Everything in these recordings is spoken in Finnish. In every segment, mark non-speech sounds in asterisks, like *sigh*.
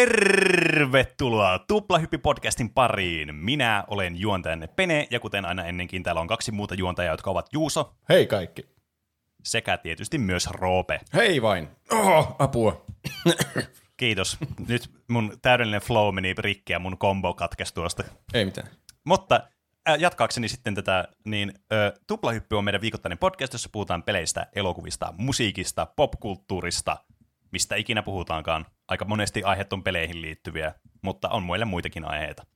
Tervetuloa Tuplahyppi-podcastin pariin. Minä olen juontajanne Pene, ja kuten aina ennenkin, täällä on kaksi muuta juontajaa, jotka ovat Juuso Hei kaikki. sekä tietysti myös Roope. Hei vain. Oh, apua. Kiitos. Nyt mun täydellinen flow meni rikki ja mun combo katkesi tuosta. Ei mitään. Mutta äh, jatkaakseni sitten tätä, niin äh, Tuplahyppy on meidän viikoittainen podcast, jossa puhutaan peleistä, elokuvista, musiikista, popkulttuurista, mistä ikinä puhutaankaan. Aika monesti aiheet on peleihin liittyviä, mutta on muille muitakin aiheita.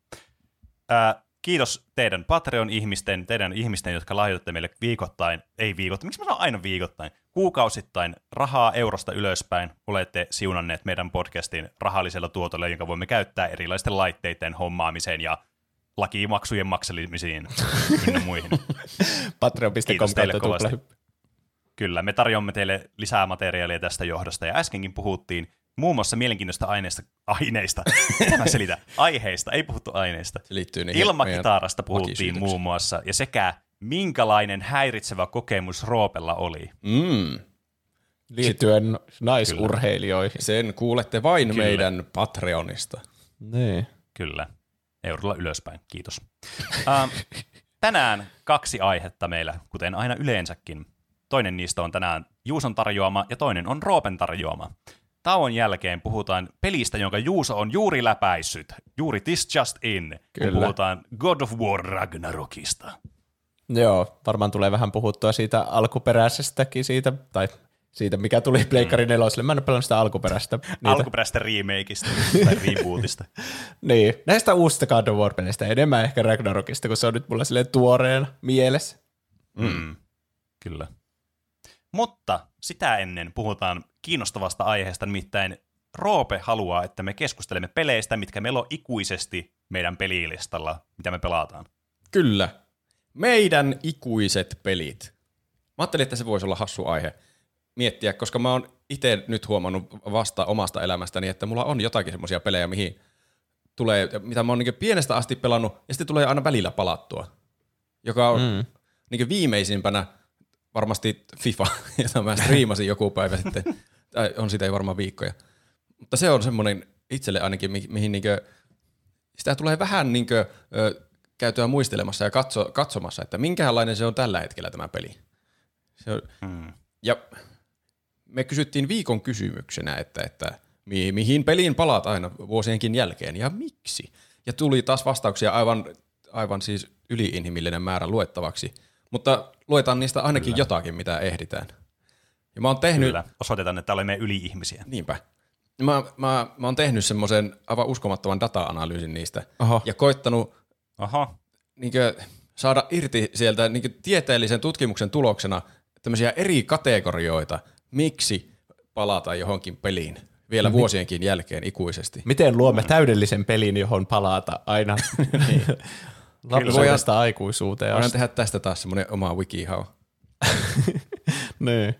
Äh, kiitos teidän Patreon-ihmisten, teidän ihmisten, jotka lahjoitatte meille viikoittain, ei viikoittain, miksi mä sanon aina viikoittain, kuukausittain rahaa eurosta ylöspäin. Olette siunanneet meidän podcastin rahallisella tuotolla, jonka voimme käyttää erilaisten laitteiden hommaamiseen ja lakimaksujen maksellimisiin ynnä muihin. *laughs* Patreon.com Kiitos teille kovasti. tuplahyppy. Kyllä, me tarjoamme teille lisää materiaalia tästä johdosta, ja äskenkin puhuttiin muun muassa mielenkiintoista aineista, aineista, *laughs* mitä mä selitän, aiheista, ei puhuttu aineista. Se liittyy niihin Ilmakitarasta puhuttiin muun muassa, ja sekä minkälainen häiritsevä kokemus Roopella oli. Mm. Liittyen naisurheilijoihin. Sen kuulette vain Kyllä. meidän Patreonista. Niin. Kyllä, eurolla ylöspäin, kiitos. Uh, *laughs* tänään kaksi aihetta meillä, kuten aina yleensäkin. Toinen niistä on tänään Juuson tarjoama ja toinen on Roopen tarjoama. Tauon jälkeen puhutaan pelistä, jonka Juuso on juuri läpäissyt. Juuri This Just In, kun Kyllä. puhutaan God of War Ragnarokista. Joo, varmaan tulee vähän puhuttua siitä alkuperäisestäkin siitä, tai siitä, mikä tuli Pleikkari neloselle. Mä en ole pelannut sitä alkuperäistä. Niitä. Alkuperäistä remakeista tai *laughs* rebootista. niin, näistä uusista God of War-peleistä enemmän ehkä Ragnarokista, kun se on nyt mulla silleen tuoreena mielessä. Mm. Kyllä. Mutta sitä ennen puhutaan kiinnostavasta aiheesta, nimittäin Roope haluaa, että me keskustelemme peleistä, mitkä meillä on ikuisesti meidän pelilistalla, mitä me pelataan. Kyllä. Meidän ikuiset pelit. Mä ajattelin, että se voisi olla hassu aihe miettiä, koska mä oon itse nyt huomannut vasta omasta elämästäni, että mulla on jotakin semmoisia pelejä, mihin tulee, mitä mä oon niin pienestä asti pelannut, ja sitten tulee aina välillä palattua. Joka on mm. niin viimeisimpänä varmasti FIFA, *laughs* jota mä striimasin joku päivä sitten. Tai on siitä ei varmaan viikkoja. Mutta se on semmoinen itselle ainakin, mi- mihin niinkö, sitä tulee vähän niinkö, ö, käytyä muistelemassa ja katso, katsomassa, että minkälainen se on tällä hetkellä tämä peli. Se on, Hmm. ja me kysyttiin viikon kysymyksenä, että, että mi- mihin peliin palaat aina vuosienkin jälkeen ja miksi. Ja tuli taas vastauksia aivan, aivan siis yliinhimillinen määrä luettavaksi. Mutta luetaan niistä ainakin Kyllä. jotakin, mitä ehditään. Ja mä oon tehnyt, Kyllä, osoitetaan, että olemme yli-ihmisiä. niinpä, mä, mä, mä oon tehnyt semmoisen aivan uskomattoman data-analyysin niistä. Oho. Ja koittanut Aha, niinkö, saada irti sieltä niinkö, tieteellisen tutkimuksen tuloksena tämmöisiä eri kategorioita, miksi palata johonkin peliin vielä vuosienkin jälkeen ikuisesti. Miten luomme täydellisen pelin, johon palata aina *laughs* *laughs* lapsuudesta aikuisuuteen Voidaan asti? tehdä tästä taas semmoinen oma wikihau. *laughs* Niin.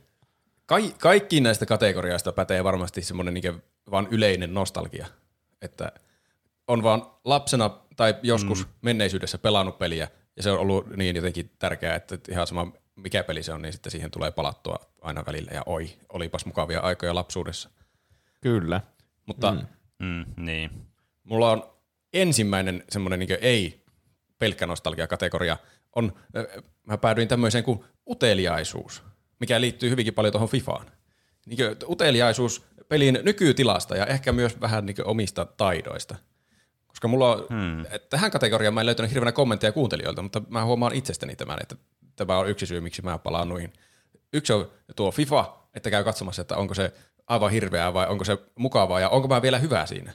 Ka- kaikkiin näistä kategorioista pätee varmasti semmoinen niinkö vaan yleinen nostalgia, että on vaan lapsena tai joskus mm. menneisyydessä pelannut peliä, ja se on ollut niin jotenkin tärkeää, että ihan sama mikä peli se on, niin sitten siihen tulee palattua aina välillä, ja oi, olipas mukavia aikoja lapsuudessa. Kyllä. Mutta mm. mm, niin. mulla on ensimmäinen semmoinen niin ei pelkkä nostalgia-kategoria, on, mä päädyin tämmöiseen kuin uteliaisuus, mikä liittyy hyvinkin paljon tuohon Fifaan. Niin uteliaisuus pelin nykytilasta ja ehkä myös vähän niin omista taidoista. Koska mulla on, hmm. tähän kategoriaan mä en löytänyt hirveänä kommentteja kuuntelijoilta, mutta mä huomaan itsestäni tämän, että tämä on yksi syy, miksi mä palaan noihin. Yksi on tuo FIFA, että käy katsomassa, että onko se aivan hirveää vai onko se mukavaa ja onko mä vielä hyvä siinä.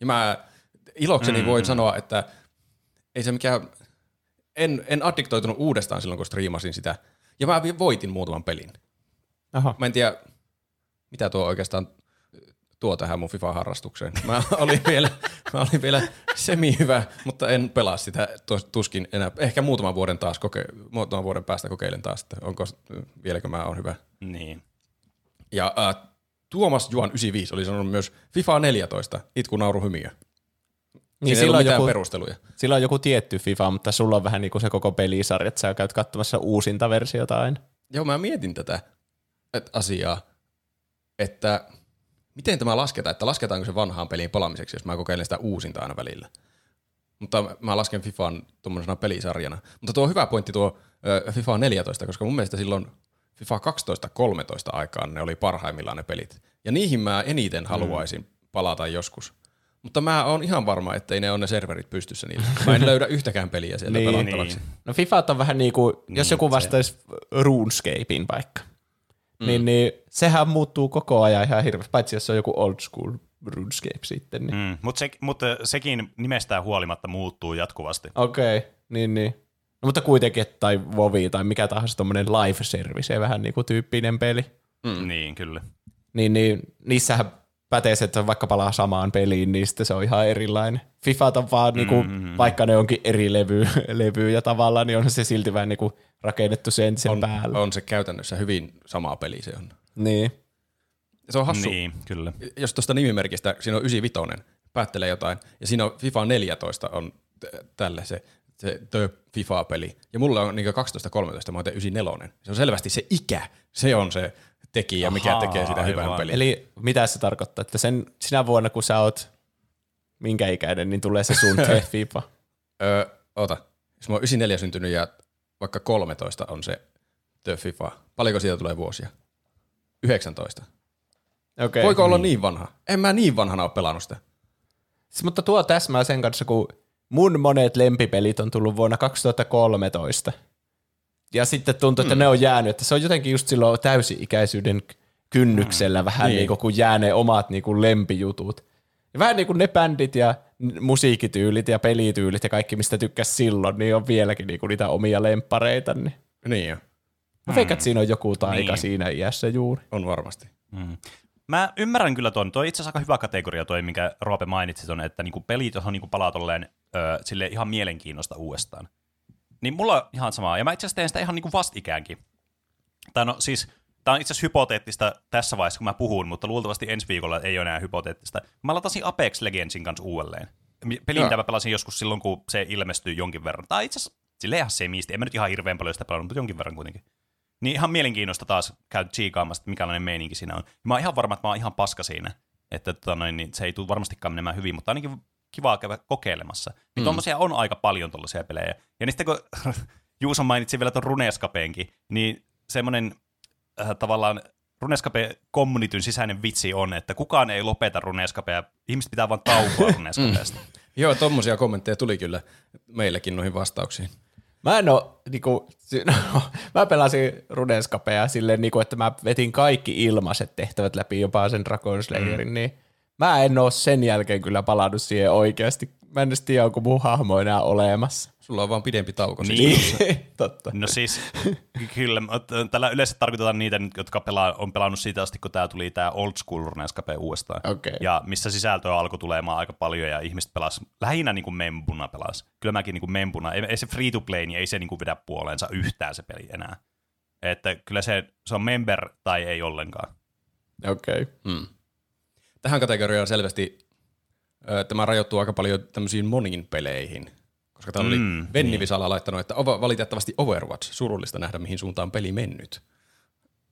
Ja mä ilokseni voin sanoa, että ei se mikään, en, en addiktoitunut uudestaan silloin, kun striimasin sitä. Ja mä voitin muutaman pelin. Aha. Mä en tiedä, mitä tuo oikeastaan tuo tähän mun FIFA-harrastukseen. Mä *laughs* olin vielä, mä olin vielä semi-hyvä, mutta en pelaa sitä tuskin enää. Ehkä muutaman vuoden taas koke- muutaman vuoden päästä kokeilen taas, että onko vieläkö mä oon hyvä. Niin. Ja äh, Tuomas Juan 95 oli sanonut myös FIFA 14, itku nauru hymiö. Niin silloin mitään joku, perusteluja. sillä on joku tietty FIFA, mutta sulla on vähän niin kuin se koko pelisarja, että sä käyt katsomassa uusinta versiota aina. Joo, mä mietin tätä et asiaa, että miten tämä lasketaan, että lasketaanko se vanhaan peliin palaamiseksi, jos mä kokeilen sitä uusinta aina välillä. Mutta mä lasken FIFAn tuommoisena pelisarjana. Mutta tuo on hyvä pointti tuo FIFA 14, koska mun mielestä silloin FIFA 12-13 aikaan ne oli parhaimmillaan ne pelit. Ja niihin mä eniten haluaisin palata joskus. Mutta mä oon ihan varma, ettei ne ole ne serverit pystyssä niillä. Mä en löydä yhtäkään peliä sieltä Niin. pelattavaksi. Niin. No FIFA on vähän niin kuin, jos Niin, joku se- vastaisi RuneScapein vaikka, mm. niin, niin sehän muuttuu koko ajan ihan hirveästi, paitsi jos se on joku old school RuneScape sitten. Niin. Mm, mutta se, mut sekin nimestään huolimatta muuttuu jatkuvasti. Okei, okay, niin niin. No, mutta kuitenkin, että tai Vovi tai mikä tahansa tommonen live service, vähän niin kuin tyyppinen peli. Mm. Niin, kyllä. Niin, niin niissähän pätee se, että vaikka palaa samaan peliin, niin sitten se on ihan erilainen. FIFA on vaan, niinku, Mm-hmm. vaikka ne onkin eri levy, *laughs* levyjä tavallaan, niin on se silti vähän niinku rakennettu sen sen On, päälle. on se käytännössä hyvin sama peli se on. Niin. Se on hassu. Niin, kyllä. Jos tuosta nimimerkistä, siinä on 95, päättelee jotain, ja siinä on FIFA 14 on t- tälle se, se The FIFA-peli. Ja mulla on niin 12-13, mä oon 94. Se on selvästi se ikä, se on se tekijä, mikä Ahaa, tekee sitä hyvän pelin. Eli mitä se tarkoittaa, että sen, sinä vuonna, kun sä oot minkä ikäinen, niin tulee se sun *laughs* FIFA. Öö, ota, jos mä oon 94 syntynyt ja vaikka 13 on se The FIFA, paljonko siitä tulee vuosia? 19. Okay. Voiko olla niin vanha? En mä niin vanhana ole pelannut sitä. Siis, mutta tuo täsmää sen kanssa, kun mun monet lempipelit on tullut vuonna 2013. Ja sitten tuntuu, että mm. ne on jäänyt, että se on jotenkin just silloin täysi-ikäisyyden kynnyksellä mm. vähän niin. Niin. kuin, kun jää ne omat niin kuin lempijutut. Ja vähän niin kuin ne bändit ja musiikkityylit ja pelityylit ja kaikki, mistä tykkäs silloin, niin on vieläkin niin kuin niitä omia lemppareita. Niin. Niin jo, Mä veikkaan, että siinä on joku taika Niin. siinä iässä juuri. on varmasti. Mm. Mä ymmärrän kyllä tuon. Tuo on itse asiassa aika hyvä kategoria toi, minkä Roope mainitsi tuonne, että niinku pelit, johon niinku palaa tolleen ö, sille ihan mielenkiinnosta uudestaan. Niin mulla on ihan samaa. Ja mä itse asiassa teen sitä ihan niinku vastikäänkin. Tai no siis, tää on itse asiassa hypoteettista tässä vaiheessa, kun mä puhun, mutta luultavasti ensi viikolla ei ole enää hypoteettista. Mä latasin Apex Legendsin kanssa uudelleen. Mi- Peli, Joo. mitä mä pelasin joskus silloin, kun se ilmestyi jonkin verran. Tai itse asiassa silleen ihan semisti. En mä nyt ihan hirveän paljon sitä pelannut, mutta jonkin verran kuitenkin. Niin ihan mielenkiinnosta taas käy tsiikaamassa, että mikälainen meininki siinä on. Mä oon ihan varma, että mä oon ihan paska siinä. Että tota noin, niin se ei tule varmastikaan menemään hyvin, mutta ainakin kivaa käydä kokeilemassa. Niin mm. tommosia on aika paljon tollaisia pelejä. Ja sitten kun *laughs* Juuso mainitsi vielä ton Runescapeenkin, niin semmoinen äh, tavallaan Runescape communityn sisäinen vitsi on, että kukaan ei lopeta Runescapea, ihmiset pitää vaan taukoa *laughs* Runescapeesta. Joo, tommosia kommentteja tuli kyllä meillekin noihin vastauksiin. Mä en oo, niinku, *laughs* no, mä pelasin Runescapea silleen, niinku, että mä vetin kaikki ilmaiset tehtävät läpi, jopa sen Dragon Slayerin, mm. niin mä en oo sen jälkeen kyllä palannut siihen oikeasti. Mä en edes tiedä, onko mun hahmo enää olemassa. Sulla on vaan pidempi tauko. Niin. Siis. *laughs* Totta. No siis, kyllä, mutta tällä yleensä tarkoitetaan niitä, jotka pelaa, on pelannut siitä asti, kun tämä tuli tämä Old School Runescape uudestaan. Okei. Ja missä sisältöä alkoi tulemaan aika paljon ja ihmiset pelas lähinnä niin kuin membuna pelas. Kyllä mäkin niin kuin membuna, ei, ei se free to play, niin ei se niin kuin vedä puoleensa yhtään se peli enää. Että kyllä se, se on member tai ei ollenkaan. Okei. Okay. Mm. Tähän kategoriaan selvästi ö, tämä rajoittuu aika paljon tämmöisiin moniin peleihin. Koska täällä Mm, oli Venni Visala laittanut, että ova, valitettavasti Overwatch, surullista nähdä mihin suuntaan peli mennyt.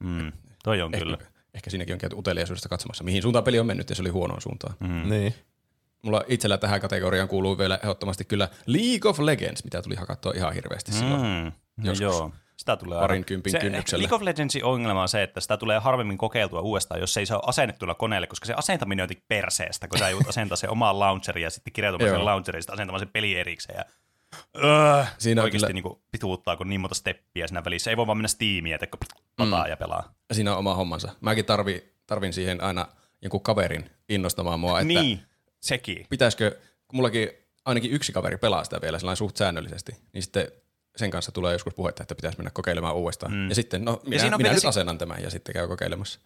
Mm, toi on Ehkä, kyllä. ehkä siinäkin on käyty uteliaisuudesta katsomassa, mihin suuntaan peli on mennyt ja se oli huonoon suuntaan. Mm. Niin. Mulla itsellä tähän kategoriaan kuuluu vielä ehdottomasti kyllä League of Legends, mitä tuli hakattua ihan hirveästi silloin. Mm, no Joskus. joo. Sitä tulee Parin kympin se, kynnyksellä. League of Legendsin ongelma on se, että sitä tulee harvemmin kokeiltua uudestaan, jos se ei saa asennettuna koneelle, koska se asentaminen on jotenkin perseestä, kun sä joudut *laughs* asentaa sen omaan launcheriin ja sitten kirjautumaan sen launcheriin ja sitten asentamaan sen peli erikseen. Ja, öö, Siinä oikeasti kyllä- niinku pituuttaa, kun niin monta steppiä siinä välissä. Ei voi vaan mennä Steamiin, että lataa mm. ja pelaa. Siinä on oma hommansa. Mäkin tarvi, tarvin siihen aina jonkun kaverin innostamaan mua, että Niin, sekin. pitäisikö, kun mullakin ainakin yksi kaveri pelaa sitä vielä sellainen suht säännöllisesti, niin sitten sen kanssa tulee joskus puhetta, että pitäisi mennä kokeilemaan uudestaan. Mm. Ja sitten, no minä, siinä on minä nyt se- asennan tämän ja sitten käy kokeilemassa.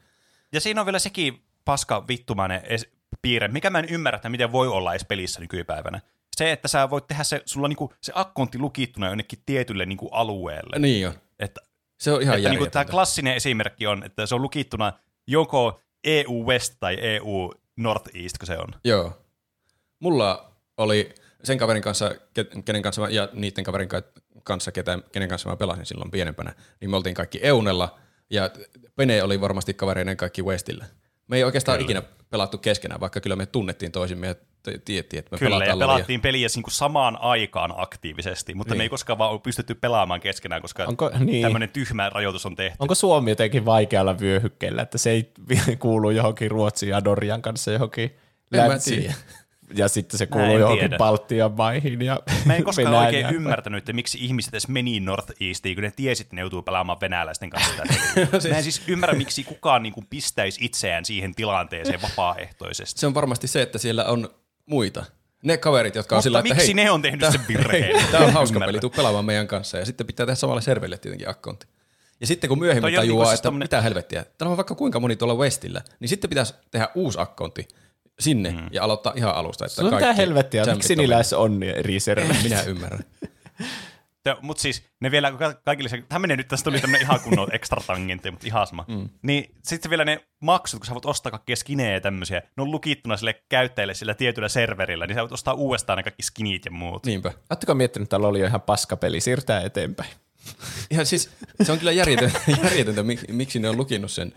Ja siinä on vielä sekin paska vittumainen es- piirre, mikä mä en ymmärrä, että miten voi olla edes pelissä nykypäivänä. Se, että sä voit tehdä se, sulla niinku, se akkontti lukittuna jonnekin tietylle niinku alueelle. Niin on. Että Se on ihan että niinku tämä klassinen esimerkki on, että se on lukittuna joko EU West tai EU Northeast, kun se on. Joo. Mulla oli sen kaverin kanssa, ke- kenen kanssa mä, ja niiden kaverin ka- kanssa, ketä, kenen kanssa mä pelasin silloin pienempänä, niin me oltiin kaikki Eunella, ja Pene oli varmasti kavereiden kaikki Westillä. Me ei oikeastaan kyllä. ikinä pelattu keskenään, vaikka kyllä me tunnettiin toisimme ja tiettiin, että me Kyllä, pelataan ja pelattiin peliä niin kuin samaan aikaan aktiivisesti, mutta niin. me ei koskaan vaan ole pystytty pelaamaan keskenään, koska Onko, niin. tämmöinen tyhmä rajoitus on tehty. Onko Suomi jotenkin vaikealla vyöhykkeellä, että se ei *laughs* kuulu johonkin Ruotsin ja Norjan kanssa johonkin länsiin? Ja sitten se kuuluu johonkin tiedä. Baltian maihin ja Mä en koskaan Venäjä. oikein ymmärtänyt, että miksi ihmiset edes meni Northeastiin, kun ne tiesi, että ne joutuu pelaamaan venäläisten kanssa siis... *laughs* Mä en siis ymmärrä, miksi kukaan niin kuin pistäisi itseään siihen tilanteeseen vapaaehtoisesti. Se on varmasti se, että siellä on muita. Ne kaverit, jotka on Mutta sillä, että miksi hei, ne on tehnyt sen virheen? Tämä on hauska peli, tuu pelaamaan meidän kanssa. Ja sitten pitää tehdä samalle serverille tietenkin akkontti. Ja sitten kun myöhemmin tajuaa, niin että tommonen... mitä helvettiä, täällä on vaikka kuinka moni tuolla Westillä, niin sitten pitäisi tehdä uusi akkontti sinne mm. ja aloittaa ihan alusta. Että se on mitä helvettiä, miksi niillä on eri serverit? Minä ymmärrän. Mutta siis ne vielä kaikille se, tämä menee nyt, tästä tuli tämmöinen ihan kunnon extra tangentti, mutta ihan sama. Mm. Niin sitten vielä ne maksut, kun sä voit ostaa kaikkia skinejä ja tämmöisiä, ne on lukittuna sille käyttäjille sillä tietyllä serverillä, niin sä voit ostaa uudestaan ne kaikki skinit ja muut. Niinpä. Oletteko miettinyt, että oli jo ihan paskapeli, siirtää eteenpäin? Ihan siis, se on kyllä *laughs* järjetöntä, järjetöntä miksi ne on lukinut sen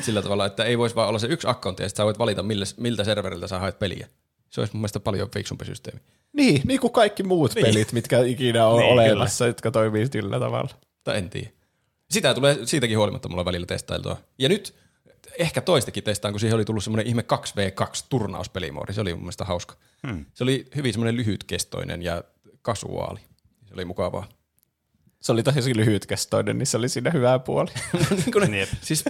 sillä tavalla, että ei voisi vaan olla se yksi accountti ja sitten sä voit valita, mille, miltä serveriltä sä haet peliä. Se olisi mun mielestä paljon fiksumpi systeemi. Niin, niin kuin kaikki muut niin. pelit, mitkä ikinä on niin, olemassa, kyllä. jotka toimii sillä tavalla. Tai en tiedä. Sitä tulee siitäkin huolimatta mulla välillä testailtua. Ja nyt ehkä toistakin testaan, kun siihen oli tullut semmoinen ihme 2v2 turnauspelimoodi. Se oli mun mielestä hauska. Hmm. Se oli hyvin semmoinen lyhytkestoinen ja kasuaali. Se oli mukavaa se oli tosi lyhytkestoinen, niin se oli siinä hyvää puoli. *laughs* niin ne, siis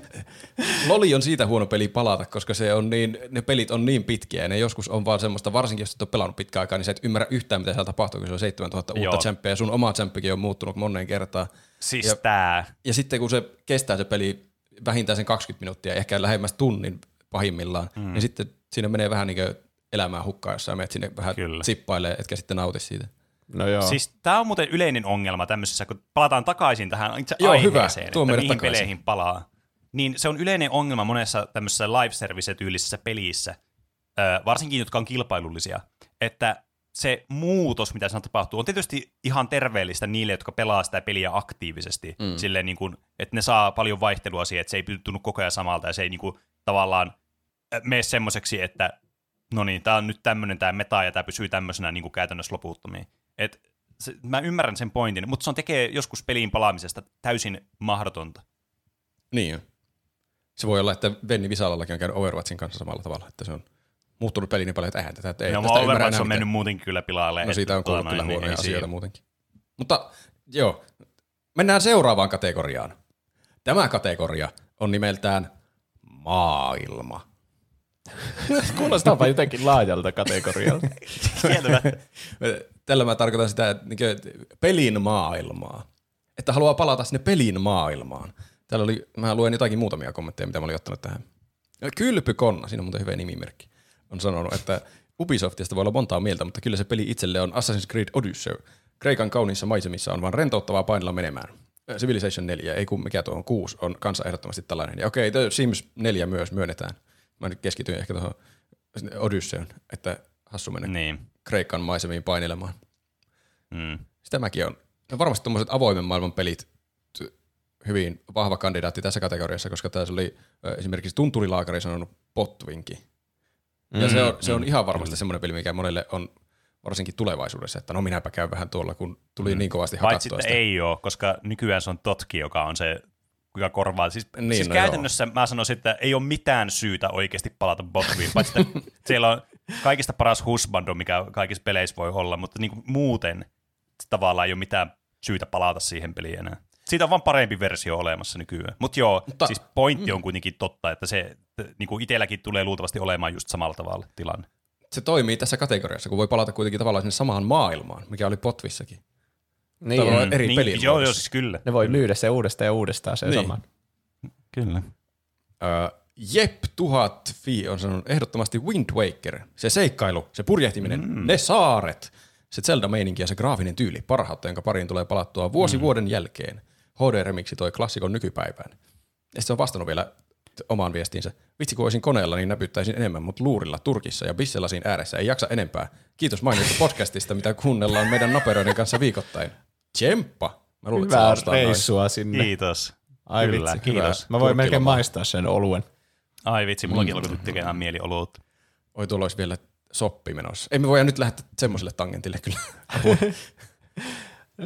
Loli on siitä huono peli palata, koska se on niin, ne pelit on niin pitkiä ja ne joskus on vaan semmoista, varsinkin jos et ole pelannut pitkään aikaa, niin sä et ymmärrä yhtään, mitä siellä tapahtuu, kun se on 7000 uutta tsemppiä ja sun oma tsemppikin on muuttunut moneen kertaan. Siis ja, tää. Ja sitten kun se kestää se peli vähintään sen 20 minuuttia, ehkä lähemmäs tunnin pahimmillaan, mm. niin sitten siinä menee vähän niin kuin elämää hukkaan, jos sä menet sinne vähän Kyllä. sippailee, etkä sitten nauti siitä. No joo. Siis tämä on muuten yleinen ongelma tämmöisessä, kun palataan takaisin tähän itse joo, aiheeseen, hyvä. Tuo että mihin takaisin. peleihin palaa. Niin se on yleinen ongelma monessa tämmöisessä live service-tyylisessä pelissä, varsinkin jotka on kilpailullisia, että se muutos, mitä siinä tapahtuu, on tietysti ihan terveellistä niille, jotka pelaa sitä peliä aktiivisesti. Mm. Silleen, niin kuin, että ne saa paljon vaihtelua siihen, että se ei tunnu koko ajan samalta ja se ei niin kuin, tavallaan mene semmoiseksi, että no niin, tämä on nyt tämmöinen tämä meta ja tämä pysyy tämmöisenä niin kuin käytännössä loputtomiin. Et se, mä ymmärrän sen pointin, mutta se on tekee joskus peliin palaamisesta täysin mahdotonta. Niin Se voi olla, että Venni Visalallakin on käynyt Overwatchin kanssa samalla tavalla, että se on muuttunut peli niin paljon, että eihän tätä ei no, tästä Overwatch on mennyt muutenkin kyllä pilaalle. No siitä on kuullut kyllä huonoja niin, asioita muutenkin. Mutta joo, mennään seuraavaan kategoriaan. Tämä kategoria on nimeltään maailma. *laughs* Kuulostaapa jotenkin laajalta kategorialta. *laughs* *laughs* Tällä mä tarkoitan sitä että pelin maailmaa. Että haluaa palata sinne pelin maailmaan. Täällä oli, mä luen jotakin muutamia kommentteja, mitä mä olin ottanut tähän. Kylpykonna, siinä on muuten hyvä nimimerkki, on sanonut, että Ubisoftista voi olla montaa mieltä, mutta kyllä se peli itselle on Assassin's Creed Odyssey. Kreikan kauniissa maisemissa on vaan rentouttavaa painella menemään. Civilization 4, ei kun mikä tuo on 6, on kanssa ehdottomasti tällainen. Ja okei, okay, Sims 4 myös myönnetään. Mä nyt keskityin ehkä tuohon Odysseon, että hassu mennä niin. Kreikan maisemiin painelemaan. Mm. Sitä mäkin on. No varmasti tuommoiset avoimen maailman pelit hyvin vahva kandidaatti tässä kategoriassa, koska tässä oli esimerkiksi Tunturilaakari sanonut Potvinki. Ja mm, se on, se on mm, ihan varmasti semmoinen peli, mikä monelle on varsinkin tulevaisuudessa, että no minäpä käyn vähän tuolla, kun tuli mm. niin kovasti hakattua Paitsi ei ole, koska nykyään se on Totki, joka on se kuinka korvaa. Siis, niin, siis no käytännössä joo. mä sanoisin, että ei ole mitään syytä oikeasti palata Botwiin, paitsi että *laughs* siellä on kaikista paras husbando, mikä kaikissa peleissä voi olla, mutta niin kuin muuten tavallaan ei ole mitään syytä palata siihen peliin enää. Siitä on vaan parempi versio olemassa nykyään. Mut joo, mutta siis pointti on kuitenkin totta, että se niin kuin itselläkin tulee luultavasti olemaan just samalla tavalla tilanne. Se toimii tässä kategoriassa, kun voi palata kuitenkin tavallaan sinne samaan maailmaan, mikä oli Potvissakin. Niin, mm, eri niin, joo, joo, siis kyllä. Ne voi myydä se uudestaan ja uudestaan sen niin. saman. Kyllä. Uh, Jep 1000 Fi on sanonut ehdottomasti Wind Waker. Se seikkailu, se purjehtiminen, mm. ne saaret, se Zelda-meininki ja se graafinen tyyli, parhautta, jonka pariin tulee palattua vuosi mm. vuoden jälkeen. HD-remiksi toi klassikon nykypäivään. Ja se on vastannut vielä omaan viestiinsä. Vitsi, kun olisin koneella, niin näpyttäisin enemmän, mutta luurilla, Turkissa ja bisselasin ääressä ei jaksa enempää. Kiitos mainittu *laughs* podcastista, mitä kuunnellaan meidän naperoiden kanssa viikoittain. Tsemppa! Mä luulen, Hyvää reissua noin. sinne. Kiitos. Ai Kyllä, vitsi, kiitos. Mä voin melkein maistaa sen oluen. Ai vitsi, mullakin alkoi nyt tekemään mieli olut. Oi, tuolla olisi vielä soppi menossa. Ei me voida nyt lähteä semmoiselle tangentille kyllä. *laughs*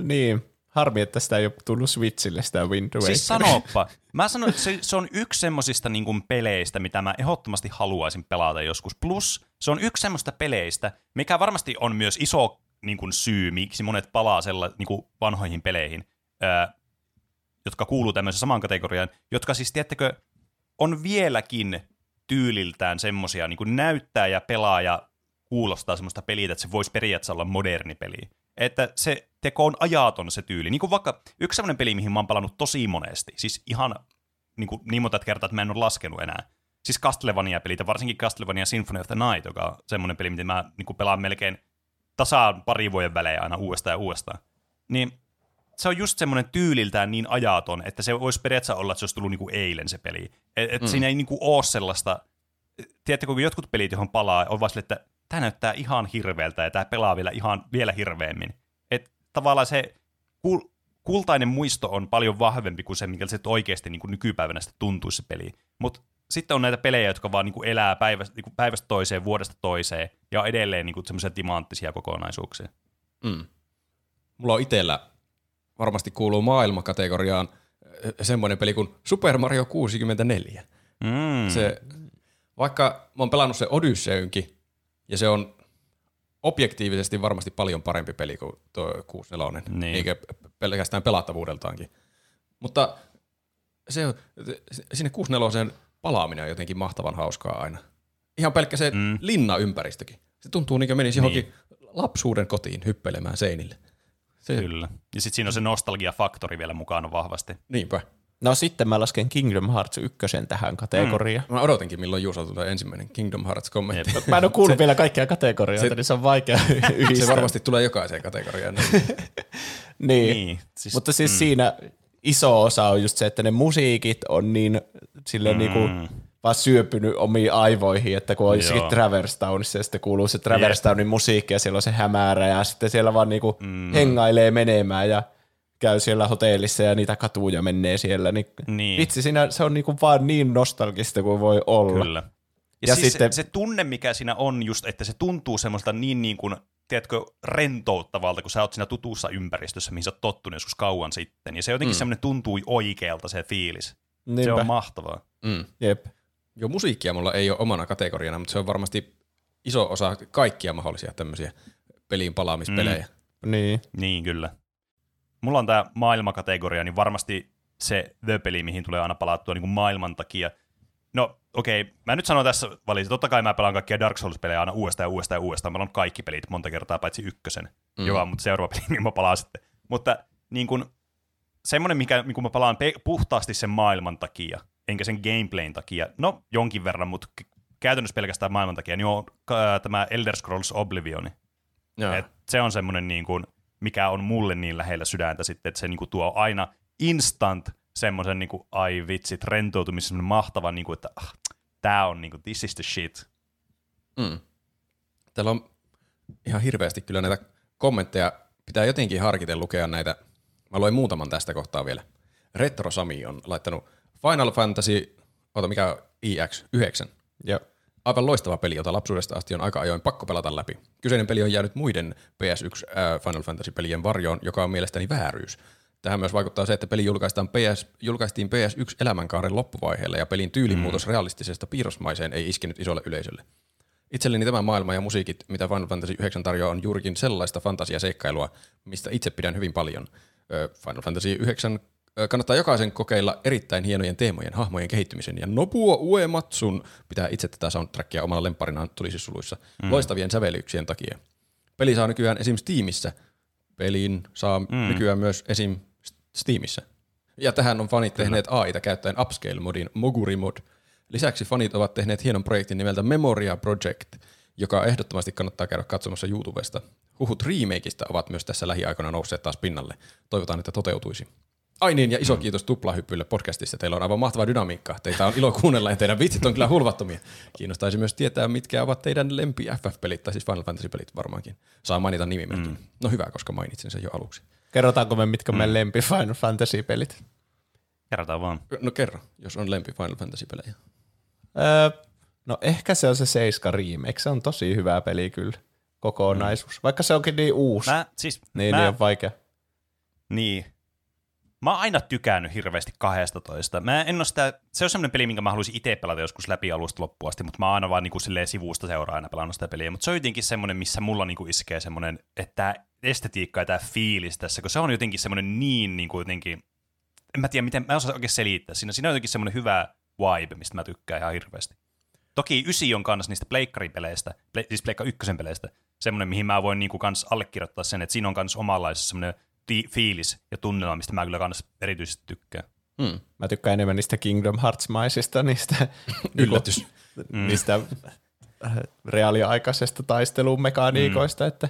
Niin, harmi, että sitä ei ole tullut Switchille sitä Wind Waker. Siis sanoppa. Mä sanon, että se, se on yksi semmosista niin kuin peleistä, mitä mä ehdottomasti haluaisin pelata joskus. Plus se on yksi semmoista peleistä, mikä varmasti on myös iso niin kuin syy, miksi monet palaa sella, niin kuin vanhoihin peleihin, ää, jotka kuuluu tämmöiseen samaan kategoriaan, jotka siis, tiedättekö, on vieläkin tyyliltään semmosia, niin kuin näyttää ja pelaa ja kuulostaa semmoista peliä, että se voisi periaatteessa olla moderni peli. Että se teko on ajaton se tyyli. Niin kuin vaikka yksi semmoinen peli, mihin mä oon palannut tosi monesti, siis ihan niin, kuin, niin monta kertaa, että mä en ole laskenut enää. Siis Castlevania-pelit, varsinkin Castlevania Symphony of the Night, joka on semmoinen peli, mitä mä niin kuin pelaan melkein tasaan pari vuoden välein aina uudestaan ja uudestaan. Niin se on just semmoinen tyyliltään niin ajaton, että se voisi periaatteessa olla, että se olisi tullut niinku eilen se peli. Et, et mm. Siinä ei niinku ole sellaista, tiedättekö, kun jotkut pelit, johon palaa, on vaan sille, että tämä näyttää ihan hirveältä ja tämä pelaa vielä ihan vielä hirveämmin. Et tavallaan se kul- kultainen muisto on paljon vahvempi kuin se, mikä se oikeasti niin kuin nykypäivänä sitten tuntuisi se peli. Mutta sitten on näitä pelejä, jotka vaan niin kuin elää päivästä, niin kuin päivästä toiseen, vuodesta toiseen, ja on edelleen niin semmoisia timanttisia kokonaisuuksia. Mm. Mulla on itsellä, varmasti kuuluu maailmakategoriaan, eh, semmoinen peli kuin Super Mario 64. Mm. Se, vaikka mä oon pelannut se Odysseynkin, ja se on objektiivisesti varmasti paljon parempi peli kuin tuo 64, Niin. eikä pelkästään pelattavuudeltaankin. Mutta se, sinne 64 palaaminen on jotenkin mahtavan hauskaa aina. Ihan pelkkä se Mm. linnaympäristökin. Se tuntuu niin kuin menisi johonkin lapsuuden kotiin hyppeilemään seinille. Se, Kyllä. Ja sitten siinä on se nostalgia-faktori vielä mukana vahvasti. Niinpä. No sitten mä lasken Kingdom Hearts 1 tähän kategoriaan. Mä odotinkin, milloin Juuso tulee ensimmäinen Kingdom Hearts-kommentti. Jep. Mä en ole kuullut vielä kaikkia kategorioita, se- niin se on vaikea *laughs* yhdistää. Se varmasti tulee jokaiseen kategoriaan. *laughs* niin. Niin, siis- Mutta siis mm. siinä iso osa on just se, että ne musiikit on niin silleen mm. niinku vaan syöpynyt omiin aivoihin, että kun on jossakin. Traverse Townissa ja sitten kuuluu se Traverse Townin musiikki ja siellä on se hämärä ja sitten siellä vaan niinku mm. hengailee menemään ja käy siellä hotellissa ja niitä katuja menee siellä. Niin, Niin. Vitsi, siinä se on niinku vaan niin nostalgista kuin voi olla. Kyllä. Ja, Ja siis sitten- se, se tunne, mikä siinä on just, että se tuntuu semmoista niin, niin kuin, tiedätkö, rentouttavalta, kun sä oot siinä tutussa ympäristössä, mihin sä oot tottunut joskus kauan sitten. Ja se jotenkin mm. semmoinen tuntui oikealta se fiilis. Se Niinpä. on mahtavaa. Mm. Jep. Joo, musiikkia mulla ei ole omana kategoriana, mutta se on varmasti iso osa kaikkia mahdollisia tämmöisiä peliin palaamispelejä. Mm. Niin. Niin, kyllä. Mulla on tämä maailmakategoria, niin varmasti se The-peli, mihin tulee aina palattua niin kuin maailman takia. No, okei, okay. mä nyt sanon tässä valita. Totta kai mä pelaan kaikkia Dark Souls-pelejä aina uudestaan ja uudestaan ja uudestaan. Mä oon kaikki pelit monta kertaa, paitsi ykkösen, mm. joka on mutta seuraava *laughs* peli, mihin mä palaan sitten. Mutta niin kuin, semmoinen, mikä niin kuin mä palaan pe- puhtaasti sen maailman takia, enkä sen gameplayn takia, no jonkin verran, mutta käytännössä pelkästään maailman takia, niin on äh, tämä Elder Scrolls Oblivion. Joo. Et se on semmoinen, niin kuin, mikä on mulle niin lähellä sydäntä sitten, että se niin kuin, tuo aina instant semmoisen, niin kuin, ai vitsit, rentoutumisen semmoinen mahtava, niin kuin, että ah, tää on, niin kuin, this is the shit. Mm. Täällä on ihan hirveästi kyllä näitä kommentteja. Pitää jotenkin harkiten lukea näitä. Mä luin muutaman tästä kohtaa vielä. Retro Sami on laittanut Final Fantasy, ota mikä on IX, 9. Joo. Aivan loistava peli, jota lapsuudesta asti on aika ajoin pakko pelata läpi. Kyseinen peli on jäänyt muiden PS1 äh, Final Fantasy-pelien varjoon, joka on mielestäni vääryys. Tähän myös vaikuttaa se, että peli julkaistaan PS, julkaistiin PS1 elämänkaaren loppuvaiheella ja pelin tyylimuutos realistisesta piirrosmaiseen ei iskenyt isolle yleisölle. Itselleni tämä maailma ja musiikit, mitä Final Fantasy 9 tarjoaa, on juurikin sellaista fantasiaseikkailua, mistä itse pidän hyvin paljon. Ö, Final Fantasy 9 ö, kannattaa jokaisen kokeilla erittäin hienojen teemojen, hahmojen kehittymisen ja Nobuo Uematsun pitää itse tätä soundtrackia omalla lempparinaan tulisi suluissa mm. loistavien sävelyksien takia. Peli saa nykyään esim. Steamissa. Pelin saa mm. nykyään myös esim. Steamissa. Ja tähän on fanit tehneet AIta käyttäen Upscale-modin Moguri Mod. Lisäksi fanit ovat tehneet hienon projektin nimeltä Memoria Project, joka ehdottomasti kannattaa käydä katsomassa YouTubesta. Huhut remakeista ovat myös tässä lähiaikoina nousseet taas pinnalle. Toivotaan, että toteutuisi. Ai niin, ja iso kiitos Tuplahyppylle podcastissa. Teillä on aivan mahtava dynamiikka. Teitä on ilo kuunnella ja teidän vitsit on kyllä hulvattomia. Kiinnostaisi myös tietää, mitkä ovat teidän lempi FF-pelit, tai siis Final Fantasy-pelit varmaankin. Saa mainita nimimerkin. Mm. No hyvä, koska mainitsin sen jo aluksi. Kerrotaanko me, mitkä mm. meidän lempi Final Fantasy-pelit? Kerrotaan vaan. No kerro, jos on lempi Final Fantasy-pelejä. Öö, no ehkä se on se Seiska Remake. Se on tosi hyvä peli kyllä, kokonaisuus. Vaikka se onkin niin uusi, Mä, siis, niin, mä, niin on vaikea. Niin. Mä oon aina tykännyt hirveästi 12. Mä en sitä, se on semmoinen peli, minkä mä haluaisin itse pelata joskus läpi alusta loppuun asti, mutta mä oon aina vaan niinku sivusta seuraa aina pelannut sitä peliä. Mutta se on jotenkin semmoinen, missä mulla niinku iskee semmoinen, että estetiikka ja tämä fiilis tässä, kun se on jotenkin semmoinen niin niinku jotenkin, en mä tiedä miten, mä en osaa oikein selittää. Siinä, siinä on jotenkin semmoinen hyvä vibe, mistä mä tykkään ihan hirveästi. Toki Ysi on kanssa niistä pleikkaripeleistä, ple, siis pleikka ykkösen peleistä, semmoinen, mihin mä voin niinku kans allekirjoittaa sen, että siinä on kans omanlaisessa semmoinen ti- fiilis ja tunnelma, mistä mä kyllä kans erityisesti tykkään. Hmm. Mä tykkään enemmän niistä Kingdom Hearts-maisista, niistä, *laughs* Yllätys. mm. niistä äh, reaaliaikaisesta taistelumekaniikoista mm. että,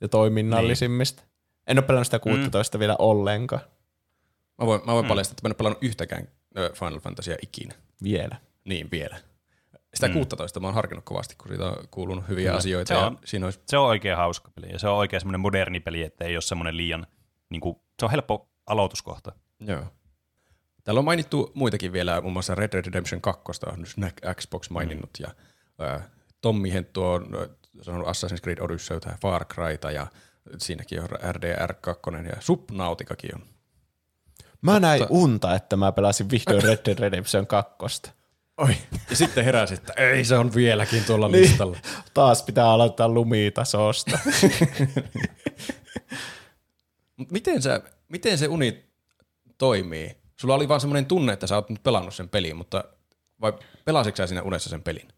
ja toiminnallisimmista. En ole pelannut sitä 16 mm. vielä ollenkaan Mä voin, mä voin mm. paljastaa, että mä en ole pelannut yhtäkään Final Fantasia ikinä. vielä. Niin, vielä. Sitä mm. 16 mä oon harkinnut kovasti, kun siitä on kuulunut hyviä Kyllä. asioita. Se ja on- siinä olisi, Se on oikein hauska peli ja se on oikein semmoinen moderni peli, että ei ole semmoinen liian, niin kuin, se on helppo aloituskohta. joo. Täällä on mainittu muitakin vielä, muun muassa Red Dead Redemption 2 on Xbox maininnut, mm. ja ää, Tommi Henttu on sanonut Assassin's Creed Odysseyta ja Far Cryta, ja siinäkin on RDR 2, ja Subnautikakin on. Mä näin unta, että mä pelasin vihdoin Red Dead Redemption 2. Oi. Ja sitten heräsi, että ei se on vieläkin tuolla Niin. listalla. Taas pitää aloittaa lumitasosta. *laughs* Mut miten, sä, miten se uni toimii? Sulla oli vaan semmoinen tunne, että sä oot nyt pelannut sen pelin, mutta vai pelasitko sä siinä unessa sen pelin?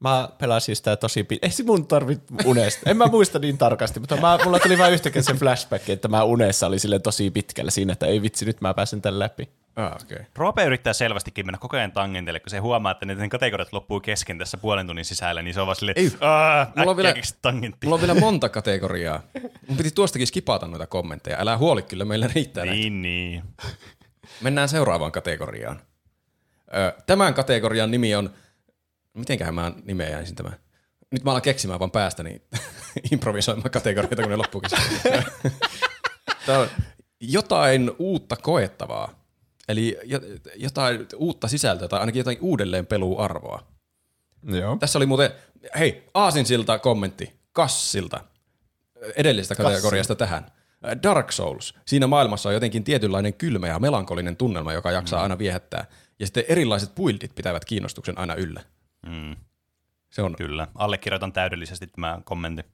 Mä pelasin sitä tosi pit- Ei se mun tarvit unesta. En mä muista niin tarkasti, mutta mä, mulla tuli vaan yhtäkkiä sen flashback, että mä unessa oli sille tosi pitkällä siinä, että ei vitsi, nyt mä pääsen tän läpi. Ah. Okay. Roope yrittää selvästikin mennä koko ajan tangentille, kun se huomaa, että ne kategoriat loppuu kesken tässä puolen tunnin sisällä, niin se on vaan silleen, Ei. "Aa, Mulla on vielä- tangentti. Mulla on vielä monta kategoriaa. Mun piti tuostakin skipata noita kommentteja. Älä huoli, kyllä meillä riittää näitä. Niin, niin. *laughs* Mennään seuraavaan kategoriaan. Tämän kategorian nimi on, mitenköhän mä nimeä jäisin tämän? Nyt mä alan keksimään vaan päästäni *laughs* improvisoimaan kategorioita, kun ne loppuu kesken. *laughs* Tämä on jotain uutta koettavaa. Eli jo- jotain uutta sisältöä tai ainakin jotain uudelleen peluarvoa. Joo. Tässä oli muuten, hei, Aasinsilta kommentti Kassilta edellisestä kategoriasta tähän. Dark Souls. Siinä maailmassa on jotenkin tietynlainen kylmä ja melankolinen tunnelma, joka jaksaa mm. aina viehättää. Ja sitten erilaiset buildit pitävät kiinnostuksen aina yllä. Mm, Se on, kyllä. Allekirjoitan täydellisesti tämän kommentin.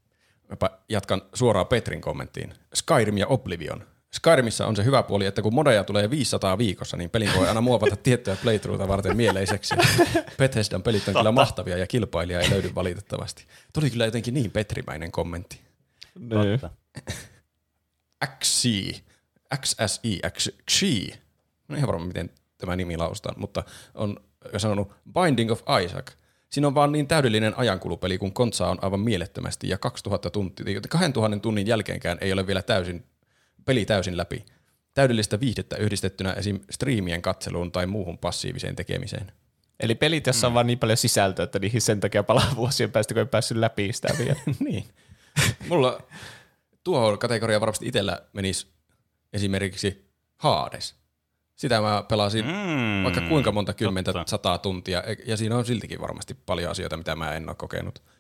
Mäpä jatkan suoraan Petrin kommenttiin. Skyrim ja Oblivion. Skyrimissa on se hyvä puoli, että kun modeja tulee 500 viikossa, niin pelin voi aina muovata tiettyä playthroughta varten mieleiseksi. Bethesdan pelit on kyllä mahtavia ja kilpailija ei löydy valitettavasti. Tuli kyllä jotenkin niin petrimäinen kommentti. Niin. Totta. XC, XSI, XXI, no ihan varma miten tämä nimi lausutaan, mutta on sanonut Binding of Isaac. Siinä on vaan niin täydellinen ajankulupeli, kun kontsaa on aivan mielettömästi ja 2000 tuntia, 2000 tunnin jälkeenkään ei ole vielä täysin, peli täysin läpi. Täydellistä viihdettä yhdistettynä esim. striimien katseluun tai muuhun passiiviseen tekemiseen. Eli pelit, jossa on vaan niin paljon sisältöä, että niihin sen takia palaa *laughs* vuosien päästä, kun ei päässyt läpi sitä vielä. *laughs* niin. Mulla tuohon kategoriaan varmasti itsellä menisi esimerkiksi Hades. Sitä mä pelasin Mm, vaikka kuinka monta kymmentä, totta. sataa tuntia, e- ja siinä on siltikin varmasti paljon asioita, mitä mä en ole kokenut. Mulla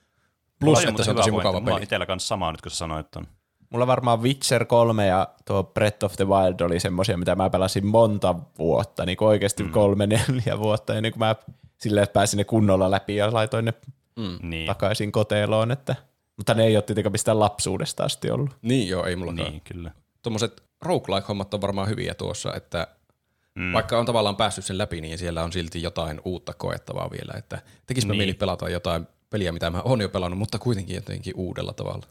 Plus, oli että se on tosi mukava Mulla peli. itsellä kanssa sama nyt, kun sä sanoit ton. Mulla varmaan Witcher 3 ja tuo Breath of the Wild oli semmosia, mitä mä pelasin monta vuotta, niin kuin oikeasti mm. kolme, neljä vuotta, ennen kuin mä silleen pääsin ne kunnolla läpi ja laitoin ne Niin, takaisin koteloon, että, mutta ne ei ole tietenkään mistään lapsuudesta asti ollut. Niin joo, ei mullakaan. niin kyllä. Tuommoiset roguelike-hommat on varmaan hyviä tuossa, että mm. vaikka on tavallaan päässyt sen läpi, niin siellä on silti jotain uutta koettavaa vielä. Että tekisipä Niin. mieli pelata jotain peliä, mitä mä oon jo pelannut, mutta kuitenkin jotenkin uudella tavalla.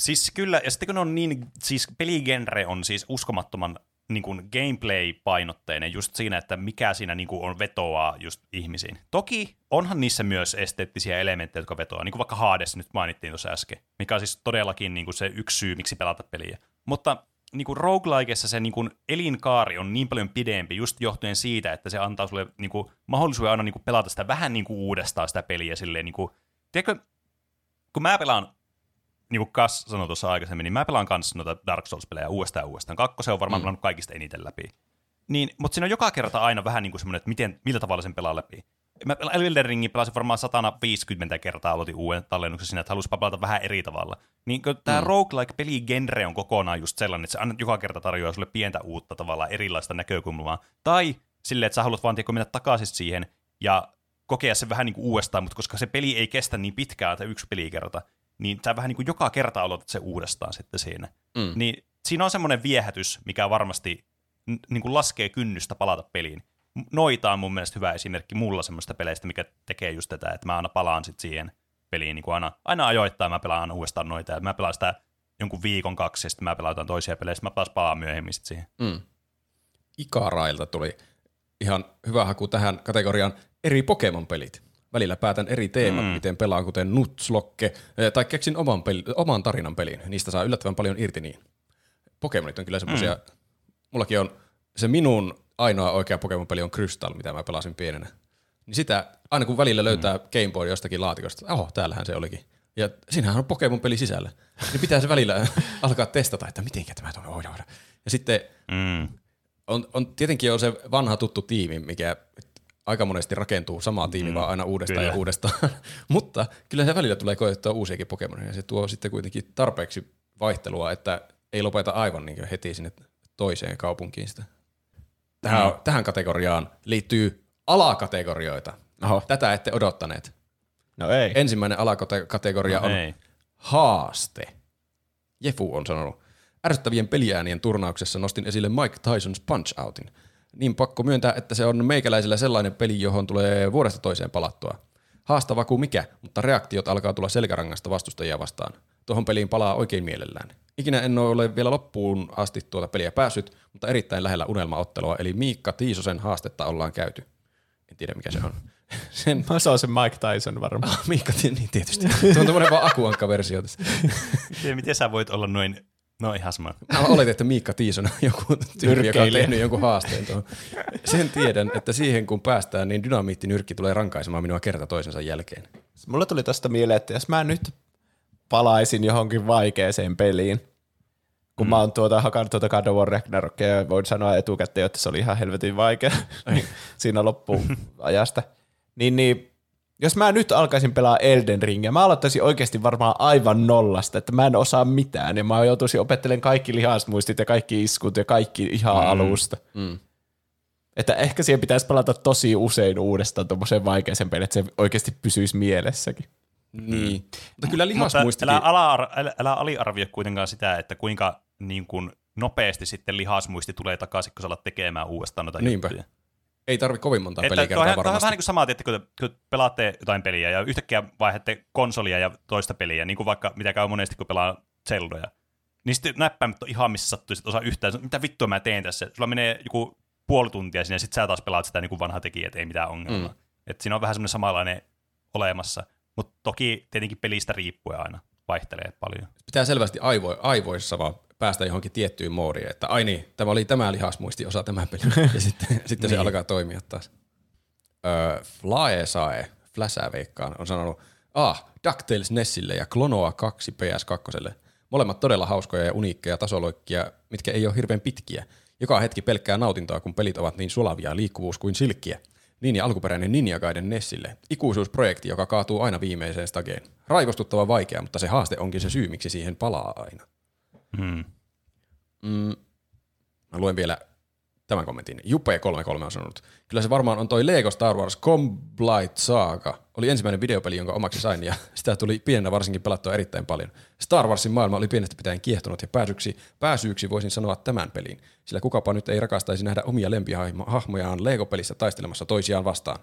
Siis kyllä, ja sitten kun on niin, siis peligenre on siis uskomattoman niin kuin gameplay-painotteinen just siinä, että mikä siinä niin kuin on vetoaa just ihmisiin. Toki onhan niissä myös esteettisiä elementtejä, jotka vetoaa, niin kuin vaikka Hades nyt mainittiin tuossa äsken, mikä on siis todellakin niin kuin se yksi syy, miksi pelata peliä. Mutta niin kuin roguelikeessa se niin kuin elinkaari on niin paljon pidempi just johtuen siitä, että se antaa sulle niin kuin, mahdollisuuden aina niin kuin pelata sitä vähän niin kuin uudestaan sitä peliä silleen, niin kuin, tiedätkö, kun mä pelaan niin kuin Kas sanoi tuossa aikaisemmin, niin mä pelaan kanssa noita Dark Souls-pelejä uudestaan ja uudestaan. Kakkosen on varmaan mm. pelannut kaikista eniten läpi. Niin, mutta siinä on joka kerta aina vähän niin kuin semmoinen, että miten, millä tavalla sen pelaa läpi. mä Elden Ringin pelasin varmaan 150 kertaa, aloitin uuden tallennuksen siinä, että halusi pelata vähän eri tavalla. Niin tämä mm. roguelike-peligenre on kokonaan just sellainen, että se aina joka kerta tarjoaa sulle pientä uutta tavallaan erilaista näkökulmaa. Tai silleen, että sä haluat vaan tiedä, mennä takaisin siihen ja kokea se vähän niin kuin uudestaan, mutta koska se peli ei kestä niin pitkään, että yksi pelikerta, niin sä vähän niin kuin joka kerta aloitat se uudestaan sitten siinä. Mm. Niin siinä on semmoinen viehätys, mikä varmasti niin kuin laskee kynnystä palata peliin. Noita on mun mielestä hyvä esimerkki mulla semmoista peleistä, mikä tekee just tätä, että mä aina palaan sitten siihen peliin niin kuin aina, aina ajoittain, mä pelaan aina uudestaan noita, ja mä pelaan sitä jonkun viikon kaksi, ja sitten mä pelaan toisia pelejä, sitten mä taas palaan myöhemmin sitten siihen. Mm. Ikarailta tuli ihan hyvä haku tähän kategoriaan eri Pokemon-pelit. Välillä päätän eri teemat, mm. miten pelaan, kuten Nutslokke, eh, tai keksin oman, peli, oman tarinan pelin. Niistä saa yllättävän paljon irti niin. Pokemonit on kyllä semmoisia, mm. mullakin on se minun ainoa oikea Pokemon-peli on Crystal, mitä mä pelasin pienenä. Niin sitä, aina kun välillä löytää mm. Game Boy jostakin laatikosta, oho, täällähän se olikin. Ja siinähän on Pokemon-peli sisällä. Niin pitää se välillä *laughs* alkaa testata, että miten tämä tuonne ohjauda. Ja sitten mm. on, on, tietenkin on se vanha tuttu tiimi, mikä aika monesti rakentuu samaa tiimi mm, vaan aina uudestaan kyllä. ja uudestaan. *laughs* Mutta kyllä se välillä tulee koettua uusiakin Pokemonia ja se tuo sitten kuitenkin tarpeeksi vaihtelua, että ei lopeta aivan niin heti sinne toiseen kaupunkiin sitä. Tähän, mm. tähän kategoriaan liittyy alakategorioita. Oho. Tätä ette odottaneet. No ei. Ensimmäinen alakategoria no on ei. haaste. Jefu on sanonut. Ärsyttävien peliäänien turnauksessa nostin esille Mike Tyson's Punch-Outin. Niin pakko myöntää, että se on meikäläisellä sellainen peli, johon tulee vuodesta toiseen palattua. Haastava kuin mikä, mutta reaktiot alkaa tulla selkärangasta vastustajia vastaan. Tuohon peliin palaa oikein mielellään. Ikinä en ole vielä loppuun asti tuota peliä päässyt, mutta erittäin lähellä unelmaottelua, eli Miikka Tiisosen haastetta ollaan käyty. En tiedä mikä se on. *laughs* Sen... Mä se on se Mike Tyson varmaan. Ah, Miikka, niin tietysti. Se on tämmöinen vaan akuankka-versio tässä. *laughs* miten, miten sä voit olla noin No ihan sama. Mä oletin, että Miikka Tiison on joku tyyppi, joka on tehnyt jonkun haasteen tuohon. Sen tiedän, että siihen kun päästään, niin dynamiittinyrkki tulee rankaisemaan minua kerta toisensa jälkeen. Mulle tuli tästä mieleen, että jos mä nyt palaisin johonkin vaikeeseen peliin, kun mm. mä oon tuota, hakannut tuota God of War Ragnarokia ja voin sanoa etukäteen, että se oli ihan helvetin vaikea siinä loppuajasta. Niin, niin jos mä nyt alkaisin pelaa Elden Ringia, mä aloittaisin oikeasti varmaan aivan nollasta, että mä en osaa mitään ja mä joutuisin opettelemaan kaikki lihasmuistit ja kaikki iskut ja kaikki ihan mm. alusta. Mm. Että ehkä siihen pitäisi palata tosi usein uudestaan tuommoiseen vaikeaseen peliin, että se oikeasti pysyisi mielessäkin. Niin. Mutta kyllä lihasmuistikin... Älä, älä, älä, älä aliarvioi kuitenkaan sitä, että kuinka niin kuin, nopeasti sitten lihasmuisti tulee takaisin, kun sä alat tekemään uudestaan noita Niinpä. juttuja. Ei tarvi kovin monta peliä kertaa varmasti. On vähän niin kuin sama, että kun, kun pelaatte jotain peliä ja yhtäkkiä vaihdatte konsolia ja toista peliä, niin kuin vaikka mitä käy monesti, kun pelaa Zeldoja. Niin sitten näppäimet on ihan missä sattuu, että osaa yhtään, mitä vittua mä teen tässä. Sulla menee joku puoli tuntia sinne ja sitten sä taas pelaat sitä niin kuin vanha tekijä, että ei mitään ongelmaa. Mm. Et siinä on vähän semmoinen samanlainen olemassa. Mutta toki tietenkin pelistä riippuen aina vaihtelee paljon. Pitää selvästi aivo, aivoissa vaan päästä johonkin tiettyyn moodiin, että ai niin, tämä oli tämä lihasmuisti osa tämän pelin, *laughs* ja sitten, sitten niin. se alkaa toimia taas. Öö, Flaesae, Fläsää veikkaan, on sanonut, ah, DuckTales Nessille ja Klonoa 2 PS2. Molemmat todella hauskoja ja uniikkeja tasoloikkia, mitkä ei ole hirveän pitkiä. Joka hetki pelkkää nautintoa, kun pelit ovat niin sulavia liikkuvuus kuin silkkiä. Niin ja alkuperäinen Ninja Gaiden Nessille. Ikuisuusprojekti, joka kaatuu aina viimeiseen stageen. Raivostuttava vaikea, mutta se haaste onkin se syy, miksi siihen palaa aina. Hmm. Mm. Mä luen vielä tämän kommentin. Jupe33 on sanonut. Kyllä se varmaan on toi Lego Star Wars Comblight Saga. Oli ensimmäinen videopeli, jonka omaksi sain, ja *laughs* sitä tuli pienenä varsinkin pelattua erittäin paljon. Star Warsin maailma oli pienestä pitäen kiehtonut, ja pääsyksi, pääsyyksi voisin sanoa tämän pelin. Sillä kukapa nyt ei rakastaisi nähdä omia lempihahmojaan Lego-pelissä taistelemassa toisiaan vastaan.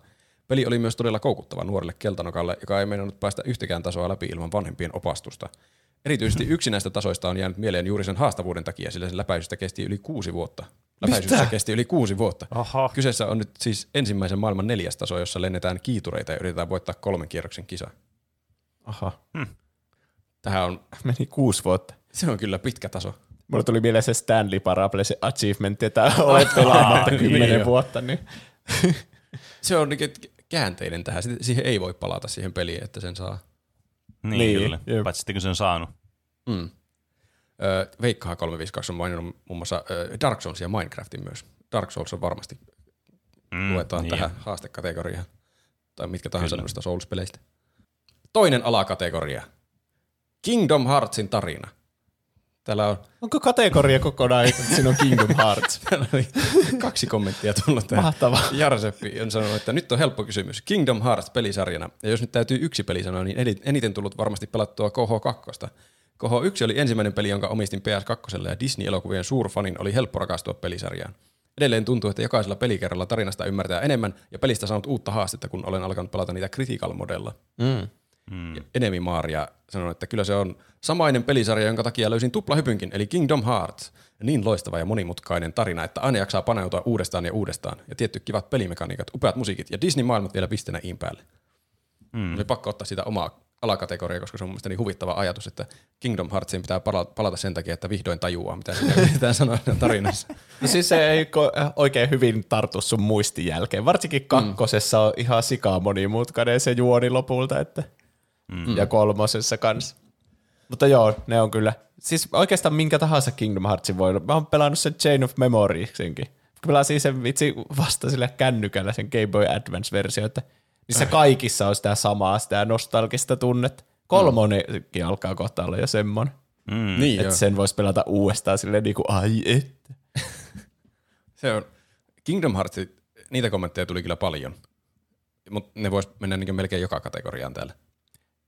Peli oli myös todella koukuttava nuorelle keltanokalle, joka ei meinannut päästä yhtäkään tasoa läpi ilman vanhempien opastusta. Erityisesti yksi näistä tasoista on jäänyt mieleen juuri sen haastavuuden takia, sillä sen läpäisystä kesti yli kuusi vuotta. Läpäisystä kesti yli kuusi vuotta. Aha. Kyseessä on nyt siis ensimmäisen maailman neljäs taso, jossa lennetään kiitureita ja yritetään voittaa kolmen kierroksen kisa. Aha. Hmm. Tähän on... Meni kuusi vuotta. Se on kyllä pitkä taso. Mulla tuli mieleen se Stanley Parable, se achievement, että olet pelaamatta *laughs* kymmenen niin vuotta. Niin. *laughs* se on niin käänteinen tähän. Siihen ei voi palata siihen peliin, että sen saa. Niin, niin kyllä. Jep. Paitsi sitten kun se on saanut. Mm. Öö, Veikkaha 352 on maininnut muun muassa öö, Dark Souls ja Minecraftin myös. Dark Souls on varmasti mm, luetaan niin tähän haastekategoriaan. tai mitkä tahansa noista Souls-peleistä. Toinen alakategoria. Kingdom Heartsin tarina. Täällä on, Onko kategoria kokonaan, että siinä on Kingdom *laughs* Hearts? täällä oli kaksi kommenttia tullut tähän. Mahtavaa. Jarseppi on sanonut, että nyt on helppo kysymys. Kingdom Hearts pelisarjana. Ja jos nyt täytyy yksi peli sanoa, niin eni- eniten tullut varmasti pelattua KH2. KH1 oli ensimmäinen peli, jonka omistin PS2 ja Disney-elokuvien suurfanin oli helppo rakastua pelisarjaan. Edelleen tuntuu, että jokaisella pelikerralla tarinasta ymmärtää enemmän ja pelistä saanut uutta haastetta, kun olen alkanut pelata niitä critical modella. Mm. Mm. Enemi Maaria sanoi, että kyllä se on samainen pelisarja, jonka takia löysin tuplahypynkin, eli Kingdom Hearts. Niin loistava ja monimutkainen tarina, että aina jaksaa paneutua uudestaan ja uudestaan. Ja tietty kivat pelimekaniikat, upeat musiikit ja Disney-maailmat vielä pisteenä iin päälle. Mm. Oli pakko ottaa sitä omaa alakategoriaa, koska se on mun mielestä niin huvittava ajatus, että Kingdom Heartsiin pitää pala- palata sen takia, että vihdoin tajuaa, mitä yritetään sanoa tarinassa. *laughs* No siis se ei oikein hyvin tartu sun muistin jälkeen. Varsinkin kakkosessa on ihan sikaa monimutkainen se juoni lopulta, että mm. ja kolmosessa kanssa. Mutta joo, ne on kyllä. Siis oikeastaan minkä tahansa Kingdom Heartsin voi olla. Mä oon pelannut sen Chain of Memoriesinkin. Pelasin sen vitsi vasta sillä kännykällä sen Game Boy Advance-versio, että niissä kaikissa on sitä samaa, sitä nostalgista tunnetta. Kolmonenkin alkaa kohta olla jo semmoinen. Mm. Niin Että sen voisi pelata uudestaan silleen niin kuin, ai että. *laughs* Se on, Kingdom Hearts, niitä kommentteja tuli kyllä paljon. Mutta ne vois mennä niin melkein joka kategoriaan täällä.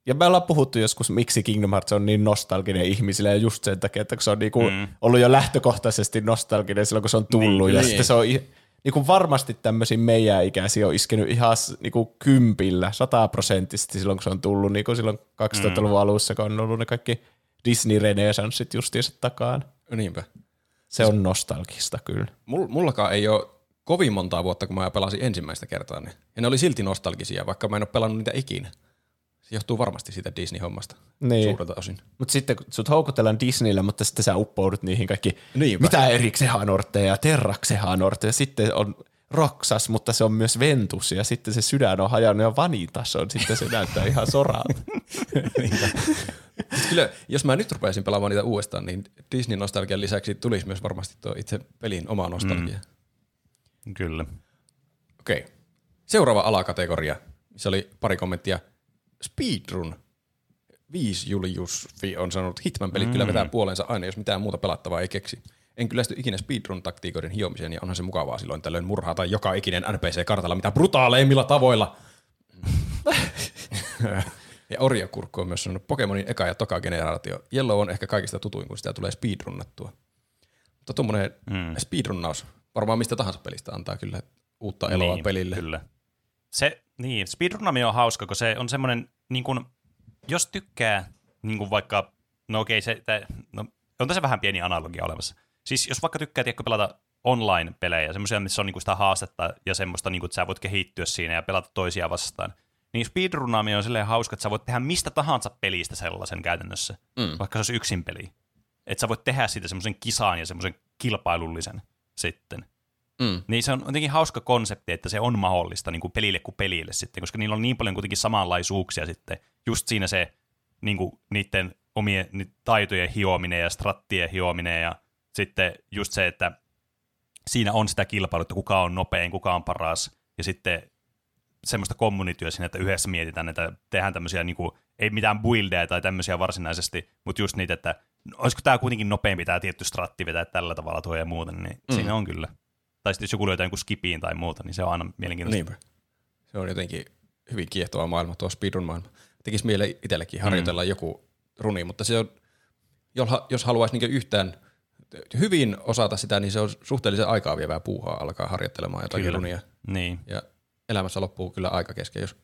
Ja me ollaan puhuttu joskus, miksi Kingdom Hearts on niin nostalginen ihmisille, ja just sen takia, että kun se on niinku mm. ollut jo lähtökohtaisesti nostalginen silloin, kun se on tullut, Niin, ja niin. sitten se on i- niinku varmasti tämmöisiin meidän ikäisiin on iskenyt ihan s- niinku kympillä, sataprosenttisesti silloin, kun se on tullut, niin kuin silloin 2000-luvun alussa, kun on ollut ne kaikki Disney-renesanssit justiinsa takaan. Niinpä. Se on nostalgista kyllä. Mul, mullakaan ei ole kovin montaa vuotta, kun mä pelasin ensimmäistä kertaa ne. Ja ne oli silti nostalgisia, vaikka mä en ole pelannut niitä ikinä. Se johtuu varmasti siitä Disney-hommasta Niin. suurelta osin. Mutta sitten kun sut houkutellaan Disneyllä, mutta sitten sä uppoudut niihin kaikki, Niinpä. mitä Erikse Hanorte ja Terrakse Hanorte, ja sitten on Roksas, mutta se on myös Ventus, ja sitten se sydän on hajannut ja Vanitas on, sitten se näyttää ihan soralta. *laughs* Siis kyllä, jos mä nyt rupeaisin pelaamaan niitä uudestaan, niin Disney-nostalgian lisäksi tulisi myös varmasti tuo itse pelin oma nostalgia. Mm. Kyllä. Okei. Seuraava alakategoria, missä oli pari kommenttia. Speedrun. Viisi Julius on sanonut, Hitman-pelit mm. kyllä vetää puolensa aina, jos mitään muuta pelattavaa ei keksi. En kyllästy ikinä speedrun-taktiikoiden hiomiseen, ja onhan se mukavaa silloin tällöin murhata joka ikinen NPC-kartalla mitä brutaaleimmilla tavoilla. *laughs* ja Orjakurkku on myös sanonut Pokemonin eka ja toka generaatio. Yellow on ehkä kaikista tutuin, kun sitä tulee speedrunnattua. Mutta tuommoinen mm. speedrunnaus varmaan mistä tahansa pelistä antaa kyllä uutta eloa niin, pelille. Kyllä. Se, niin, speedrunaminen on hauska, kun se on semmoinen, niin kuin, jos tykkää, niin kuin vaikka, no okei, se, tä, no, on tässä vähän pieni analogia olemassa. Siis jos vaikka tykkää tiedätkö, pelata online-pelejä, semmoisia, missä on niin kuin sitä haastetta ja semmoista, niin kuin, että sä voit kehittyä siinä ja pelata toisia vastaan, niin speedrunaaminen on silleen hauska, että sä voit tehdä mistä tahansa pelistä sellaisen käytännössä, mm. vaikka se olisi yksin peli. Että sä voit tehdä siitä semmoisen kisaan ja semmoisen kilpailullisen sitten. Mm. Niin se on jotenkin hauska konsepti, että se on mahdollista niin kuin pelille kuin pelille sitten, koska niillä on niin paljon kuitenkin samanlaisuuksia sitten. Just siinä se niin kuin niiden omien ni- taitojen hiominen ja strattien hiominen ja sitten just se, että siinä on sitä kilpailua, että kuka on nopein, kuka on paras ja sitten semmoista kommunityö siinä, että yhdessä mietitään, että tehdään tämmöisiä, niin kuin, ei mitään buildeja tai tämmöisiä varsinaisesti, mutta just niitä, että no, olisiko tämä kuitenkin nopeampi tämä tietty stratti vetää tällä tavalla tuo ja muuta, niin mm. siinä on kyllä. Tai sitten jos joku löytää jonkun skipiin tai muuta, niin se on aina mielenkiintoista. Niinpä. Se on jotenkin hyvin kiehtova maailma, tuo speedrun-maailma. Tekisi mieleen itsellekin harjoitella mm. joku runi, mutta se on, jos- jos haluaisi niin yhtään hyvin osata sitä, niin se on suhteellisen aikaa vievää puuhaa alkaa harjoittelemaan jotakin Kyllä. runia. Niin. Ja elämässä loppuu kyllä aika kesken, jos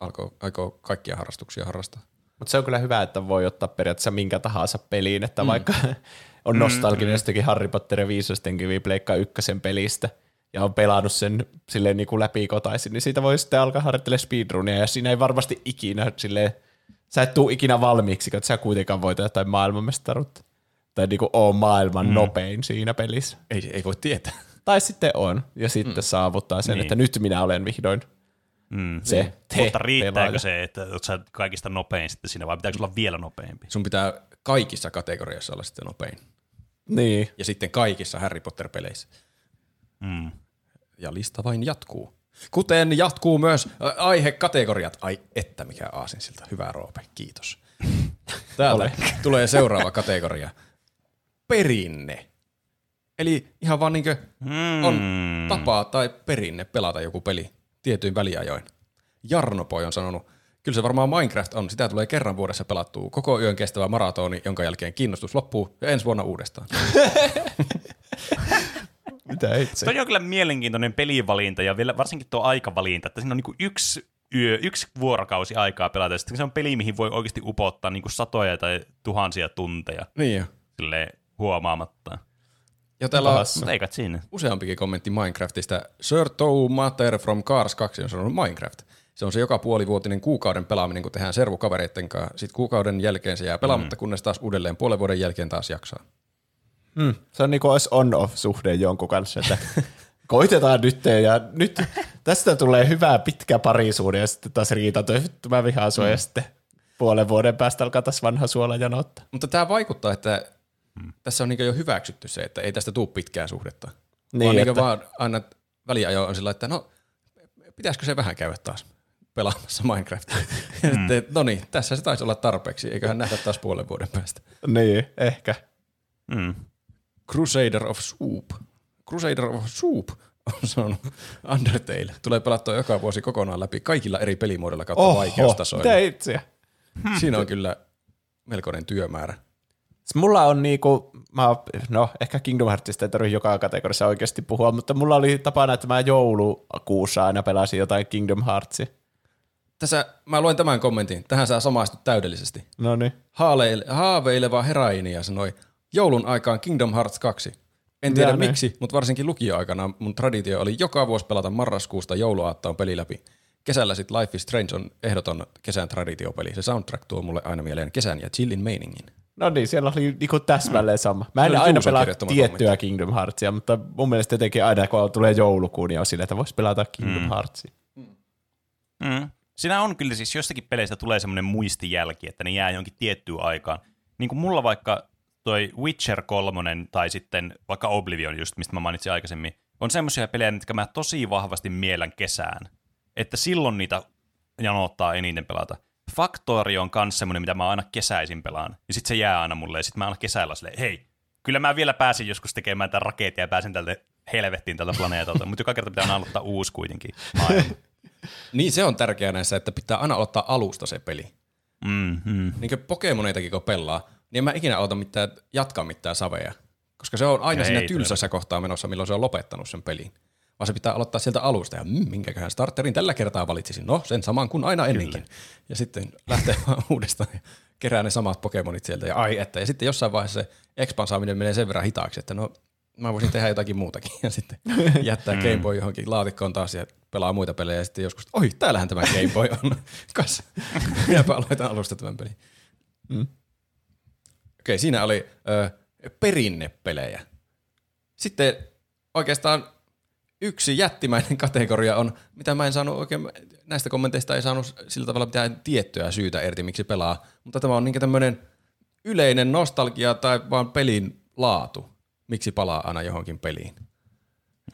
alkoi, aikoo kaikkia harrastuksia harrastaa. Mutta se on kyllä hyvä, että voi ottaa periaatteessa minkä tahansa peliin, että mm. vaikka on nostalginen jostakin Harry Potter ja viisasten kivi Pleikka ykkösen pelistä ja on pelannut sen silleen niin kuin läpikotaisin, niin siitä voi sitten alkaa harjoittelemaan speedrunia ja siinä ei varmasti ikinä silleen, sä et tuu ikinä valmiiksi, kun sä kuitenkaan voita jotain maailmanmestaruutta. Tai niin kuin oo maailman mm. nopein siinä pelissä. Ei, ei voi tietää. Tai sitten on, ja sitten mm. saavuttaa sen, Niin. että nyt minä olen vihdoin Mm. se te Mutta riittääkö pelaaja. se, että oot sä kaikista nopein sitten siinä, vai pitääkö olla vielä nopeampi? Sun pitää kaikissa kategoriassa olla sitten nopein. Niin. Ja sitten kaikissa Harry Potter-peleissä. Mm. Ja lista vain jatkuu. Kuten jatkuu myös aihekategoriat. Ai että mikä aasinsilta. Hyvä Roope, kiitos. *laughs* Täältä tulee seuraava kategoria. Perinne. Eli ihan vaan niinkö on tapa tai perinne pelata joku peli tietyin väliajoin. Jarnopoi on sanonut, kyllä se varmaan Minecraft on. Sitä tulee kerran vuodessa pelattua. Koko yön kestävä maratoni, jonka jälkeen kiinnostus loppuu ja ensi vuonna uudestaan. *laughs* Mitä itse? Toi on kyllä mielenkiintoinen pelivalinta ja vielä varsinkin tuo aikavalinta, että siinä on niinku yksi yö, yksi vuorokausi aikaa pelata. ja Sitten se on peli, mihin voi oikeasti upottaa niinku satoja tai tuhansia tunteja Niin jo. silleen huomaamatta. Ja täällä on siinä. useampikin kommentti Minecraftista. Sir Tow Mater from Cars 2 on sanonut Minecraft. Se on se joka puolivuotinen kuukauden pelaaminen, kun tehdään servukavereitten kanssa. Sitten kuukauden jälkeen se jää pelaamatta, mm. kunnes taas uudelleen puolen vuoden jälkeen taas jaksaa. Mm, se on niinku olisi on-off-suhde jonkun kanssa, että *laughs* koitetaan nyt ja nyt tästä tulee hyvä pitkä parisuuden ja sitten taas riitat, että mä vihaan sua ja sitten puolen vuoden päästä alkaa taas vanha suola janottaa. Mutta tämä vaikuttaa, että tässä on niinku jo hyväksytty se, että ei tästä tule pitkää suhdetta. Niin, vaan, niinku että- vaan aina väliajo on sillä, että no, pitäisikö se vähän käydä taas pelaamassa Minecraftia. Mm. *laughs* no niin, tässä se taisi olla tarpeeksi, eiköhän nähdä taas puolen vuoden päästä. Niin, ehkä. Mm. Crusader of Soup. Crusader of Soup on sanonut Undertale. Tulee pelattua joka vuosi kokonaan läpi kaikilla eri pelimuodoilla kautta Oho, vaikeustasoilla. mitä itseä? Siinä on kyllä melkoinen työmäärä. Mulla on niinku, mä, no ehkä Kingdom Heartsista ei tarvitse joka kategoriassa oikeasti puhua, mutta mulla oli tapana, että mä joulukuussa aina pelasin jotain Kingdom Heartsia. Tässä mä luen tämän kommentin. Tähän saa samaistut täydellisesti. No niin. Haaleile, haaveileva herainia sanoi, joulun aikaan Kingdom Hearts 2. En tiedä Ja niin. miksi, mutta varsinkin lukioaikana mun traditio oli joka vuosi pelata marraskuusta jouluaattoon peli läpi. Kesällä sitten Life is Strange on ehdoton kesän traditiopeli. Se soundtrack tuo mulle aina mieleen kesän ja chillin meiningin. No niin, siellä oli niinku täsmälleen sama. Mä en aina pelaa tiettyä Kingdom Heartsia, mutta mun mielestä jotenkin aina kun tulee joulukuun, niin on sille, että voisi pelata Kingdom mm. Heartsia. Mm. Siinä on kyllä siis jostakin peleistä tulee semmoinen muistijälki, että ne jää jonkin tiettyyn aikaan. Niin kuin mulla vaikka toi Witcher 3 tai sitten vaikka Oblivion just, mistä mä mainitsin aikaisemmin, on semmoisia pelejä, mitkä mä tosi vahvasti mielän kesään. Että silloin niitä janottaa eniten pelata. Factory on kans semmoinen, mitä mä aina kesäisin pelaan. Ja sit se jää aina mulle, ja sit mä aina kesällä silleen, hei, kyllä mä vielä pääsin joskus tekemään tämän raketin ja pääsin tältä helvettiin tältä planeetalta, mutta joka kerta pitää aina aloittaa uusi kuitenkin. *laughs* *laughs* Niin se on tärkeää näissä, että pitää aina aloittaa alusta se peli. Mm, mm. Niin kuin Pokemoneitakin kun pelaa, niin en mä ikinä aloita mitään, jatkaa mitään saveja. Koska se on aina Ei siinä tylsässä kohtaa menossa, milloin se on lopettanut sen pelin. Vaan se pitää aloittaa sieltä alusta ja mm, minkäköhän starterin tällä kertaa valitsisin. No, sen saman kuin aina ennenkin. Ja sitten lähtee *laughs* vaan uudestaan ja kerää ne samat Pokemonit sieltä. Ja ai että. Ja sitten jossain vaiheessa se expansaaminen menee sen verran hitaaksi, että no mä voisin tehdä jotakin muutakin. *laughs* Ja sitten *laughs* jättää Game Boy johonkin laatikkoon taas ja pelaa muita pelejä. Ja sitten joskus, oi, täällähän tämä Game Boy on. *laughs* Kas, minäpä aloitan alusta tämän pelin. Okei, siinä oli ö, perinnepelejä. Sitten oikeastaan yksi jättimäinen kategoria on, mitä mä en saanut oikein, näistä kommenteista ei saanut sillä tavalla mitään tiettyä syytä irti, miksi pelaa, mutta tämä on niin tämmöinen yleinen nostalgia tai vaan pelin laatu, miksi palaa aina johonkin peliin.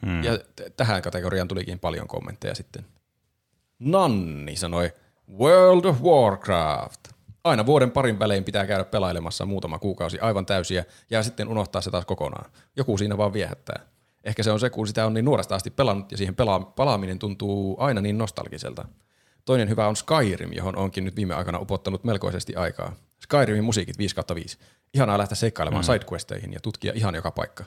Mm. Ja t- tähän kategoriaan tulikin paljon kommentteja sitten. Nanni sanoi, World of Warcraft. Aina vuoden parin välein pitää käydä pelailemassa muutama kuukausi aivan täysiä ja sitten unohtaa se taas kokonaan. Joku siinä vaan viehättää. Ehkä se on se, kun sitä on niin nuoresta asti pelannut ja siihen pela- palaaminen tuntuu aina niin nostalgiselta. Toinen hyvä on Skyrim, johon onkin nyt viime aikana upottanut melkoisesti aikaa. Skyrimin musiikit 5 5. Ihanaa lähteä seikkailemaan mm. sidequesteihin ja tutkia ihan joka paikka.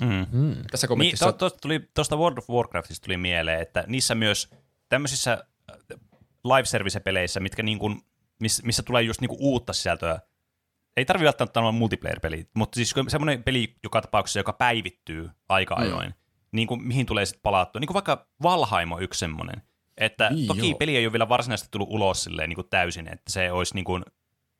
Mm. Tässä Niin, kommentissa... to, to, tuli, tuosta World of Warcraftista tuli mieleen, että niissä myös tämmöisissä äh, live service-peleissä, mitkä niin kuin, miss, missä tulee just niin kuin uutta sisältöä, ei tarvi välttämättä olla multiplayer-peli, mutta siis semmoinen peli joka tapauksessa, joka päivittyy aika ajoin, mm. niin kuin, mihin tulee sitten palattua. Niin kuin vaikka Valheim on yksi semmoinen. Että Niin, toki joo. peli ei ole vielä varsinaisesti tullut ulos silleen, niin kuin täysin, että se olisi niin kuin,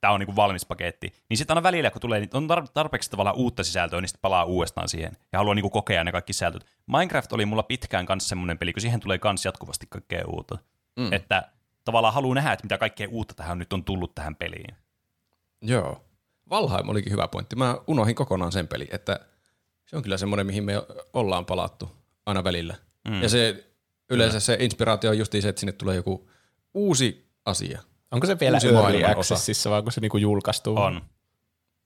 tämä on niin kuin valmis paketti. Niin sitten aina välillä, kun tulee, niin on tar- tarpeeksi tavallaan uutta sisältöä, niin sitten palaa uudestaan siihen ja haluaa niin kuin kokea ne kaikki sisältöt. Minecraft oli mulla pitkään kanssa semmoinen peli, kun siihen tulee kans jatkuvasti kaikkea uutta. Mm. Että tavallaan haluaa nähdä, että mitä kaikkea uutta tähän nyt on tullut tähän peliin. Joo. Valheim olikin hyvä pointti. Mä unohdin kokonaan sen peli, että se on kyllä semmoinen, mihin me ollaan palattu aina välillä. Mm. Ja se yleensä se inspiraatio on justiin se, että sinne tulee joku uusi asia. Onko se vielä Uusi Early. Accessissa vai onko se niinku julkaistu? On.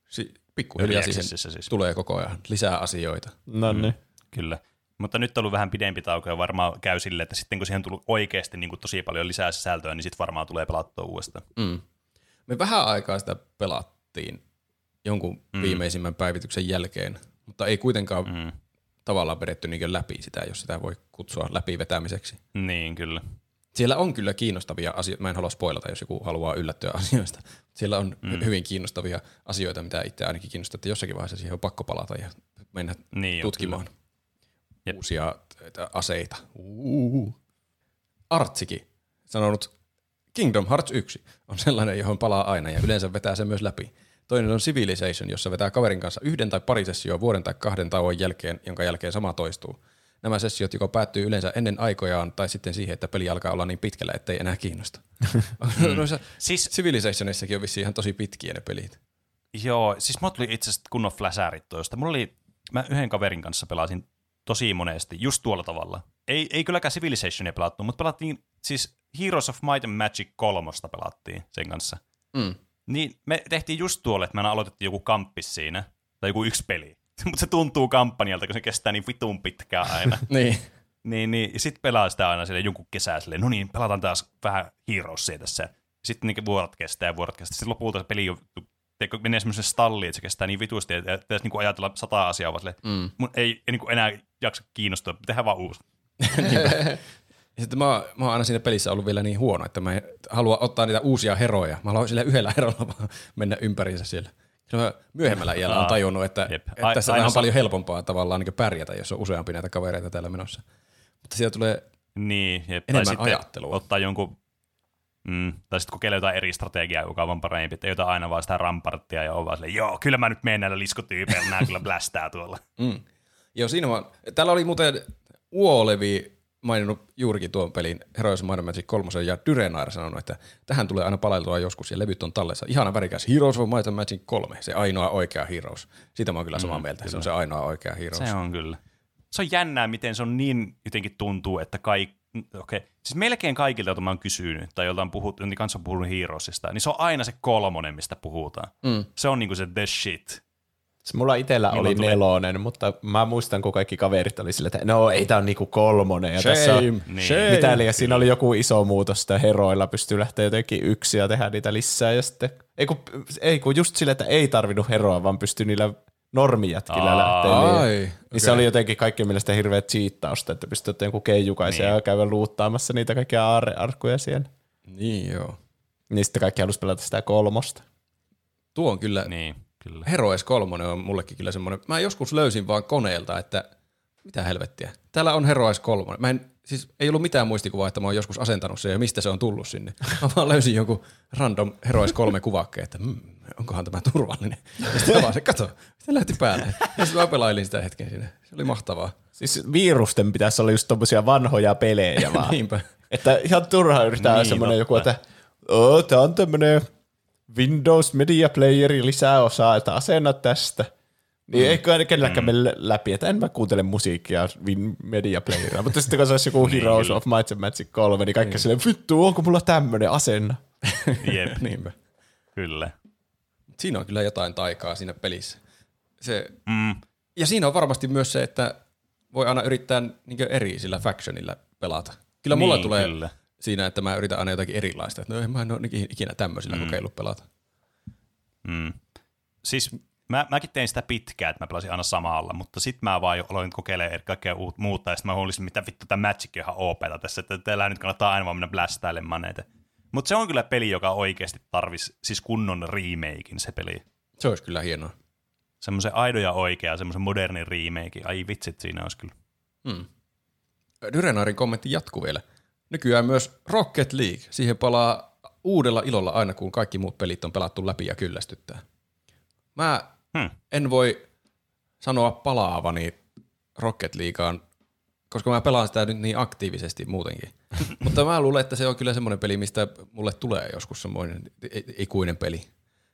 Si- pikkuhiljaa Early accessissa siis. tulee koko ajan lisää asioita. No niin. Kyllä. Mutta nyt on ollut vähän pidempi tauko ja varmaan käy silleen, että sitten kun siihen on tullut oikeasti niin kuin tosi paljon lisää sisältöä, niin sitten varmaan tulee pelattua uudestaan. Mm. Me vähän aikaa sitä pelattiin jonkun mm. viimeisimmän päivityksen jälkeen, mutta ei kuitenkaan mm. Tavallaan vedetty niin läpi sitä, jos sitä voi kutsua läpi vetämiseksi. Niin, kyllä. Siellä on kyllä kiinnostavia asioita, mä en halua spoilata, jos joku haluaa yllättyä *laughs* asioista. Siellä on mm. hyvin kiinnostavia asioita, mitä itse ainakin kiinnostaa, että jossakin vaiheessa siihen on pakko palata ja mennä Niin tutkimaan Jep. uusia t- aseita. Uh. Artsikin sanonut, Kingdom Hearts 1 on sellainen, johon palaa aina ja yleensä vetää se myös läpi. Toinen on Civilization, jossa vetää kaverin kanssa yhden tai pari sessioa vuoden tai kahden tauon jälkeen, jonka jälkeen sama toistuu. Nämä sessiot joko päättyy yleensä ennen aikojaan tai sitten siihen, että peli alkaa olla niin pitkällä, ettei enää kiinnosta. *laughs* *laughs* Noissa Siis, Civilizationissakin on vissiin ihan tosi pitkiä ne pelit. joo, siis mulla tuli itse asiassa kunnon fläsärit tuosta. Mulla oli, mä yhden kaverin kanssa pelasin tosi monesti, just tuolla tavalla. Ei, ei kylläkään Civilizationia pelattu, mutta pelattiin, siis Heroes of Might and Magic kolmosta pelattiin sen kanssa. Mm. Niin me tehtiin just tuolle, että me aloitettiin joku kamppis siinä, tai joku yksi peli. *laughs* mutta se tuntuu kampanjalta, kun se kestää niin vitun pitkään aina. *laughs* Niin. niin, niin, ja sitten pelaa sitä aina sille jonkun kesää silleen, no niin, pelataan taas vähän Heroesia tässä. Sitten niin vuorot kestää ja vuorot kestää. Sitten lopulta se peli jo- teekö, menee semmoiseen stalliin, että se kestää niin vitusti, että pitäisi niin ajatella sata asiaa vaan silleen, Mm. mun ei, ei niin enää jaksa kiinnostua, tehdään vaan uusi. *laughs* Ja sitten mä, mä oon aina siinä pelissä ollut vielä niin huono, että mä en halua ottaa niitä uusia heroja. Mä haluan sillä yhdellä herolla vaan mennä ympäriinsä siellä. Myöhemmällä iällä on tajunnut, että, jep. että Ai- tässä on sa- paljon helpompaa tavallaan niin pärjätä, jos on useampi näitä kavereita täällä menossa. Mutta siellä tulee, Niin, jep. Enemmän tai sitten ajattelua. ottaa jonkun, mm, tai sitten kokeilee jotain eri strategiaa, joka on parempi, että ei ota aina vaan sitä ramparttia ja on vaan silleen, joo, kyllä mä nyt menen näillä liskotyypeillä, nää kyllä blästää tuolla. mm. joo siinä vaan, täällä oli muuten Uolevi maininnut juurikin tuon pelin Heroes of Might and Magic 3 ja Dyrenair sanonut, että tähän tulee aina palailtua joskus ja levyt on tallessa. Ihana värikäs Heroes of Might and Magic 3, se ainoa oikea Heroes. Siitä mä oon kyllä samaa Mm, mieltä, se kyllä. on se ainoa oikea Heroes. Se on kyllä. Se on jännää, miten se on niin jotenkin tuntuu, että kaikki, okei, okay. siis melkein kaikilta, joita mä oon kysynyt, tai joilta on puhuttu, niin kanssa on puhunut Heroesista, niin se on aina se kolmonen, mistä puhutaan. Mm. Se on niinku se the shit. Se mulla itellä Milloin oli tulee? nelonen, mutta mä muistan, kun kaikki kaverit oli sille, että no ei tää on niinku kolmonen. Ja tässä on, Shame, Niin. shame. mitä liian, siinä oli joku iso muutos, että heroilla pystyy lähteä jotenkin yksi ja tehdä niitä lisää. Ja sitten, ei kun, ei kun just sille, että ei tarvinnut heroa, vaan pystyi niillä normijätkillä Aa. lähteä. Niin, Ai, niin se okei. oli jotenkin kaikkien mielestä hirveä cheattausta, että pystyy ottaa jonkun keijukaisen Niin. ja käydä luuttaamassa niitä kaikkia aarrearkkuja siellä. Niin joo. Niin sitten kaikki halusi pelata sitä kolmosta. Tuo on kyllä, Niin, kyllä. Heroes 3 on mullekin kyllä semmoinen, mä joskus löysin vaan koneelta, että mitä helvettiä. Täällä on Heroes 3. Mä en, siis ei ollut mitään muistikuvaa, että mä oon joskus asentanut sen ja mistä se on tullut sinne. Mä vaan löysin jonkun random Heroes 3 kuvakkeen, että mm, onkohan tämä turvallinen. Ja sitten vaan se, kato, se lähti päälle. Ja sitten mä pelailin sitä hetken siinä. Se oli mahtavaa. Siis virusten pitäisi olla just tommosia vanhoja pelejä *laughs* vaan. Niinpä. Että ihan turha yrittää Niin, semmoinen joku, että Oo, tää on tämmönen Windows Media Playeri lisäosa, että asenna tästä. Niin mm. ei kai kenelläkään mm. mene läpi, että en mä kuuntele musiikkia Win Media Playerilla, mutta sitten kun se olisi joku *laughs* Niin, Heroes kyllä. of Might and Magic 3, niin kaikki silleen, vittu, onko mulla tämmönen asenna? *laughs* Jep, *laughs* Niinpä. kyllä. Siinä on kyllä jotain taikaa siinä pelissä. Se, Mm, ja siinä on varmasti myös se, että voi aina yrittää niin eri sillä factionilla pelata. Kyllä mulla Niin, tulee kyllä. Siinä, että mä yritän aina jotakin erilaista. Että no en mä en ole ikinä- tämmöisillä mm. kokeillut pelata. Mm. Siis mä, mäkin tein sitä pitkään, että mä pelasin aina samalla, mutta sitten mä vaan jo aloin kokeilemaan kaikkea uut, muuta, ja sitten mä huolisin, mitä vittu tämä Magic on ihan OPta tässä, että teillä nyt kannattaa aina vaan mennä blästäilemään näitä. Mutta se on kyllä peli, joka oikeasti tarvisi siis kunnon remakein se peli. Se olisi kyllä hienoa. Semmoisen aido ja oikea, semmoisen modernin remakein. Ai vitsit, siinä olisi kyllä. Mm. Dyrenaarin kommentti jatkuu vielä. Nykyään myös Rocket League. Siihen palaa uudella ilolla aina, kun kaikki muut pelit on pelattu läpi ja kyllästyttää. Mä Hmm. en voi sanoa palaavani Rocket Leagueaan, koska mä pelaan sitä nyt niin aktiivisesti muutenkin. *laughs* Mutta mä luulen, että se on kyllä semmoinen peli, mistä mulle tulee joskus semmoinen ikuinen peli.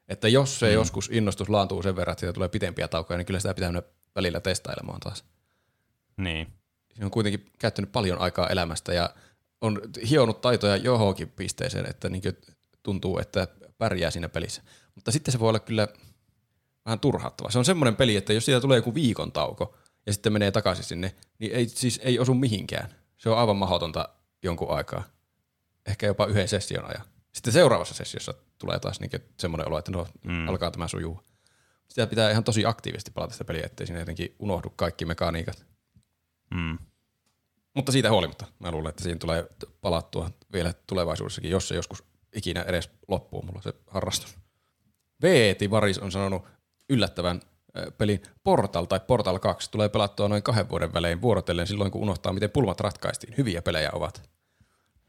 Että jos se mm. joskus innostus laantuu sen verran, että siitä tulee pitempiä taukoja, niin kyllä sitä pitää mennä välillä testailemaan taas. Niin. Siinä on kuitenkin käyttänyt paljon aikaa elämästä ja on hionut taitoja johonkin pisteeseen, että niin tuntuu, että pärjää siinä pelissä. Mutta sitten se voi olla kyllä vähän turhauttava. Se on semmoinen peli, että jos siitä tulee joku viikon tauko ja sitten menee takaisin sinne, niin ei, siis ei osu mihinkään. Se on aivan mahdotonta jonkun aikaa. Ehkä jopa yhden session ajan. Sitten seuraavassa sessiossa tulee taas niin semmoinen olo, että no, mm. alkaa tämä sujuu. Sitä pitää ihan tosi aktiivisesti pelata sitä peliä, ettei siinä jotenkin unohdu kaikki mekaniikat. Mm. Mutta siitä huolimatta, mä luulen, että siinä tulee palattua vielä tulevaisuudessakin, jos se joskus ikinä edes loppuu mulla se harrastus. Veeti Varis on sanonut yllättävän pelin Portal tai Portal 2 tulee pelattua noin kahden vuoden välein vuorotellen silloin, kun unohtaa, miten pulmat ratkaistiin. Hyviä pelejä ovat.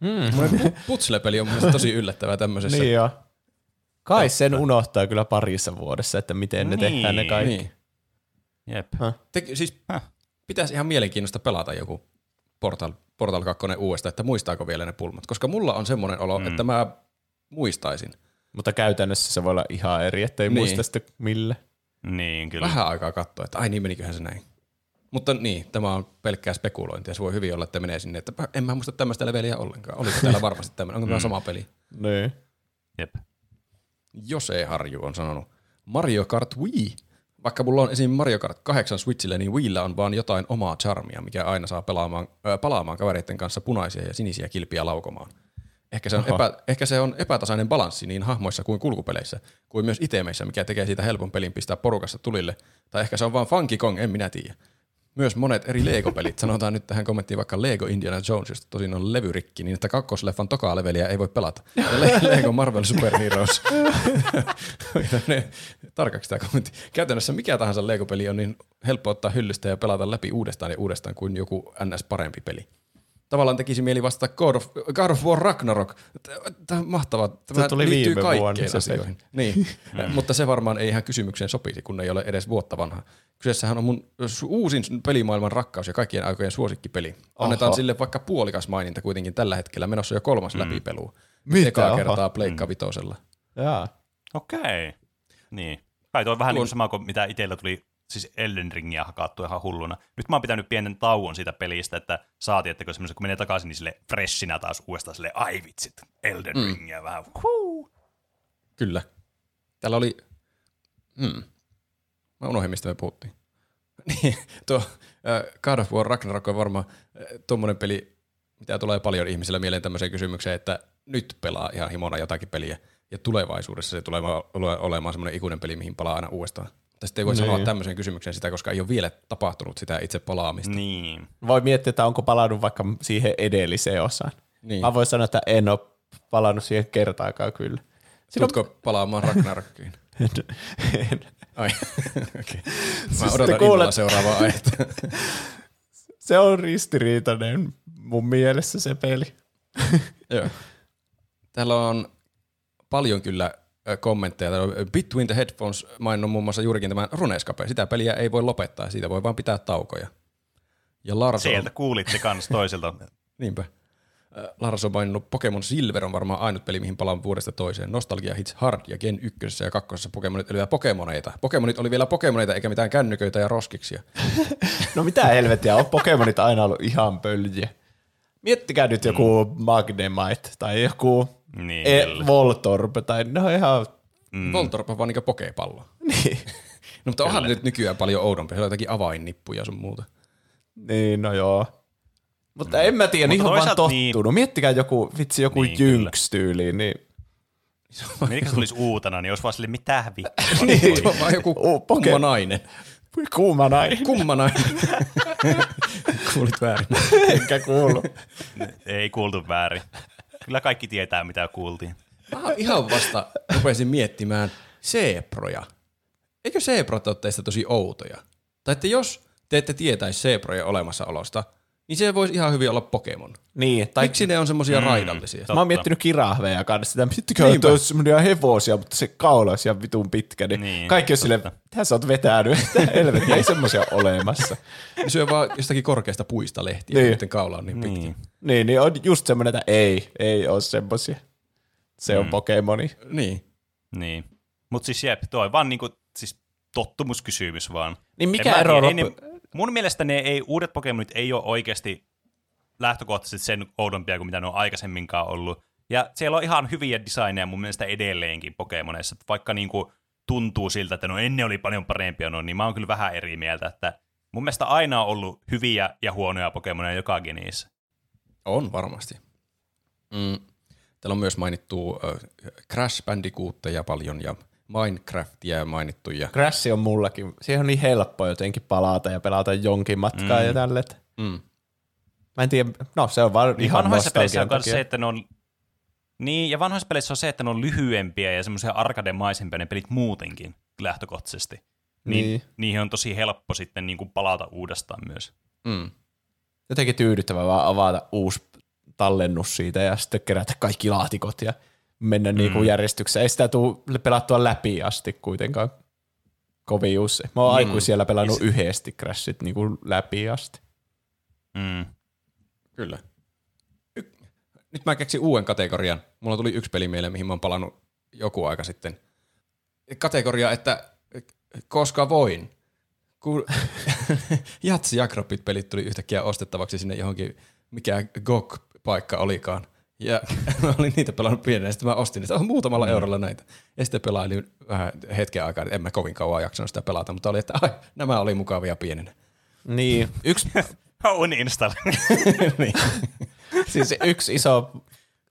Hmm. Putsle-peli on mielestäni tosi yllättävää tämmöisessä. Niin joo. Kai sen unohtaa kyllä parissa vuodessa, että miten ne Niin. tehdään ne kaikki. Niin. Jep. Te, siis pitäisi ihan mielenkiinnosta pelata joku Portal, Portal 2 uudestaan, että muistaako vielä ne pulmat. Koska mulla on semmoinen olo, mm. että mä muistaisin. Mutta käytännössä se voi olla ihan eri, ettei Niin. niin. muista sitä millä. Niin, kyllä. Vähän aikaa katsoa, että ai niin meniköhän se näin. Mutta niin, tämä on pelkkää spekulointia. Se voi hyvin olla, että menee sinne, että en mä muista tämmöistä leveliä ollenkaan. Oliko täällä varmasti tämmöinen? Onko tämä sama peli? Niin. Jep. Jose Harju on sanonut Mario Kart Wii. Vaikka mulla on esim. Mario Kart 8 Switchillä, niin Wiillä on vaan jotain omaa charmia, mikä aina saa pelaamaan, ö, palaamaan kavereiden kanssa punaisia ja sinisiä kilpiä laukomaan. Ehkä se, on epä, ehkä se on epätasainen balanssi niin hahmoissa kuin kulkupeleissä, kuin myös itemeissä, mikä tekee siitä helpon pelin pistää porukassa tulille. Tai ehkä se on vaan Funky Kong, en minä tiedä. Myös monet eri Lego-pelit, *laughs* sanotaan nyt tähän kommenttiin vaikka Lego Indiana Jones, josta tosin on levyrikki, niin että kakkosleffan tokaa leveliä ei voi pelata. Ja *laughs* Lego Marvel Super Heroes. *laughs* Tarkaksi tämä kommentti. Käytännössä mikä tahansa Lego-peli on niin helppo ottaa hyllystä ja pelata läpi uudestaan ja uudestaan kuin joku NS parempi peli. Tavallaan tekisi mieli vastata God of, God of War Ragnarok. Tämä on mahtavaa. Tämä tuli liittyy kaikkeen se asioihin. Niin, mutta se varmaan ei ihan kysymykseen sopisi, kun ei ole edes vuotta vanha. Kyseessähän on mun uusin pelimaailman rakkaus ja kaikkien aikojen suosikkipeli. Annetaan Oho. sille vaikka puolikas maininta kuitenkin tällä hetkellä menossa jo kolmas mm. läpipelu. Mitä? Ekaa kertaa Pleikka vitosella. Jaa. Okei. Niin. Kai tuo on vähän Tuo niin kuin sama kuin mitä itsellä tuli siis Elden Ringia hakattu ihan hulluna. Nyt mä oon pitänyt pienen tauon siitä pelistä, että saatiin, että kun, kun menee takaisin, niin sille freshinä taas uudestaan sille ai vitsit, Elden mm. Ringia vähän. Huu. Kyllä. Täällä oli... Hmm. Mä unohdin, mistä me puhuttiin. *laughs* Niin, tuo äh, God of War Ragnarok on varmaan äh, tuommoinen peli, mitä tulee paljon ihmisillä mieleen tämmöiseen kysymykseen, että nyt pelaa ihan himona jotakin peliä, ja tulevaisuudessa se tulee ole- olemaan semmoinen ikuinen peli, mihin palaa aina uudestaan. Mutta sitten ei voi Niin. sanoa tämmöiseen kysymykseen sitä, koska ei ole vielä tapahtunut sitä itse palaamista. Niin. Voi miettiä, että onko palannut vaikka siihen edelliseen osaan. Niin. Mä voin sanoa, että en ole palannut siihen kertaakaan kyllä. Silloin, Tuletko palaamaan Ragnarokkiin? *laughs* en. Ai, okei. *laughs* Mä Siis odotan kuulet- innolla seuraavaa aihetta. *laughs* se on ristiriitainen mun mielessä se peli. Joo. Täällä on paljon kyllä kommentteja. On Between the Headphones maininnut muun muassa juurikin tämän Runescape. Sitä peliä ei voi lopettaa, siitä voi vaan pitää taukoja. Ja Lars on, Sieltä kuulitte kans toisilta. *laughs* niinpä. Ö, Lars on maininnut Pokemon Silver on varmaan ainut peli, mihin palaan vuodesta toiseen. Nostalgia Hits Hard ja Gen 1 ja 2 Pokemonit oli vielä Pokemoneita. Pokemonit oli vielä Pokemoneita eikä mitään kännyköitä ja roskiksia. *laughs* No mitä helvettiä, on Pokemonit aina ollut ihan pöljiä. Miettikää nyt joku Magnemite tai joku Niin, e-. Voltorb tai ne on ihan... Mm. Voltorb on vaan niinku pokepallo. *laughs* Niin. No, mutta onhan nyt nykyään paljon oudompi. Se on jotakin avainnippuja sun muuta. Niin, no joo. Mutta en mä tiedä, Mutta niihin on vaan niin- tottunut. Miettikää joku, vitsi, joku Niin, niin. Jynx-tyyliin, *laughs* niin Mikä se tulisi uutena, niin olisi vaan sille mitä vittua. *laughs* Niin. Se on vaan joku Oh, kumma nainen. Voi kuuma nainen. Kumma nainen. Kuulit väärin. Enkä kuulu. Ei kuultu väärin. Kyllä kaikki tietää, mitä kuultiin. Mä ihan vasta rupesin miettimään seeproja. Eikö seeprat ole teistä tosi outoja? Tai että jos te ette tietäisi seeprojen olemassaolosta, niin se voisi ihan hyvin olla Pokemon. Niin, Tai Miksi ne on semmosia mm, raidallisia? totta. mä oon miettinyt kirahveja kanssa sitä, Niinpä. on semmoisia hevosia, mutta se kaula olisi ihan vitun pitkä, niin, Niin, niin kaikki on silleen, mitä sä oot vetänyt, *laughs* helvetti, ei semmoisia olemassa. *laughs* Ne syö vaan jostakin korkeasta puista lehtiä, Niin. niin. kaula on niin pitkä. Niin. Niin, niin on just semmoinen, että ei, ei ole semmoisia. Se on Pokemoni. Niin. Niin. Mutta siis jep, on vaan niinku, siis tottumuskysymys vaan. Niin mikä En ero loppu... ei ne- mun mielestä ne ei, uudet Pokemonit ei ole oikeasti lähtökohtaisesti sen oudompia kuin mitä ne on aikaisemminkaan ollut. Ja siellä on ihan hyviä designeja mun mielestä edelleenkin Pokemoneissa, vaikka niinku tuntuu siltä, että no ennen oli paljon parempia, no, niin mä oon kyllä vähän eri mieltä, että mun mielestä aina on ollut hyviä ja huonoja Pokemoneja joka geniissä. On varmasti. Mm. Täällä on myös mainittu äh, Crash Bandicootteja paljon ja Minecraftia mainittu. Ja... Crash on mullakin. Siihen on niin helppo jotenkin palata ja pelata jonkin matkaa mm. ja tälle. Mm. Mä en tiedä, no se on vaan niin ihan vanhoissa peleissä on myös se, että ne on niin, ja vanhoissa peleissä on se, että ne on lyhyempiä ja semmoisia arkademaisempia ne pelit muutenkin lähtökohtaisesti. Niin, Niin. Niihin on tosi helppo sitten niin kuin palata uudestaan myös. Mm. Jotenkin tyydyttävää vaan avata uusi tallennus siitä ja sitten kerätä kaikki laatikot ja mennä mm. niinku järjestyksessä. Ei sitä tule pelattua läpi asti kuitenkaan kovin usein. Mä oon Mm. aikuisiellä pelannut Ja yhdesti Crashit niinku läpi asti. Mm. Kyllä. Y- Nyt mä keksin uuden kategorian. Mulla tuli yksi peli mieleen, mihin mä oon palannut joku aika sitten. Kategoria, että koska voin. Kun *laughs* Jatsi ja Akrobit pelit tuli yhtäkkiä ostettavaksi sinne johonkin, mikä GOG-paikka olikaan. Ja *laughs* mä olin niitä pelannut pienenä, sitten mä ostin niitä oh, muutamalla mm. eurolla näitä. Ja sitten pelailin vähän hetken aikaa, en mä kovin kauan jaksanut sitä pelata, mutta oli, että ai, nämä oli mukavia pienenä. Niin, yksi, *laughs* Uninstall. *laughs* niin. siis yksi iso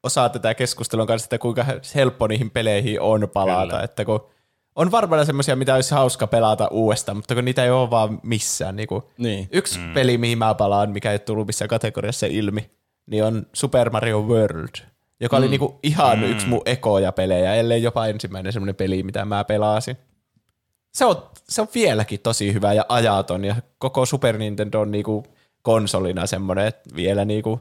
osa tätä keskustelua on kanssa, että kuinka helppo niihin peleihin on palata. Kyllä. Että kun on varmaan semmoisia, mitä olisi hauska pelata uudestaan, mutta kun niitä ei ole vaan missään. Niin kuin Niin. Yksi mm. peli, mihin mä palaan, mikä ei ole tullut missään kategoriassa ilmi, niin on Super Mario World, joka mm. oli niinku ihan mm. yksi mun ekoja pelejä, ellei jopa ensimmäinen semmoinen peli, mitä mä pelasin. Se on, se on vieläkin tosi hyvä ja ajaton, ja koko Super Nintendo on niinku konsolina semmoinen että vielä niinku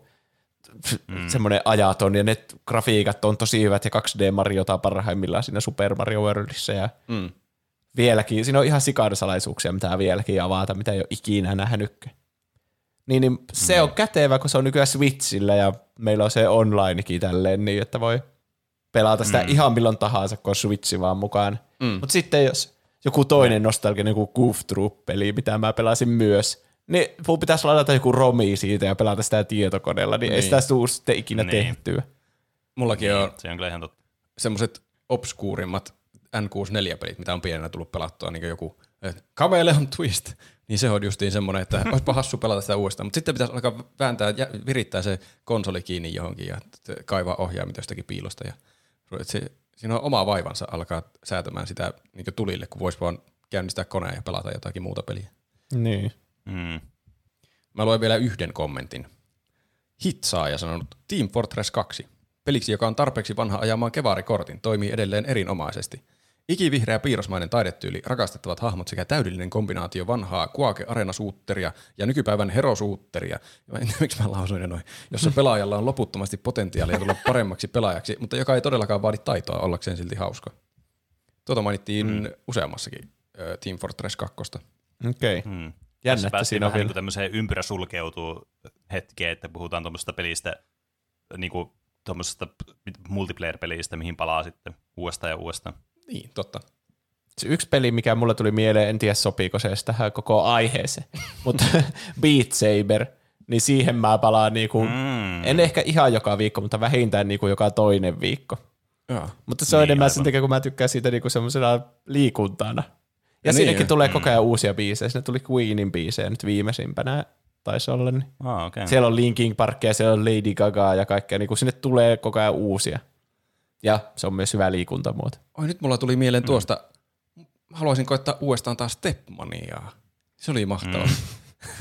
mm. semmoinen ajaton, ja ne grafiikat on tosi hyvät, ja 2D-Mariota parhaimmillaan siinä Super Mario Worldissa, ja Mm. vieläkin, siinä on ihan sikadasalaisuuksia, mitä vieläkin avata, mitä ei ole ikinä nähnytkään. Niin, niin se on kätevä, kun se on nykyään Switchillä ja meillä on se onlinekin tälleen, niin että voi pelata sitä mm. ihan milloin tahansa, kun on Switchi vaan mukaan. Mm. Mutta sitten jos joku toinen nostalginen, joku Goof Troop-peli, mitä mä pelasin myös, niin mun pitäisi ladata joku romi siitä ja pelata sitä tietokoneella, niin, niin. ei Niin. sitä tule sitten ikinä Niin. niin. tehtyä. Mullakin on Se on kyllä ihan totta. semmoiset obskuurimmat N64-pelit, mitä on pienenä tullut pelattua, niin kuin joku eh, Chameleon Twist, niin se on justiin semmoinen, että olisipa hassu pelata sitä uudestaan, mutta sitten pitäisi alkaa vääntää ja virittää se konsoli kiinni johonkin ja kaivaa ohjaimit jostakin piilosta ja se, siinä on oma vaivansa alkaa säätämään sitä niin tulille, kun voisi vaan käynnistää koneen ja pelata jotakin muuta peliä. Niin. Mm. Mä luen vielä yhden kommentin. Hitsaaja sanonut Team Fortress 2. Peliksi, joka on tarpeeksi vanha ajamaan kevaarikortin, toimii edelleen erinomaisesti. Ikivihreä piirrosmainen taidetyyli, rakastettavat hahmot sekä täydellinen kombinaatio vanhaa Quake Arena-suutteria ja nykypäivän Hero-suutteria, mä en *laughs* tiedä, miksi mä lausuin ne noin, jossa pelaajalla on loputtomasti potentiaalia tulla paremmaksi pelaajaksi, mutta joka ei todellakaan vaadi taitoa ollakseen silti hauska. Tuota mainittiin mm. useammassakin ö, Team Fortress 2. Okei. Okay. Mm. Jännä, että siinä on vielä. niin tämmöiseen ympyrä sulkeutuu hetkeen, että puhutaan tuommoisesta pelistä, niin kuin tuommoisesta multiplayer-pelistä, mihin palaa sitten uudestaan ja uudestaan. Niin, totta. Se yksi peli, mikä mulle tuli mieleen, en tiedä sopiiko se tähän koko aiheeseen, *laughs* mutta *laughs* Beat Saber, niin siihen mä palaan niinku, mm. en ehkä ihan joka viikko, mutta vähintään niinku joka toinen viikko. Joo. Mutta se on Niin, enemmän sen takia, kun mä tykkään siitä niinku semmoisena liikuntana. Ja, Ja siinäkin niin, tulee koko ajan uusia biisejä. Sinne tuli Queenin biisejä nyt viimeisimpänä taisi olla. Niin. Ah, okay. Siellä on Linkin Parkia, siellä on Lady Gagaa ja kaikkea. Niin sinne tulee koko ajan uusia. Ja se on myös hyvä liikuntamuoto. Oi, nyt mulla tuli mieleen tuosta, haluaisin koittaa uudestaan taas Stepmaniaa. Se oli mahtavaa. Mm.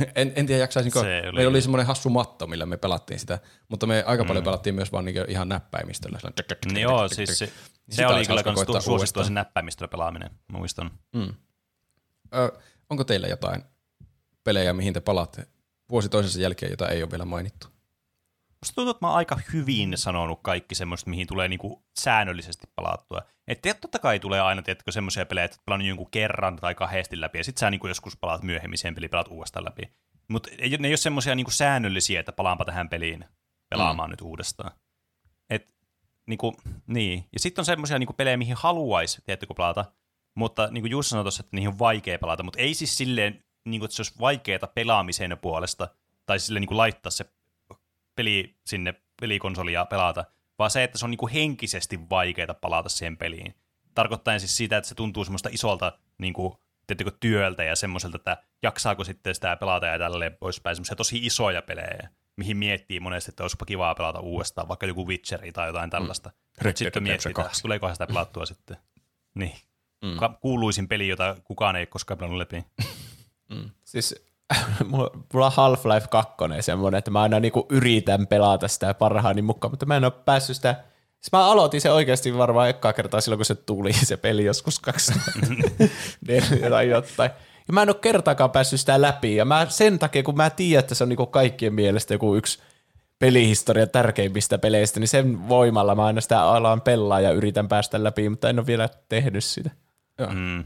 *laughs* en, en tiedä jaksaisinko, Se oli meillä oli semmoinen hassu matto, millä me pelattiin sitä, mutta me aika paljon pelattiin myös vaan niinku ihan näppäimistöllä. Tek, Niin joo, siis se, Niin se oli kyllä koittaa suosittua se näppäimistöllä pelaaminen, muistan. Mm. Ö, onko teillä jotain pelejä, mihin te palaatte vuosi toisensa jälkeen, jota ei ole vielä mainittu? Musta tuntuu, että mä oon aika hyvin sanonut kaikki semmoista, mihin tulee niinku säännöllisesti palattua. Että totta kai tulee aina, tiedätkö, semmoisia pelejä, että pelannut jonkun kerran tai kahdesti läpi, ja sit sä niinku joskus palaat myöhemmin sen peli, pelaat uudestaan läpi. Mutta ne ei ole semmoisia niinku säännöllisiä, että palaanpa tähän peliin pelaamaan mm. nyt uudestaan. Et, niinku, niin. Ja sitten on semmoisia niinku pelejä, mihin haluaisi, tiedätkö, pelata, mutta niin kuin Jussi sanoi tuossa, että niihin on vaikea pelata, mutta ei siis silleen niin kuin, että se olisi vaikeaa pelaamisen puolesta, tai sille niin kuin laittaa se peli sinne pelikonsoliin ja pelata, vaan se, että se on niin kuin henkisesti vaikeaa palata siihen peliin. Tarkoittaen siis sitä, että se tuntuu semmoista isolta niin kuin, työltä ja semmoiselta, että jaksaako sitten sitä pelata ja tälleen poispäin. Semmoisia tosi isoja pelejä, mihin miettii monesti, että olisipa kivaa pelata uudestaan, vaikka joku Witcheri tai jotain tällaista. Mm. Sitten miettii, että 2. tuleekohan sitä pelattua *laughs* sitten. Niin. Mm. Kuuluisin peli, jota kukaan ei koskaan pelannut läpi. *laughs* Siis *laughs* mulla on Half-Life 2 semmoinen, että mä aina niinku yritän pelata sitä parhaani mukaan, mutta mä en ole päässyt sitä Siis mä aloitin se oikeasti varmaan ekkaa kertaa silloin, kun se tuli *laughs* se peli joskus 2004 *laughs* tai jotain. Ja mä en ole kertaakaan päässyt sitä läpi. Ja mä sen takia, kun mä tiedän, että se on niinku kaikkien mielestä joku yksi pelihistorian tärkeimmistä peleistä, niin sen voimalla mä aina sitä alan pelaa ja yritän päästä läpi, mutta en ole vielä tehnyt sitä. Joo. Mm.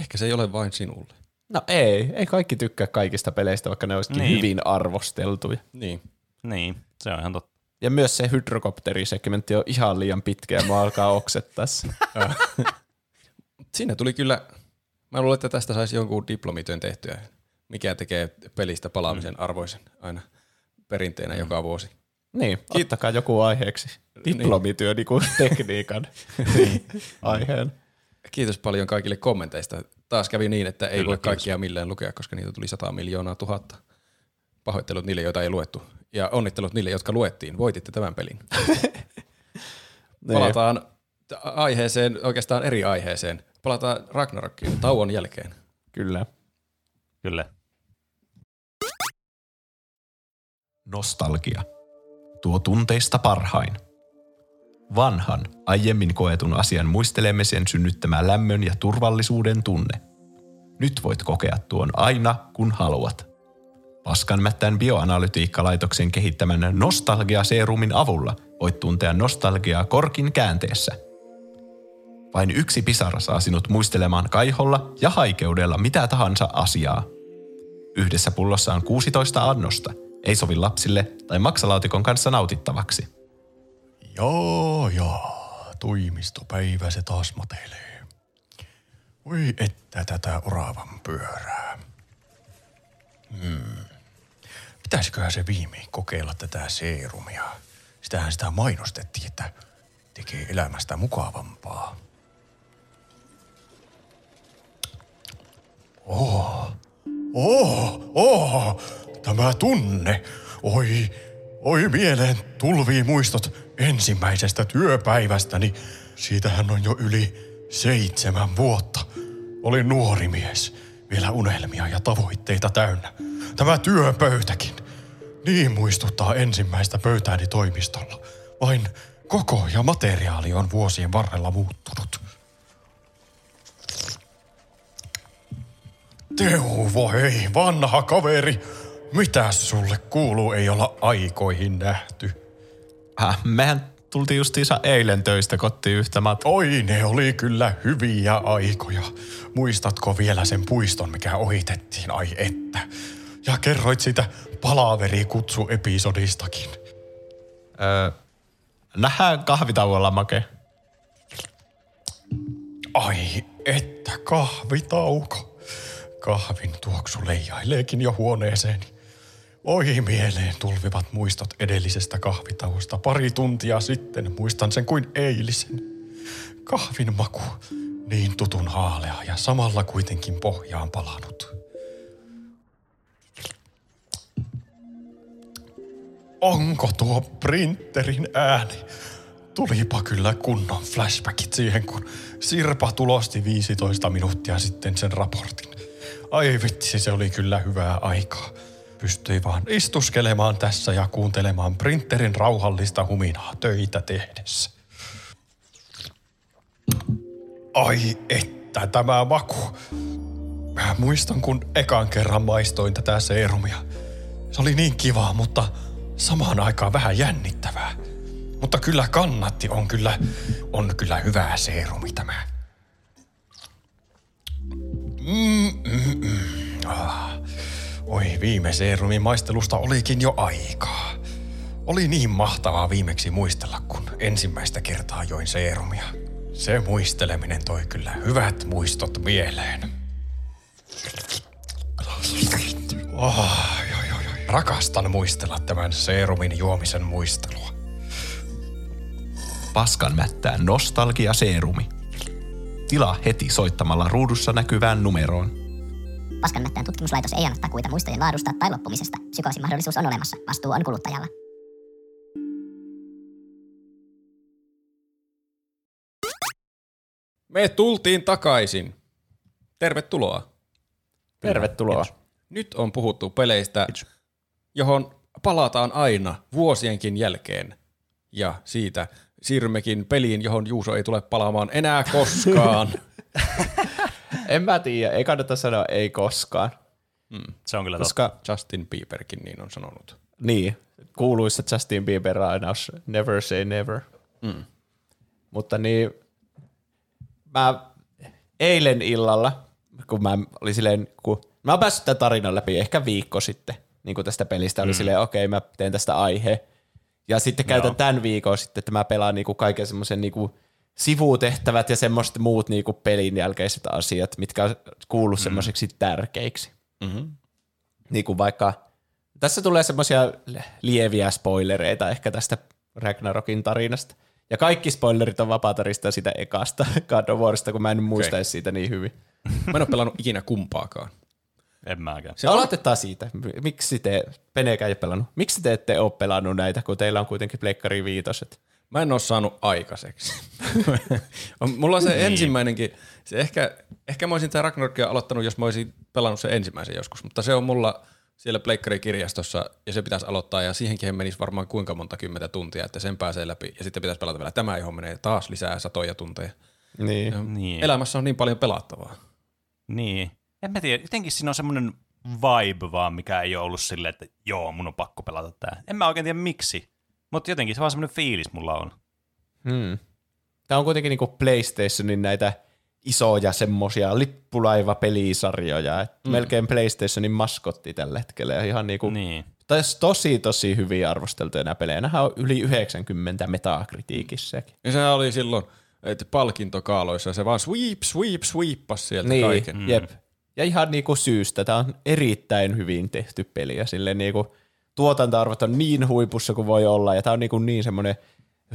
Ehkä se ei ole vain sinulle. No ei, ei kaikki tykkää kaikista peleistä, vaikka ne olisikin Niin. niin. hyvin arvosteltuja. Niin. Niin, se on ihan totta. Ja myös se hydrokopterisegmentti on ihan liian pitkä ja mua alkaa oksettaa se. *laughs* Siinä tuli kyllä, mä luulen, että tästä saisi jonkun diplomityön tehtyä, mikä tekee pelistä palaamisen mm. arvoisen aina perinteenä mm. joka vuosi. Niin, ottakaa joku aiheeksi. Diplomityö niin kuin *laughs* tekniikan aiheen. Kiitos paljon kaikille kommenteista. Taas kävi niin, että ei Kyllä, voi kiitos. kaikkia millään lukea, koska niitä tuli 100 miljoonaa tuhatta. Pahoittelut niille, joita ei luettu. Ja onnittelut niille, jotka luettiin. Voititte tämän pelin. *laughs* Niin. Palataan aiheeseen, oikeastaan eri aiheeseen. Palataan Ragnarokkiin tauon jälkeen. Kyllä. Kyllä. Nostalgia. Tuo tunteista parhain. Vanhan, aiemmin koetun asian muistelemisen synnyttämä lämmön ja turvallisuuden tunne. Nyt voit kokea tuon aina, kun haluat. Paskanmättään bioanalytiikkalaitoksen kehittämän nostalgiaseerumin avulla voit tuntea nostalgiaa korkin käänteessä. Vain yksi pisara saa sinut muistelemaan kaiholla ja haikeudella mitä tahansa asiaa. Yhdessä pullossa on 16 annosta. Ei sovi lapsille tai maksalaatikon kanssa nautittavaksi. Joo, joo. Toimistopäivä se taas matelee. Voi että tätä oravan pyörää. Hmm. Pitäisiköhän se viimein kokeilla tätä seerumia? Sitähän sitä mainostettiin, että tekee elämästä mukavampaa. Oh, oh, oh, tämä tunne. Oi, oi mieleen tulvii muistot ensimmäisestä työpäivästäni. Siitähän on jo yli seitsemän vuotta. Olin nuori mies, vielä unelmia ja tavoitteita täynnä. Tämä työpöytäkin. Niin muistuttaa ensimmäistä pöytääni toimistolla. Vain koko ja materiaali on vuosien varrella muuttunut. Teuvo, hei, vanha kaveri. Mitäs sulle kuuluu, ei olla aikoihin nähty? Äh, mehän tultiin justiinsa eilen töistä kotiin yhtä mat... Oi, ne oli kyllä hyviä aikoja. Muistatko vielä sen puiston, mikä ohitettiin? Ai että. Ja kerroit sitä palaverikutsu-episodistakin. Öö, nähdään kahvitauolla, Make. Ai että kahvitauko. Kahvin tuoksu leijaileekin jo huoneeseeni. Oi mieleen tulvivat muistot edellisestä kahvitauosta pari tuntia sitten. Muistan sen kuin eilisen. Kahvin maku, niin tutun haalea ja samalla kuitenkin pohjaan palanut. Onko tuo printerin ääni? Tulipa kyllä kunnon flashbackit siihen, kun Sirpa tulosti 15 minuuttia sitten sen raportin. Ai vitsi, se oli kyllä hyvää aikaa. Pystyi vaan istuskelemaan tässä ja kuuntelemaan printerin rauhallista huminaa töitä tehdessä. Ai että tämä maku. Mä muistan, kun ekan kerran maistoin tätä seerumia. Se oli niin kivaa, mutta samaan aikaan vähän jännittävää. Mutta kyllä kannatti, on kyllä, on kyllä hyvää seerumi tämä. Viime seerumin maistelusta olikin jo aikaa. Oli niin mahtavaa viimeksi muistella, kun ensimmäistä kertaa join seerumia. Se muisteleminen toi kyllä hyvät muistot mieleen. Oh. Rakastan muistella tämän seerumin juomisen muistelua. Paskan mättää nostalgia-seerumi. Tilaa heti soittamalla ruudussa näkyvään numeroon. Paskanmättään tutkimuslaitos ei anna takuita muistojen laadusta tai loppumisesta. Psykoosin mahdollisuus on olemassa. Vastuu on kuluttajalla. Me tultiin takaisin. Tervetuloa. Tervetuloa. Nyt on puhuttu peleistä, johon palataan aina vuosienkin jälkeen. Ja siitä siirrymmekin peliin, johon Juuso ei tule palaamaan enää koskaan. *laughs* En mä tiedä, ei kannata sanoa ei koskaan. Se on kyllä totta. Koska Justin Bieberkin niin on sanonut. niin, kuuluissa Justin Bieber lainaus never say never. Mm. Mutta niin, mä eilen illalla, kun mä olin silleen, kun mä oon päässyt tämän tarinan läpi ehkä viikko sitten, niin kuin tästä pelistä, oli silleen, okei, okay, mä teen tästä aihe. Ja sitten käytän Joo. tämän viikon sitten, että mä pelaan niinku kaiken semmoisen niinku sivutehtävät ja semmoiset muut niinku pelin jälkeiset asiat, mitkä on kuullut mm. semmoiseksi tärkeiksi. Mm-hmm. Niin kuin vaikka, tässä tulee semmoisia lieviä spoilereita ehkä tästä Ragnarokin tarinasta. Ja kaikki spoilerit on vapaatarista sitä ekasta *laughs* God of Warista, kun mä en muista edes siitä niin hyvin. Mä en ole pelannut ikinä kumpaakaan. En mäkään. Se Aloitetaan siitä. Miksi te, Penekä ei ole pelannut, miksi te ette ole pelannut näitä, kun teillä on kuitenkin Pleikkari viitoset? Mä en ole saanut aikaiseksi. *laughs* Mulla on se niin. ensimmäinenkin, se ehkä, ehkä mä olisin tämä Ragnarokia aloittanut, jos mä olisin pelannut sen ensimmäisen joskus, mutta se on mulla siellä Pleikkari-kirjastossa ja se pitäisi aloittaa ja siihenkin menisi varmaan kuinka monta kymmentä tuntia, että sen pääsee läpi ja sitten pitäisi pelata vielä tämä, johon menee taas lisää satoja tunteja. Niin. Niin. Elämässä on niin paljon pelattavaa. Niin. En mä tiedä, jotenkin siinä on semmoinen vibe vaan, mikä ei ole ollut silleen, että joo, mun on pakko pelata tää. En mä oikein tiedä miksi, mutta jotenkin se vaan semmoinen fiilis mulla on. Hmm. Tämä on kuitenkin niinku PlayStationin näitä isoja semmosia lippulaiva-pelisarjoja. Et mm. Melkein PlayStationin maskotti tällä hetkellä. Ja ihan niinku, Niin. tais tosi tosi hyvin arvosteltuja nämä pelejä. Nämähän on yli 90 metakritiikissäkin. Ja sehän oli silloin, että palkintokaaloissa se vaan sweep, sweep, sweepas sieltä Niin, kaiken. mm. jep. Ja ihan niinku syystä. Tämä on erittäin hyvin tehty peli ja silleen niinku tuotantoarvot on niin huipussa kuin voi olla ja tämä on niinku niin semmoinen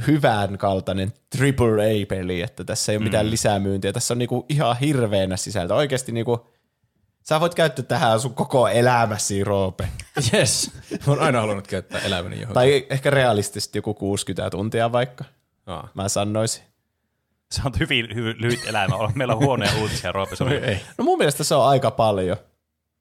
hyvän kaltainen AAA-peli, että tässä ei ole mitään lisämyyntiä. Tässä on niinku ihan hirveänä sisältö. Oikeasti niinku, sä voit käyttää tähän sun koko elämäsi, Roope. *laughs* Yes. Mä oon aina halunnut käyttää elämäni johonkin. Tai ehkä realistisesti joku 60 tuntia vaikka, Aa. mä sanoisin. Se on hyvin, hyvin lyhyt elämä. Meillä on huonoja uutisia, Roope. Sun. Ei. No mun mielestä se on aika paljon.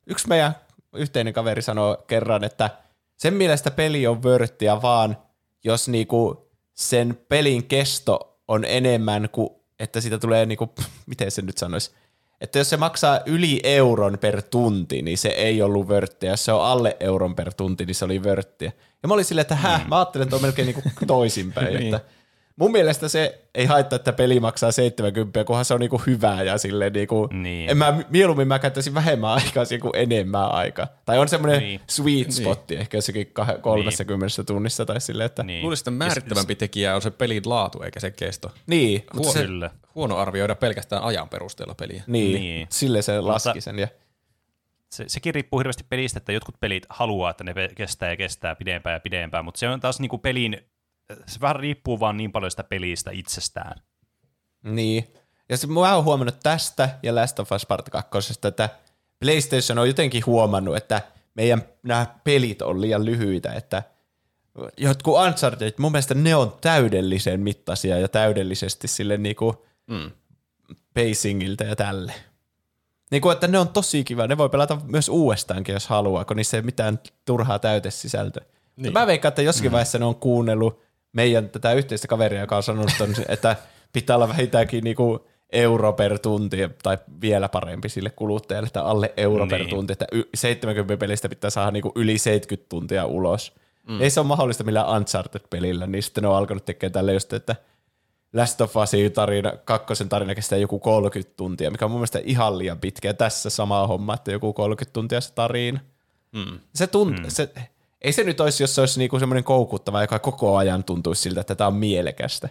Yksi meidän yhteinen kaveri sanoi kerran, että sen mielestä peli on vörttiä vaan, jos niinku sen pelin kesto on enemmän kuin, että siitä tulee niinku, miten se nyt sanoisi, että jos se maksaa yli euron per tunti, niin se ei ollut vörttiä. Jos se on alle euron per tunti, niin se oli vörttiä. Ja mä olin silleen, että häh, mä ajattelen, että on melkein niinku toisinpäin. *laughs* että mun mielestä se ei haittaa, että peli maksaa 70, kunhan se on niinku hyvää ja silleen niinku, Niin. en mä, mieluummin mä käyttäisin vähemmän aikaa siihen kuin enemmän aikaa. Tai on semmoinen Niin. sweet spotti ehkä jossakin kah- 30 tunnissa tai silleen, että niin. Niin. Luulisin, että määrittävämpi tekijä on se pelin laatu eikä se kesto. niin, mutta Huo- se, Kyllä. Huono arvioida pelkästään ajan perusteella peliä. niin, Niin. niin. sille se laski sen. Ja, Se, sekin riippuu hirveästi pelistä, että jotkut pelit haluaa, että ne kestää ja kestää pidempään ja pidempään, mutta se on taas niinku pelin, se vähän riippuu vaan niin paljon sitä pelistä itsestään. niin. Ja se, mä oon huomannut tästä ja Last of Us Part 2, että PlayStation on jotenkin huomannut, että meidän nämä pelit on liian lyhyitä, että jotkut Uncharted, mun mielestä ne on täydellisen mittaisia ja täydellisesti sille niinku Mm. pacingilta ja tälle. Niin kuin, että ne on tosi kiva. Ne voi pelata myös uudestaankin, jos haluaa, kun niissä ei mitään turhaa täytesisältöä. Niin. Mä veikkaan, että jossakin mm. vaiheessa ne on kuunnellut meidän tätä yhteistä kaveria, joka on sanonut, *laughs* että pitää olla vähintäänkin niinku euro per tunti tai vielä parempi sille kuluttajalle, että alle euro per Niin. tunti, että y- 70 pelistä pitää saada niinku yli 70 tuntia ulos. Mm. Ei se ole mahdollista millään Uncharted-pelillä, niin sitten ne on alkanut tekemään tälle just, että Last of Usin tarina, kakkosen tarina kestää joku 30 tuntia, mikä on mun mielestä ihan liian pitkä. Ja tässä sama homma, että joku 30 tuntia se tarina. Mm. Se tunt, mm. se, ei se nyt olisi, jos se olisi niinku semmoinen koukuttava, joka koko ajan tuntuisi siltä, että tämä on mielekästä.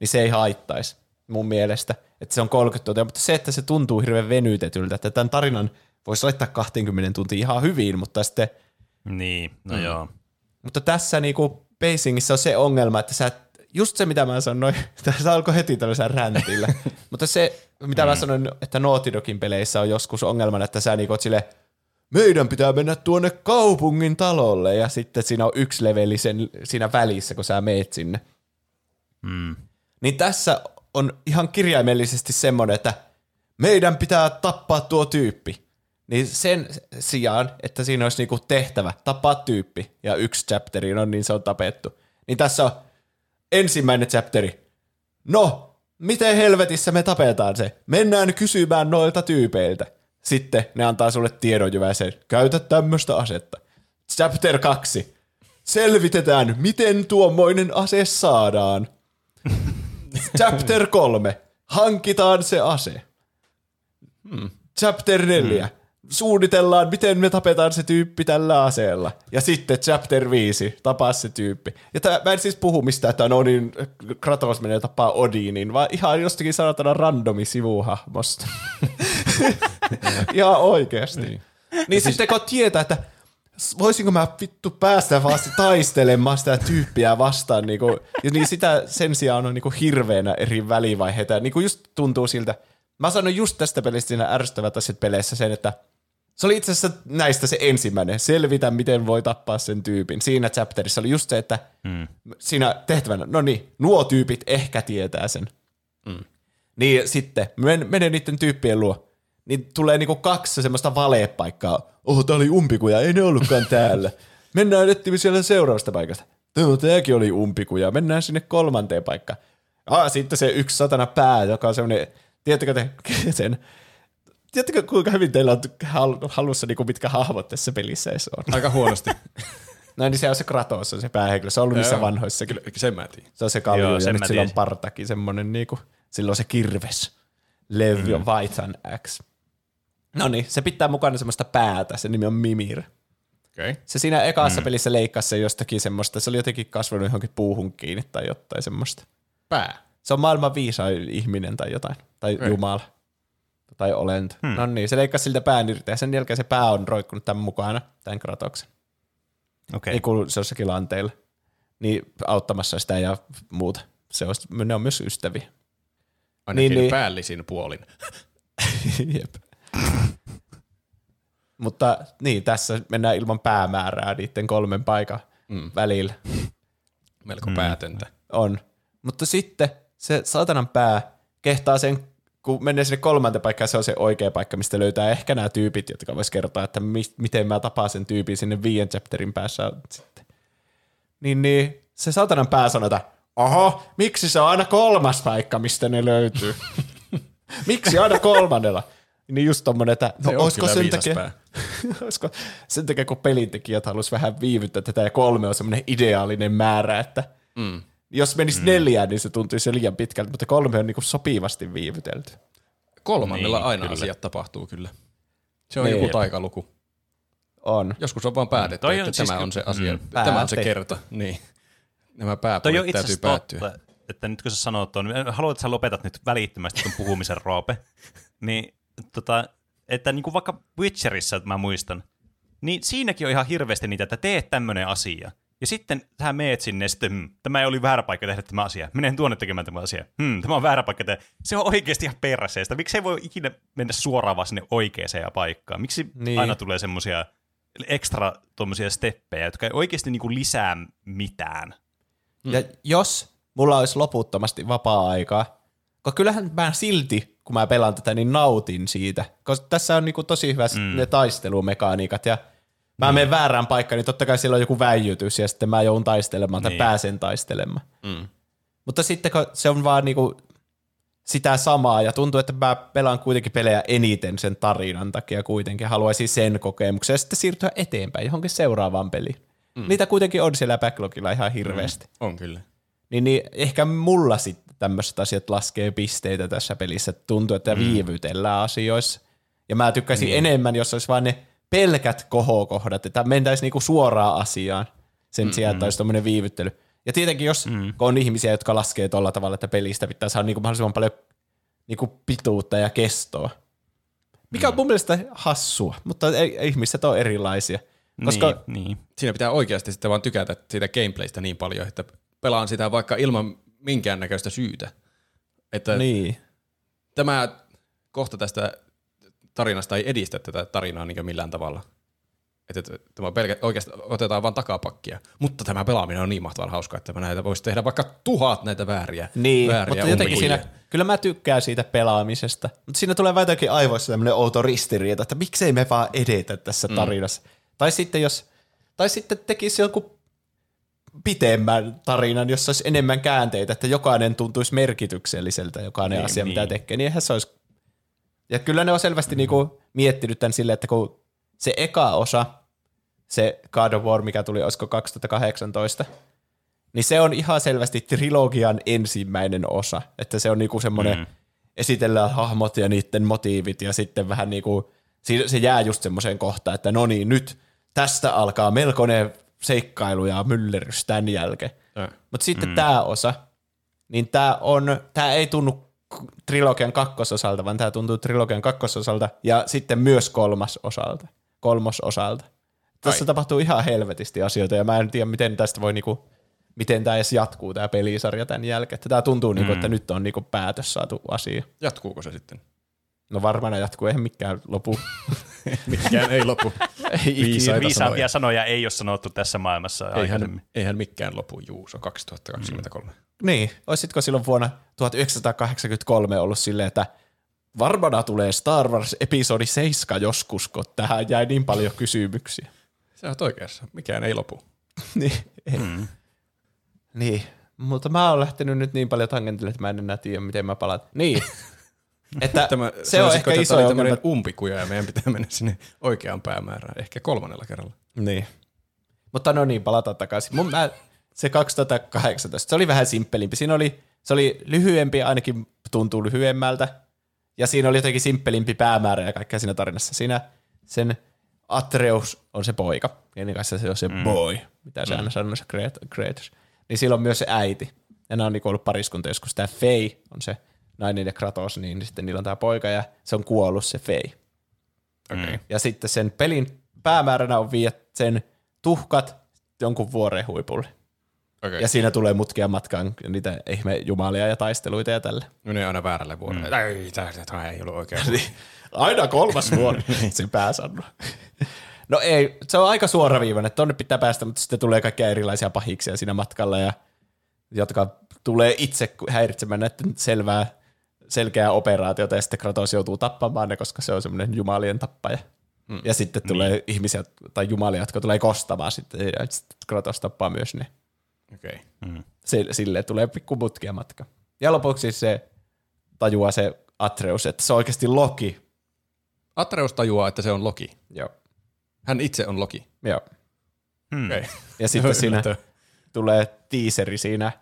Niin se ei haittaisi mun mielestä, että se on 30 tuntia. Mutta se, että se tuntuu hirveän venytetyltä, että tämän tarinan voisi laittaa 20 tuntia ihan hyvin, mutta sitten Niin, no mm. joo. mutta tässä niinku pacingissä on se ongelma, että sä, et- just se mitä mä sanoin, *laughs* tässä alkoi heti tällaisella räntillä, *laughs* mutta se mitä mm. mä sanoin, että Naughty Dogin peleissä on joskus ongelmana, että sä niinku oot silleen, meidän pitää mennä tuonne kaupungin talolle, ja sitten siinä on yksi leveli sen, siinä välissä, kun sä meet sinne. Mm. Niin tässä on ihan kirjaimellisesti semmoinen, että meidän pitää tappaa tuo tyyppi. Niin sen sijaan, että siinä olisi niinku tehtävä, tappaa tyyppi, ja yksi chapteri on, niin se on tapettu. Niin tässä on ensimmäinen chapteri. No, miten helvetissä me tapetaan se? Mennään kysymään noilta tyypeiltä. Sitten ne antaa sulle tiedonjyväisen. Käytä tämmöistä asetta. Chapter 2. Selvitetään, miten tuommoinen ase saadaan. *laughs* Chapter 3. Hankitaan se ase. Hmm. Chapter 4. Suunnitellaan, miten me tapetaan se tyyppi tällä aseella. Ja sitten chapter 5. Tapaa se tyyppi. Ja tää, mä en siis puhu mistään, että no niin, Kratos menee tapaa Odinin, vaan ihan jostakin sanotaan randomi sivuhahmosta. *laughs* ihan oikeasti. Niin, niin sitten kun tietää, että voisinko mä vittu päästä vasta taistelemaan sitä tyyppiä vastaan, niin, kuin, ja niin sitä sen sijaan on niin kuin hirveänä eri välivaiheita. Niin kuin just tuntuu siltä, mä sanoin just tästä pelistä siinä ärsyttävät asiat peleissä sen, että se oli itse asiassa näistä se ensimmäinen, selvitä miten voi tappaa sen tyypin. Siinä chapterissa oli just se, että hmm. siinä tehtävänä, no niin, nuo tyypit ehkä tietää sen. Mm. Niin sitten, men, menen niiden tyyppien luo, niin tulee niinku kaksi semmoista valepaikkaa. Oho, tää oli umpikuja, ei ne ollutkaan *laughs* täällä. Mennään etsimme siellä seuraavasta paikasta. Tääkin oli umpikuja, mennään sinne kolmanteen paikkaan. Ah, sitten se yksi satana pää, joka on semmoinen, tiedättekö te *laughs* sen, tiedättekö kuinka hyvin teillä on hal- halussa niinku mitkä hahmot tässä pelissä edes on? Aika huonosti. *laughs* No niin se on se Kratos, on se päähenkilö. Se on ollut niissä Joo. vanhoissakin. Kyllä, sen mä tiedän. Se on se Joo, ja nyt sillä on partakin semmoinen niinku, sillä on se kirves. Levi mm. Vaitan X. No niin, se pitää mukana semmoista päätä, se nimi on Mimir. Okay. Se siinä ekassa mm. pelissä leikkasi se jostakin semmoista, se oli jotenkin kasvanut johonkin puuhun kiinni tai jotain semmoista. Pää. Se on maailman viisain ihminen tai jotain, tai Ei. jumala. Tai olento. Hmm. No niin, se leikkasi siltä pään irti ja sen jälkeen se pää on roikkunut tämän mukana, tämän Kratoksen. Okei. Ei kuulu se jossakin lanteilla. Niin auttamassa sitä ja muuta. Se on, ne on myös ystäviä. Ainakin Niin, niin, niin. päällisin puolin. *laughs* Jep. Mutta niin, tässä mennään ilman päämäärää niiden kolmen paikan mm. välillä. Melko mm. päätöntä. On. Mutta sitten se saatanan pää kehtaa sen, kun menee sinne kolmanteen paikkaan, se on se oikea paikka, mistä löytää ehkä nämä tyypit, jotka vois kertoa, että mi- miten mä tapaan sen tyypin sinne viien chapterin päässä sitten. Niin, niin se saatanan pää sanoo, että oho, miksi se on aina kolmas paikka, mistä ne löytyy? *laughs* miksi aina kolmannella? Niin just tommonen, että no Se *laughs* olisiko sen takia, olisiko sen takia, kun pelintekijät haluaisi vähän viivyttää tätä ja kolme on semmoinen ideaalinen määrä, että mm. Jos menisi mm. neljään, niin se tuntuisi liian pitkältä, mutta kolme on niinku sopivasti viivytelty. Kolmannella Niin, aina kyllä. asiat tapahtuu kyllä. Se on Niin. joku taikaluku. On. Joskus on vaan päätetty, Toi on että siis tämä on se asia. Mm. Tämä on se kerta. Niin. Nämä pääpuolet täytyy päättyä. totta, että nyt kun sä sanot tuon, niin haluat, että sä lopetat nyt välittömästi tuon puhumisen roope, *laughs* niin tota, että niin kuin vaikka Witcherissa, että mä muistan, niin siinäkin on ihan hirveästi niitä, että teet tämmöinen asia. Ja sitten sä meet sinne sitten, hmm, tämä ei oli väärä paikka tehdä tämä asia. Menen tuonne tekemään tämä asia. Hmm, tämä on väärä paikka tehdä. Se on oikeasti ihan perseestä. Miksi ei voi ikinä mennä suoraan vaan sinne oikeaan paikkaan? Miksi Niin. aina tulee semmoisia ekstra tuommoisia steppejä, jotka ei oikeasti niinku lisää mitään? Ja jos mulla olisi loputtomasti vapaa-aikaa, koska kyllähän mä silti, kun mä pelaan tätä, niin nautin siitä. Koska tässä on niinku tosi hyvä mm. ne taistelumekaniikat ja mä menen väärään paikkaan, niin totta kai siellä on joku väijytys ja sitten mä joudun taistelemaan tai Niin. pääsen taistelemaan. Mm. Mutta sitten kun se on vaan niinku sitä samaa ja tuntuu, että mä pelaan kuitenkin pelejä eniten sen tarinan takia kuitenkin. Haluaisin sen kokemuksen ja sitten siirtyä eteenpäin johonkin seuraavaan peliin. Mm. Niitä kuitenkin on siellä backlogilla ihan hirveästi. On kyllä. Niin, niin ehkä mulla sitten tämmöiset asiat laskee pisteitä tässä pelissä. Tuntuu, että mm. viivytellään asioissa. Ja mä tykkäisin niin. enemmän, jos olisi vain ne pelkät kohokohdat, että mentäisiin niinku suoraan asiaan sen sijaan, että olisi tämmöinen viivyttely. Ja tietenkin, jos mm. kun on ihmisiä, jotka laskee tuolla tavalla, että pelistä pitää saada niinku mahdollisimman paljon niinku pituutta ja kestoa, Mikä on mun mielestä hassua, mutta ei, ihmiset on erilaisia. Koska niin, niin. Siinä pitää oikeasti sitten vaan tykätä siitä gameplaystä niin paljon, että pelaan sitä vaikka ilman minkäännäköistä syytä. Että niin. tämä kohta tästä tarinasta ei edistä tätä tarinaa niin millään tavalla. Että että tämä pelkä, oikeasti otetaan vain takapakkia. Mutta tämä pelaaminen on niin mahtavan hauskaa, että näitä voisi tehdä vaikka tuhat näitä vääriä. Niin, vääriä mutta jotenkin siinä, kyllä mä tykkään siitä pelaamisesta, mutta siinä tulee jotenkin aivoissa tämmöinen outo ristiriita, että miksei me vaan edetä tässä tarinassa. Mm. Tai sitten jos, tai sitten tekisi jonkun pitemmän tarinan, jossa olisi enemmän käänteitä, että jokainen tuntuisi merkitykselliseltä, jokainen Niin, asia, mitä niin. tekee, niin eihän se olisi. Ja kyllä ne on selvästi mm. niinku miettinyt tämän silleen, että kun se eka osa, se God of War, mikä tuli, olisiko 2018, niin se on ihan selvästi trilogian ensimmäinen osa. Että se on niinku semmoinen, mm. esitellään hahmot ja niiden motiivit ja sitten vähän niinku, se jää just semmoiseen kohtaan, että no niin, nyt tästä alkaa melkoinen seikkailu ja myllerys tämän jälkeen. Mutta sitten mm. tämä osa, niin tämä on, tämä ei tunnu trilogian kakkososalta, vaan tämä tuntuu trilogian kakkososalta ja sitten myös kolmas osalta, kolmososalta. Tässä Ai. tapahtuu ihan helvetisti asioita ja mä en tiedä, miten tästä voi niinku, miten tämä edes jatkuu tämä pelisarja tämän jälkeen. Tämä tuntuu, niinku, että nyt on niinku päätös saatu asia. Jatkuuko se sitten? No varmaan jatkuu, eihän mikään lopu. *laughs* Mikään ei lopu. ei ikinä. Viisaita Viisaampia sanoja. sanoja ei ole sanottu tässä maailmassa aikaisemmin. Eihän, eihän mikään lopu, Juuso, 2023. Niin, olisitko silloin vuonna 1983 ollut silleen, että varmana tulee Star Wars episodi 7 joskus, kun tähän jäi niin paljon kysymyksiä. Sä oot oikeassa, mikään ei lopu. *laughs* niin, mm. niin, mutta mä oon lähtenyt nyt niin paljon tangentille, että mä en enää tiedä, miten mä palaan. Niin, *laughs* että Tämä, se on ehkä iso ongelma. tämmöinen umpikuja ja meidän pitää mennä sinne oikeaan päämäärään, ehkä kolmannella kerralla. Niin. Mutta no niin, palataan takaisin. Mun, mä, se 2018, se oli vähän simppelimpi. Siinä oli, se oli lyhyempi, ainakin tuntuu lyhyemmältä. Ja siinä oli jotenkin simppelimpi päämäärä ja kaikkea siinä tarinassa. Siinä sen Atreus on se poika. Ennen kanssa se on se mm. boy, mitä se aina sanoo se Kratos-. Niin sillä on myös se äiti. Ja ne on niinku ollut pariskunta joskus. Tämä Fei on se nainen ja Kratos, niin sitten niillä on tämä poika ja se on kuollut se Fei. Okay. Ja sitten sen pelin päämääränä on viedä sen tuhkat jonkun vuoren huipulle. Okay. Ja siinä tulee mutkia matkaan niitä ihme jumalia ja taisteluita ja tällä. Menee aina väärälle vuodelle. Mm. Ei, tämä, tämä ei ollut oikein. *laughs* Aina kolmas vuori, *laughs* se pääsannu. No ei, se on aika suoraviivainen, tonne pitää päästä, mutta sitten tulee kaikkia erilaisia pahiksia siinä matkalla, ja, jotka tulee itse häiritsemään näiden selvää, selkeää operaatiota, ja sitten Kratos joutuu tappamaan ne, koska se on semmoinen jumalien tappaja. Mm. Ja sitten tulee niin. ihmisiä tai jumalia, jotka tulee kostamaan sitten, ja sitten Kratos tappaa myös ne. Okay. Sille, sille tulee pikku mutkia matka. Ja lopuksi se tajuaa se Atreus, että se on oikeasti Loki. Atreus tajuaa, että se on Loki. Joo. Hän itse on Loki. Joo. Hmm. Okay. Ja sitten *laughs* siinä tulee tiiseri siinä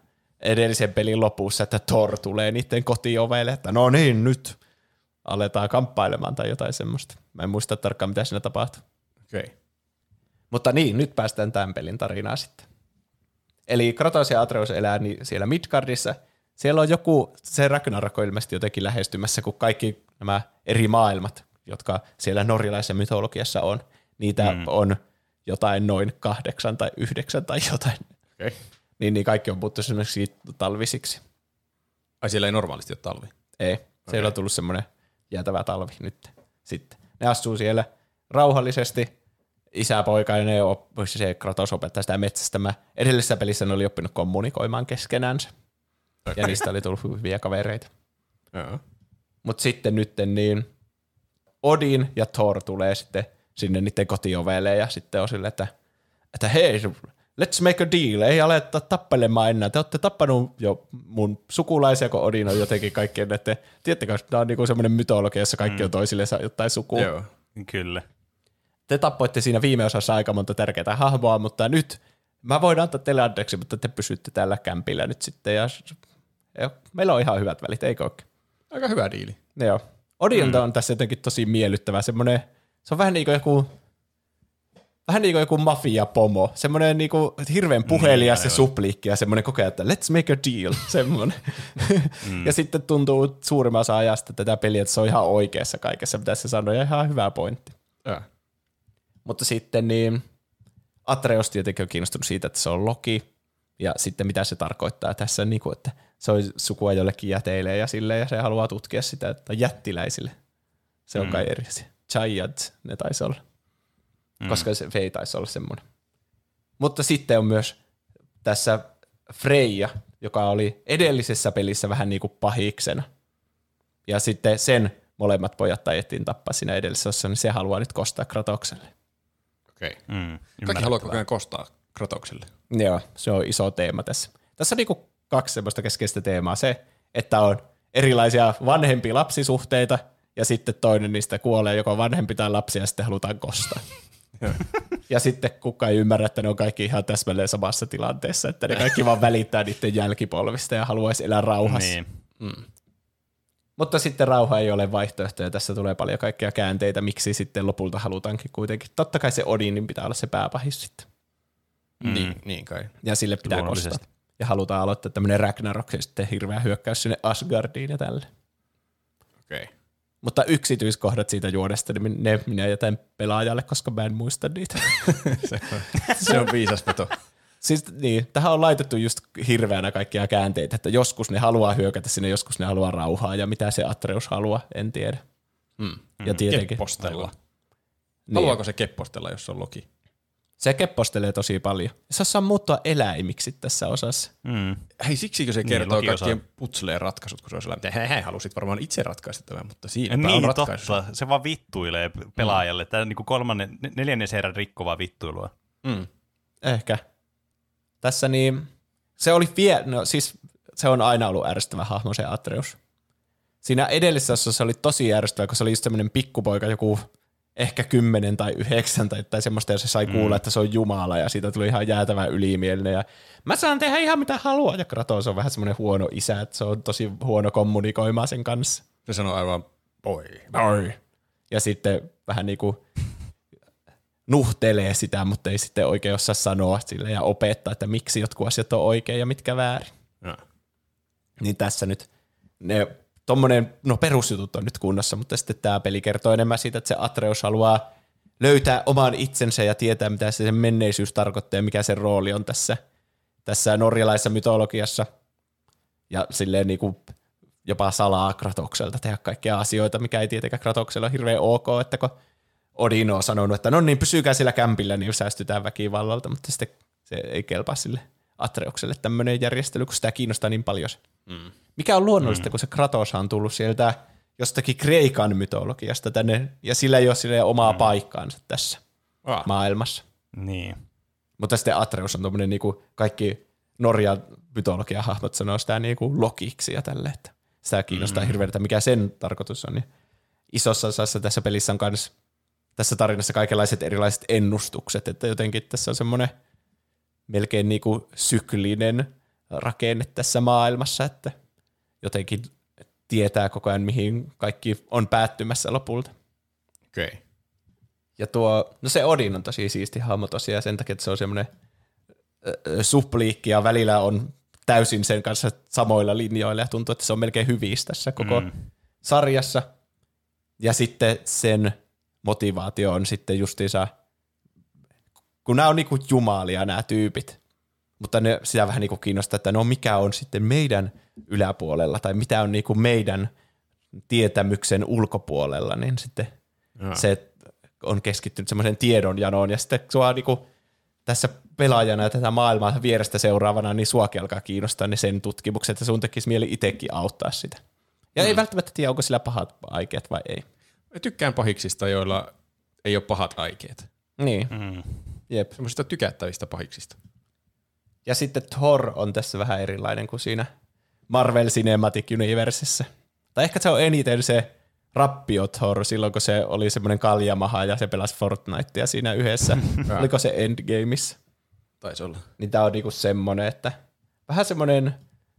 edellisen pelin lopussa, että Thor tulee niiden kotiovelle, että no niin, nyt aletaan kamppailemaan tai jotain semmoista. Mä en muista tarkkaan, mitä siinä tapahtuu. Okay. Mutta niin, nyt päästään tämän pelin tarinaan sitten. Eli Kratos ja Atreus elää niin siellä Midgardissa. Siellä on joku, se Ragnarok on ilmeisesti jotenkin lähestymässä, kun kaikki nämä eri maailmat, jotka siellä norjalaisessa mytologiassa on, niitä mm. on jotain noin kahdeksan tai yhdeksän tai jotain. Okay. Niin, niin kaikki on puhuttu esimerkiksi talvisiksi. Ai siellä ei normaalisti ole talvi. Ei, siellä on tullut semmoinen jäätävä talvi nyt sitten. Ne asuu siellä rauhallisesti, isä, poika ja ne op, se Kratos opettaa sitä metsästämään. Edellisessä pelissä ne oli oppinut kommunikoimaan keskenänsä. Ja niistä oli tullut hyviä kavereita. Joo. Mutta sitten nyt niin Odin ja Thor tulee sitten sinne niiden kotiovelle ja sitten on sille, että, että hei, let's make a deal, ei aleta tappelemaan enää. Te olette tappanut jo mun sukulaisia, kun Odin on jotenkin kaikkien näiden, tiedättekö, tämä on niinku semmoinen mytologia, jossa kaikki on toisillensa jotain sukua. Joo. Kyllä. Te tappoitte siinä viime osassa aika monta tärkeää hahmoa, mutta nyt mä voin antaa teille anteeksi, mutta te pysytte täällä kämpillä nyt sitten ja, ja meillä on ihan hyvät välit, eikö oikein? Aika hyvä diili. Joo. Odinta mm. on tässä jotenkin tosi miellyttävä. Semmoinen, se on vähän niin kuin joku, vähän niin kuin joku mafia-pomo, semmoinen niin kuin hirveän puhelias ja supliikki ja semmoinen kokea, että let's make a deal, *laughs* semmoinen. mm. ja sitten tuntuu suurimman osa ajasta tätä peliä, että se on ihan oikeassa kaikessa, mitä se sanoo, ja ihan hyvä pointti. Ja. Mutta sitten niin Atreus tietenkin on kiinnostunut siitä, että se on Loki, ja sitten mitä se tarkoittaa tässä, niin kuin, että se on sukua jollekin jäteille ja sille ja se haluaa tutkia sitä, että jättiläisille. Se on mm. kai eri asia. Giants, ne taisi olla. Mm. Koska se Fei taisi olla semmoinen. Mutta sitten on myös tässä Freija, joka oli edellisessä pelissä vähän niin kuin pahiksena. Ja sitten sen molemmat pojat tajettiin tappaa siinä edellisessä, niin se haluaa nyt kostaa Kratokselle. Okei. Mm, Kaikki haluaa koko ajan kostaa Kratokselle. Joo, se on iso teema tässä. Tässä on niinku kaksi semmoista keskeistä teemaa. Se, että on erilaisia vanhempia lapsisuhteita, ja sitten toinen niistä kuolee, joko vanhempi tai lapsi, ja sitten halutaan kostaa. *laughs* ja sitten kukaan ei ymmärrä, että ne on kaikki ihan täsmälleen samassa tilanteessa, että ne kaikki vaan välittää niiden jälkipolvista ja haluaisi elää rauhassa. Niin. Mutta sitten rauha ei ole vaihtoehto ja tässä tulee paljon kaikkia käänteitä, miksi sitten lopulta halutaankin kuitenkin. Totta kai se Odinin pitää olla se pääpahis sitten. Mm. Niin, niin kai. Ja sille pitää kostaa. Ja halutaan aloittaa tämmöinen Ragnarok ja sitten hirveä hyökkäys sinne Asgardiin ja tälle. Okei. Mutta yksityiskohdat siitä juodesta, niin ne minä jätän pelaajalle, koska mä en muista niitä. *laughs* Se, on, se on viisas veto. siis niin, tähän on laitettu just hirveänä kaikkia käänteitä, että joskus ne haluaa hyökätä sinne, joskus ne haluaa rauhaa, ja mitä se Atreus haluaa, en tiedä. Mm. Ja tietenkin. Keppostella. Niin. Haluaako se keppostella, jos on Loki? Se keppostelee tosi paljon. Se osaa muuttua eläimiksi tässä osassa. Mm. Hei, siksikö se Niin, kertoo Loki kaikkien putsleen ratkaisut, kun se on sellainen, että hei, hei, halusit varmaan itse ratkaista tämän, mutta siinä Niin, on totta. ratkaisu. Se vaan vittuilee pelaajalle. Tämä on niin kolmannen, neljännen erän rikkovaa vittuilua. Mm. Ehkä. Tässä niin, se oli vie, no siis se on aina ollut ärsyttävä hahmo se Atreus. Siinä edellisessä osassa se oli tosi ärsyttävä, kun se oli just semmoinen pikkupoika, joku ehkä kymmenen tai yhdeksän tai, tai semmoista, ja se sai kuulla, että se on Jumala, ja siitä tuli ihan jäätävän ylimielinen, ja mä saan tehdä ihan mitä haluan, ja Kratos on vähän semmoinen huono isä, että se on tosi huono kommunikoimaan sen kanssa. Se sanoo aivan, poi. Oi. Ja sitten vähän niin kuin nuhtelee sitä, mutta ei sitten oikein osaa sanoa sille ja opettaa, että miksi jotkut asiat on oikein ja mitkä väärin. Ja. Niin tässä nyt ne tommonen, no perusjutut on nyt kunnossa, mutta sitten tämä peli kertoo enemmän siitä, että se Atreus haluaa löytää oman itsensä ja tietää, mitä se sen menneisyys tarkoittaa ja mikä sen rooli on tässä, tässä norjalaisessa mytologiassa. Ja silleen niin kuin jopa salaa Kratokselta tehdä kaikkia asioita, mikä ei tietenkään Kratoksella ole hirveän ok, että kun Odin on sanonut, että no niin, pysykää sillä kämpillä, niin säästytään väkivallalta, mutta sitten se ei kelpaa sille Atreukselle tämmöinen järjestely, kun sitä kiinnostaa niin paljon. Mm. Mikä on luonnollista, mm. kun se Kratos on tullut sieltä jostakin Kreikan mytologiasta tänne, ja sillä ei ole sille omaa mm. paikkaansa tässä Ah. maailmassa. Niin. Mutta sitten Atreus on tuommoinen niinku kaikki Norjan mytologian hahmot sanoo sitä niinku Lokiksi ja tälle, että sitä kiinnostaa mm. hirveän, että mikä sen tarkoitus on. Niin isossa osassa tässä pelissä on myös tässä tarinassa kaikenlaiset erilaiset ennustukset, että jotenkin tässä on semmoinen melkein niinku syklinen rakenne tässä maailmassa, että jotenkin tietää koko ajan, mihin kaikki on päättymässä lopulta. Okei. Okay. Ja tuo, no se Odin on tosi siisti hahmo tosiaan sen takia, että se on semmoinen supliikki ja välillä on täysin sen kanssa samoilla linjoilla ja tuntuu, että se on melkein hyvissä tässä koko mm. sarjassa. Ja sitten sen motivaatio on sitten justiinsa, kun nämä on niinku jumalia nämä tyypit, mutta ne sitä vähän niinku kiinnostaa, että no mikä on sitten meidän yläpuolella tai mitä on niinku meidän tietämyksen ulkopuolella, niin sitten Jaa. se on keskittynyt semmoiseen tiedonjanoon ja sitten sua niinku tässä pelaajana ja tätä maailmaa vierestä seuraavana, niin suakin alkaa kiinnostaa ne sen tutkimukset ja sun tekisi mieli itsekin auttaa sitä. Ja mm. ei välttämättä tiedä, onko sillä pahat aikeet vai ei. Mä tykkään pahiksista, joilla ei ole pahat aikeet. Niin, Mm. jep. Semmoisista tykättävistä pahiksista. Ja sitten Thor on tässä vähän erilainen kuin siinä Marvel Cinematic Universessa. Tai ehkä se on eniten se rappio Thor silloin, kun se oli semmoinen kaljamaha ja se pelasi Fortnitea siinä yhdessä. *laughs* Oliko se Endgameissa? Taisi olla. Niin tää on niinku semmonen, että vähän semmonen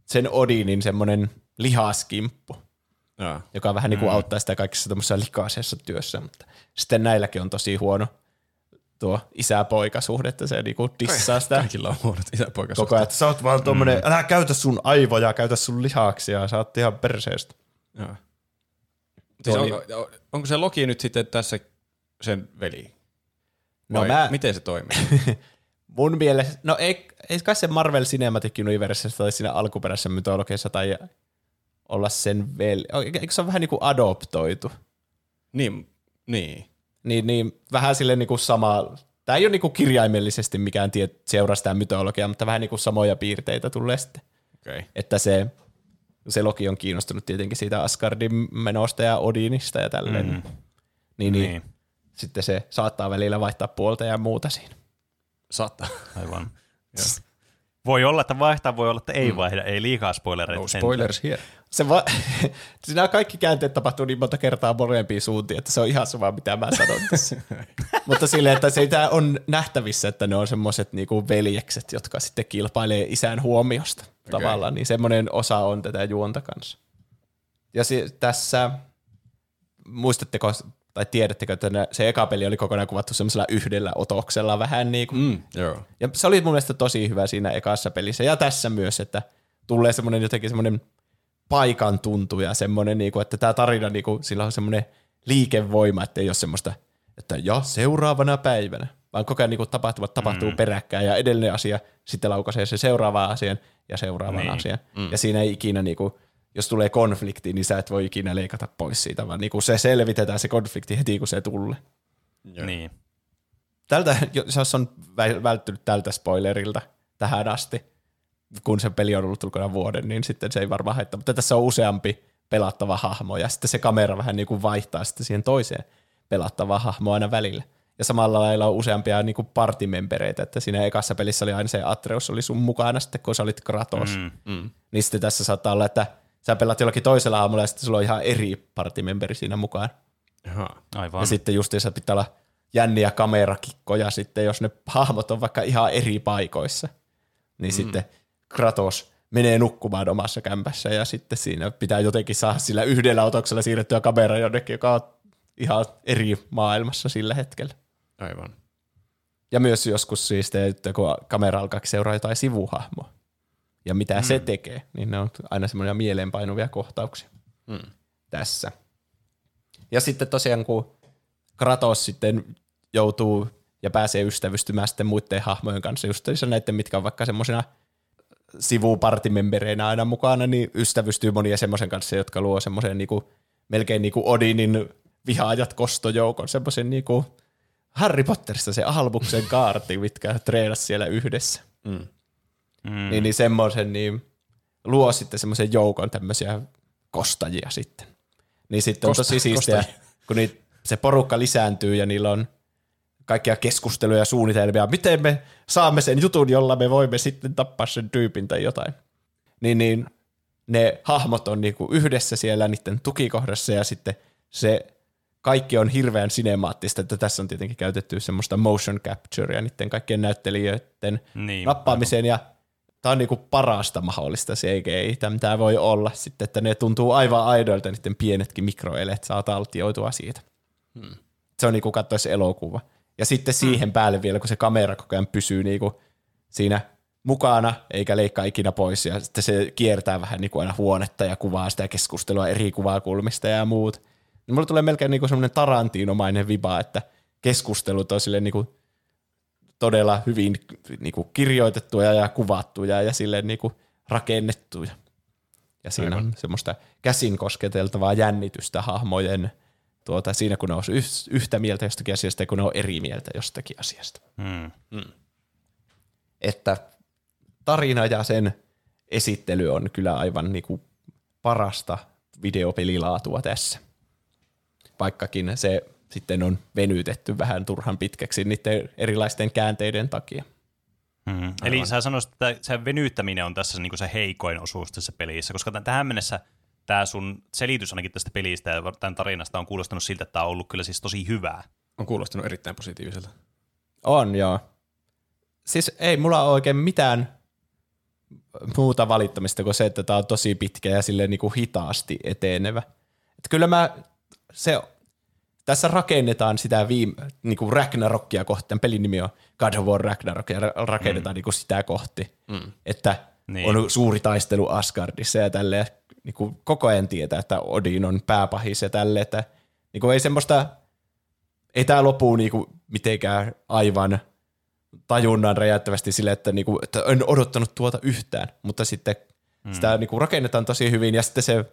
sen Odinin semmonen lihaskimppu, Jaa. joka vähän niinku auttaa sitä kaikissa tämmöisessä likaisessa työssä, mutta sitten näilläkin on tosi huono tuo isä-poika-suhdetta, se niinku dissaa sitä Kaikilla on huonot isäpoika koko ajan, että sä oot vaan tommonen, mm. älä käytä sun aivoja, käytä sun lihaksia, sä oot ihan perseestä. Joo. Siis onko, onko se Loki nyt sitten tässä sen veli? No mä- Miten se toimii? *laughs* Mun mielestä, no ei, ei kai se Marvel Cinematic Universessa tai siinä alkuperäisessä mytologiassa tai olla sen veli. Eikö se ole vähän niin kuin adoptoitu? niin, niin. Niin, niin vähän sille niin kuin sama, tämä ei ole niin kuin kirjaimellisesti mikään tie, seuraa sitä mytologiaa, mutta vähän niin kuin samoja piirteitä tulee sitten. Okay. Että se, se Loki on kiinnostunut tietenkin siitä Asgardin menosta ja Odinista ja tälleen. Mm. Niin, niin, Niin. niin, sitten se saattaa välillä vaihtaa puolta ja muuta siinä. Saattaa. *laughs* Aivan. Voi olla, että vaihtaa, voi olla, että ei vaihda. Ei liikaa spoilereita. No spoilers here. Se va- *laughs* Siinä kaikki käänteet tapahtuu niin monta kertaa molempiin suuntiin, että se on ihan sama, mitä mä sanon tässä. *laughs* Mutta silleen, että siitä on nähtävissä, että ne on semmoiset niinku veljekset, jotka sitten kilpailee isän huomiosta okay. tavallaan, niin semmoinen osa on tätä juonta kanssa. Ja si- tässä, muistatteko tai tiedättekö, että ne- se eka peli oli kokonaan kuvattu semmoisella yhdellä otoksella vähän niin kuin Mm, joo. ja se oli mun mielestä tosi hyvä siinä ekassa pelissä ja tässä myös, että tulee semmoinen jotenkin semmoinen paikan tuntu ja semmoinen, niinku, että tämä tarina, niinku, sillä on semmoinen liikevoima, että ei ole semmoista, että ja seuraavana päivänä, vaan koko ajan niinku, tapahtuvat tapahtuu mm. peräkkäin ja edellinen asia sitten laukaisee se seuraavaan asian ja seuraavan Niin. niin. asian. Mm. Ja siinä ei ikinä, niinku, jos tulee konflikti, niin sä et voi ikinä leikata pois siitä, vaan niinku, se selvitetään se konflikti heti, kun se tulee. Niin. Tältä, jos on vä- välttynyt tältä spoilerilta tähän asti, kun se peli on ollut ulkona vuoden, niin sitten se ei varmaan haittaa. Mutta tässä on useampi pelattava hahmo, ja sitten se kamera vähän niin kuin vaihtaa sitten siihen toiseen pelattavaan hahmoon aina välillä. Ja samalla lailla on useampia niin kuin partimembereitä, että siinä ekassa pelissä oli aina se Atreus oli sun mukana sitten, kun sä olit Kratos. Mm. Mm. Niin sitten tässä saattaa olla, että sä pelaat jollakin toisella hahmolla, ja sitten sulla on ihan eri partimemberi siinä mukaan. Jaha. Aivan. Ja sitten justiinsa pitää olla jänniä kamerakikkoja sitten, jos ne hahmot on vaikka ihan eri paikoissa. Niin mm. sitten Kratos menee nukkumaan omassa kämpässä ja sitten siinä pitää jotenkin saada sillä yhdellä otoksella siirrettyä kamera jonnekin, joka on ihan eri maailmassa sillä hetkellä. Aivan. Ja myös joskus siis, te- kun kamera alkaa seuraa jotain sivuhahmoa ja mitä mm. se tekee, niin ne on aina semmoisia mieleenpainuvia kohtauksia mm. tässä. Ja sitten tosiaan, kun Kratos sitten joutuu ja pääsee ystävystymään sitten muiden hahmojen kanssa, just näiden, mitkä on vaikka semmoisina sivupartimembereinä aina mukana, niin ystävystyy monia semmoisen kanssa, jotka luo semmoisen niinku, melkein niinku Odinin vihaajat kostojoukon, semmoisen niinku Harry Potterista se Albuksen kaarti, mitkä treenas siellä yhdessä. Mm. Mm. Niin, niin semmoisen niin luo sitten semmoisen joukon tämmöisiä kostajia sitten. Niin sitten on Kosta- tosi siistiä, kostajia. kun niitä, se porukka lisääntyy ja niillä on kaikkia keskusteluja ja suunnitelmia, miten me saamme sen jutun, jolla me voimme sitten tappaa sen tyypin tai jotain. Niin, niin ne hahmot on niinku yhdessä siellä niiden tukikohdassa ja sitten se kaikki on hirveän sinemaattista, että tässä on tietenkin käytetty semmoista motion capturea niiden kaikkien näyttelijöiden Niin, nappaamiseen ja tämä on niinku parasta mahdollista CGI, tämä voi olla sitten, että ne tuntuu aivan aidoilta niiden pienetkin mikroeleet saa taltioitua siitä. Hmm. Se on niinku katsoisi elokuva. Ja sitten siihen päälle vielä, kun se kamera koko ajan pysyy niinku siinä mukana, eikä leikkaa ikinä pois, ja sitten se kiertää vähän niinku aina huonetta ja kuvaa sitä keskustelua eri kuvakulmista ja muut. Niin mulle tulee melkein niinku semmoinen Tarantinomainen viba, että keskustelut on silleen niinku todella hyvin niinku kirjoitettuja ja kuvattuja ja silleen niinku rakennettuja. Ja siinä on semmoista käsin kosketeltavaa jännitystä hahmojen tuota, siinä, kun ne on yh- yhtä mieltä jostakin asiasta ja kun ne on eri mieltä jostakin asiasta. Mm. Että tarina ja sen esittely on kyllä aivan niinku parasta videopelilaatua tässä. Vaikkakin se sitten on venytetty vähän turhan pitkäksi niiden erilaisten käänteiden takia. Mm. Eli sä sanoisit, että se venyttäminen on tässä niinku se heikoin osuus tässä pelissä, koska tämän, tähän mennessä tämä sun selitys ainakin tästä pelistä ja tämän tarinasta on kuulostanut siltä, että tämä on ollut kyllä siis tosi hyvää. On kuulostanut erittäin positiiviselta. On, joo. Siis ei mulla ole oikein mitään muuta valittamista kuin se, että tämä on tosi pitkä ja silleen niin kuin hitaasti etenevä. Et kyllä mä, se, tässä rakennetaan sitä viime, niin kuin Ragnarokia kohti, tämän pelin nimi on God of War Ragnarok, ja ra- rakennetaan mm. niin kuin sitä kohti, mm. että Niin. niin. on suuri taistelu Asgardissa ja tälleen, niin kuin koko ajan tietää, että Odin on pääpahis ja tälleen, että niin kuin ei semmoista, ei tämä lopu niin kuin mitenkään aivan tajunnan räjäyttävästi sille, että, niinku, että en odottanut tuota yhtään, mutta sitten mm. sitä niinku rakennetaan tosi hyvin ja sitten se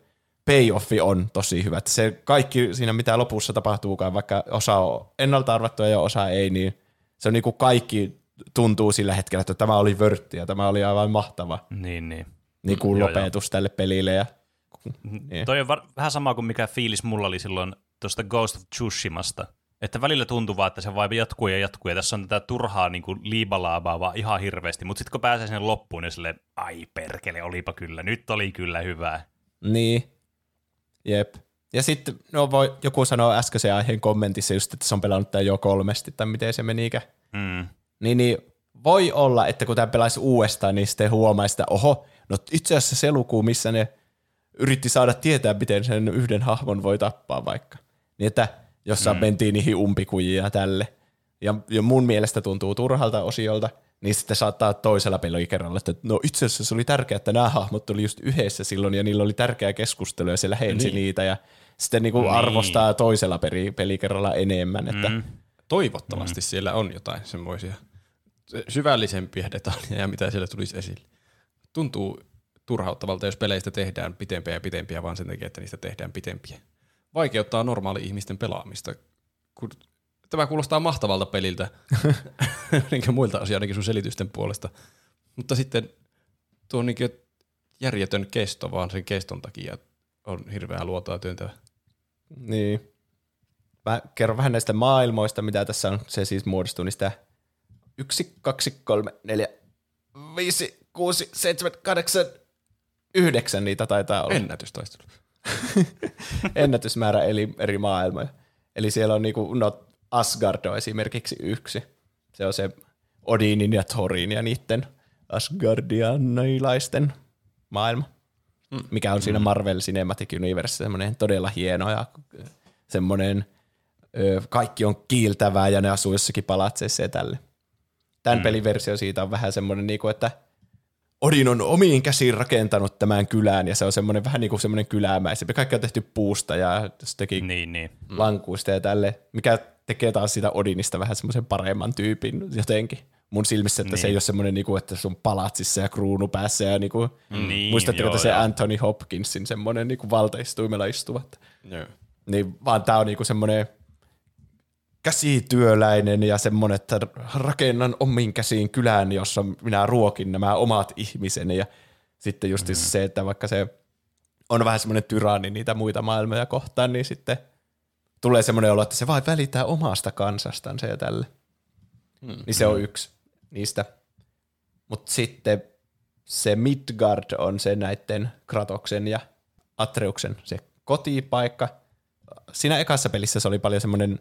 payoffi on tosi hyvä. Että se kaikki siinä, mitä lopussa tapahtuukaan, vaikka osa on ennalta arvattua ja osa ei, niin se on niinku kaikki tuntuu sillä hetkellä, että tämä oli vörtti ja tämä oli aivan mahtava Niin, niin. niin kuin Joo, lopetus tälle pelille. Ja, niin. Toi on var- vähän sama kuin mikä fiilis mulla oli silloin tuosta Ghost of Tsushimasta. Että välillä tuntuu vaan, että se vaan jatkuu ja jatkuu, ja tässä on tätä turhaa niin kuin liibalaabaa vaan ihan hirveästi, mutta sitten kun pääsee sinne loppuun, niin silleen, ai perkele, olipa kyllä, nyt oli kyllä hyvää. Niin. Jep. Ja sitten, no voi, joku sanoi äskeisen aiheen kommentissa just, että se on pelannut tämän jo kolmesti, tai miten se menikään. Mm. Niin, niin voi olla, että kun tämä pelaisi uudestaan, niin sitten huomaisi, että oho, no itse asiassa se luku, missä ne yritti saada tietää, miten sen yhden hahmon voi tappaa vaikka. Niin että jossa mm. mentiin niihin umpikujiin ja tälle. Ja, ja mun mielestä tuntuu turhalta osiolta, niin sitten saattaa toisella pelikerralla, että no itse asiassa se oli tärkeää, että nämä hahmot oli just yhdessä silloin ja niillä oli tärkeä keskustelu ja se lähensi niin. niitä ja sitten niinku niin. arvostaa toisella peli, pelikerralla enemmän. Että, mm. Toivottavasti mm. siellä on jotain semmoisia syvällisempiä detaljeja, mitä siellä tulisi esille. Tuntuu turhauttavalta, jos peleistä tehdään pitempiä ja pitempiä, vaan sen takia, että niistä tehdään pitempiä. Vaikeuttaa normaali-ihmisten pelaamista. Kun tämä kuulostaa mahtavalta peliltä, *laughs* enkä muilta ainakin sun selitysten puolesta. Mutta sitten tuo on niin järjetön kesto, vaan sen keston takia on hirveää luotaa työntävä. Niin. Mä kerron vähän näistä maailmoista, mitä tässä on. Se siis muodostuu niistä 1, 2, 3, 4, 5, 6, 7, 8, 9 niitä taitaa olla. Ennätystaistelu. *laughs* Ennätysmäärä eli eri maailmoja. Eli siellä on niinku, no Asgard on esimerkiksi yksi. Se on se Odinin ja Thorin ja niiden Asgardianilaisten maailma, mm. mikä on siinä Marvel Cinematic Universe semmoinen todella hieno ja semmoinen ö, kaikki on kiiltävää ja ne asuu jossakin palatseissa ja tälle. Tämän mm. pelin versio siitä on vähän semmoinen, niinku, että Odin on omiin käsiin rakentanut tämän kylän ja se on semmoinen vähän niin kuin semmoinen kylämäisempi. Kaikki on tehty puusta ja jostakin Niin, niin. lankuista ja tälle, mikä tekee taas sitä Odinista vähän semmoisen paremman tyypin jotenkin. Mun silmissä, että niin. se ei ole semmoinen, niinku, että se on palatsissa ja kruunu päässä. Ja niinku, Niin, muistatteko, joo, että se joo. Anthony Hopkinsin semmoinen niinku valtaistuimella istuva. Joo. Niin, vaan tää on niinku semmoinen käsityöläinen ja semmoinen, että rakennan omiin käsiin kylään, jossa minä ruokin nämä omat ihmiseni. Ja sitten just mm. se, että vaikka se on vähän semmoinen tyranni niitä muita maailmoja kohtaan, niin sitten tulee semmoinen olo, että se vain välittää omasta kansastansa ja tälle. Mm. Niin se on yksi niistä. Mutta sitten se Midgard on se näiden Kratoksen ja Atreuksen se kotipaikka. Siinä ekassa pelissä se oli paljon semmoinen,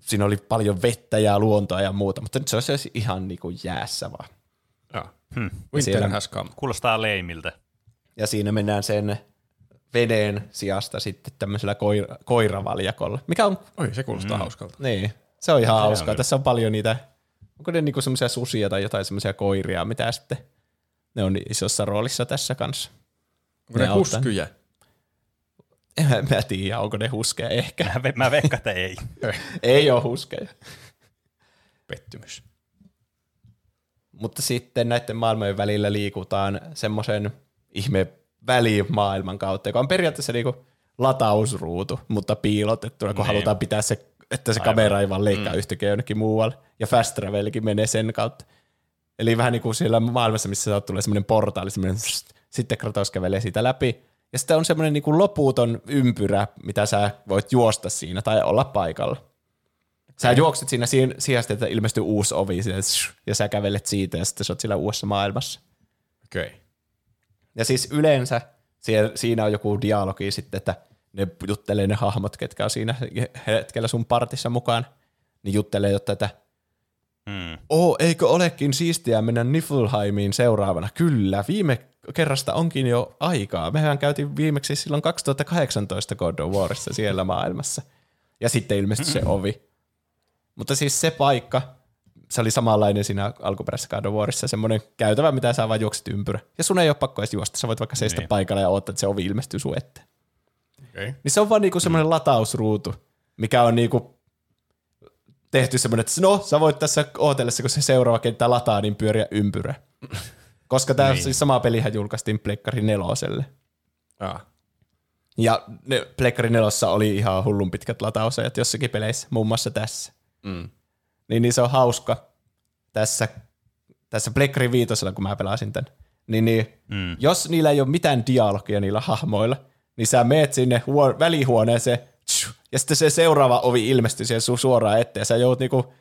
siinä oli paljon vettä ja luontoa ja muuta, mutta nyt se olisi ihan niinku jäässä vaan. Joo. Hmm. Winter siellä- has come. Kuulostaa leimiltä. Ja siinä mennään sen veden sijasta sitten tämmöisellä koira, koiravaljakolla, mikä on, Oi, se kuulostaa mm. hauskalta. niin, se on ihan Se on hauskaa. kyllä. Tässä on paljon niitä, onko ne niinku semmoisia susia tai jotain semmoisia koiria, mitä sitten ne on isossa roolissa tässä kanssa. Onko ne Ne huskyjä? En mä tiedä, onko ne huskeja ehkä. Mä, mä veikkaan, että ei. *laughs* Ei ole huskeja. Pettymys. Mutta sitten näiden maailmojen välillä liikutaan semmoisen ihme välimaailman kautta, joka on periaatteessa niinku latausruutu, mutta piilotettuna, kun Niin. halutaan pitää se, että se Aivan. kamera ei vaan leikkaa mm. yhtäkkiä jonnekin muualle. Ja fast travelkin menee sen kautta. Eli vähän niin kuin siellä maailmassa, missä sä tulee semmoinen portaali, semmoinen sitten Kratos kävelee siitä läpi. Ja sitten on semmoinen niin kuin loputon ympyrä, mitä sä voit juosta siinä tai olla paikalla. Sä juokset siinä si- sijasta, että ilmestyy uusi ovi ja sä kävelet siitä ja sitten sä oot siellä uudessa maailmassa. Okei. Okay. Ja siis yleensä siellä, siinä on joku dialogi sitten, että ne juttelee ne hahmot, ketkä on siinä hetkellä sun partissa mukaan, niin juttelee jotta, että Hmm. Oo, eikö olekin siistiä mennä Niflheimiin seuraavana? Kyllä, viime kerrasta onkin jo aikaa. Mehän käytiin viimeksi silloin 2018 God of Warissa siellä maailmassa. Ja sitten ilmestyi se ovi. Mutta siis se paikka, se oli samanlainen siinä alkuperäisessä God of Warissa, semmoinen käytävä, mitä sä vaan juokset ympyrä. Ja sun ei ole pakko edes juosta, sä voit vaikka seistä Niin. paikalla ja odottaa, että se ovi ilmestyy sun eteen. Okay. Niin se on vaan niinku semmoinen latausruutu, mikä on niinku tehty semmoinen, että no, sä voit tässä ootellessa, kun se seuraava kenttä lataa, niin pyöriä ympyrä. Koska tämä Niin. siis sama pelihän julkaistiin Pleikkari neloselle. Ah. Ja ne Pleikkari nelossa oli ihan hullun pitkät latausajat jossakin peleissä, muun muassa tässä. Mm. Niin, niin se on hauska tässä, tässä Pleikkari viitosella, kun mä pelasin tän. Niin, niin Mm. jos niillä ei ole mitään dialogia niillä hahmoilla, niin sä meet sinne huo- välihuoneeseen, ja sitten se seuraava ovi ilmestyy siihen sun suoraan eteen, ja sä joudut niinku,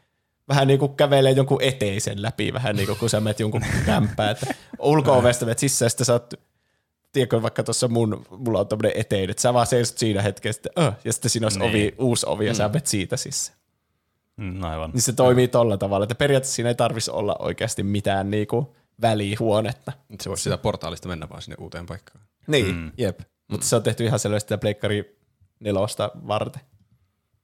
vähän niinku kävelee jonkun eteisen läpi, vähän niinku kun sä meet jonkun *laughs* kämppään, että ulko-ovesta menet sisään, ja sitten sä oot, tiedätkö, vaikka tuossa mun, mulla on tämmöinen eteinen, että sä vaan seisot siinä hetkessä, sitten, öh, ja sitten siinä olisi Niin. ovi, uusi ovi, ja sä menet siitä sisään. Mm, aivan. Niin se toimii tolla tavalla, että periaatteessa siinä ei tarvitsisi olla oikeasti mitään niinku välihuonetta. Se voisi sitä portaalista mennä vaan sinne uuteen paikkaan. Niin, mm. jep. Mutta se on tehty ihan selvästi sitä Pleikkari nelosta varten.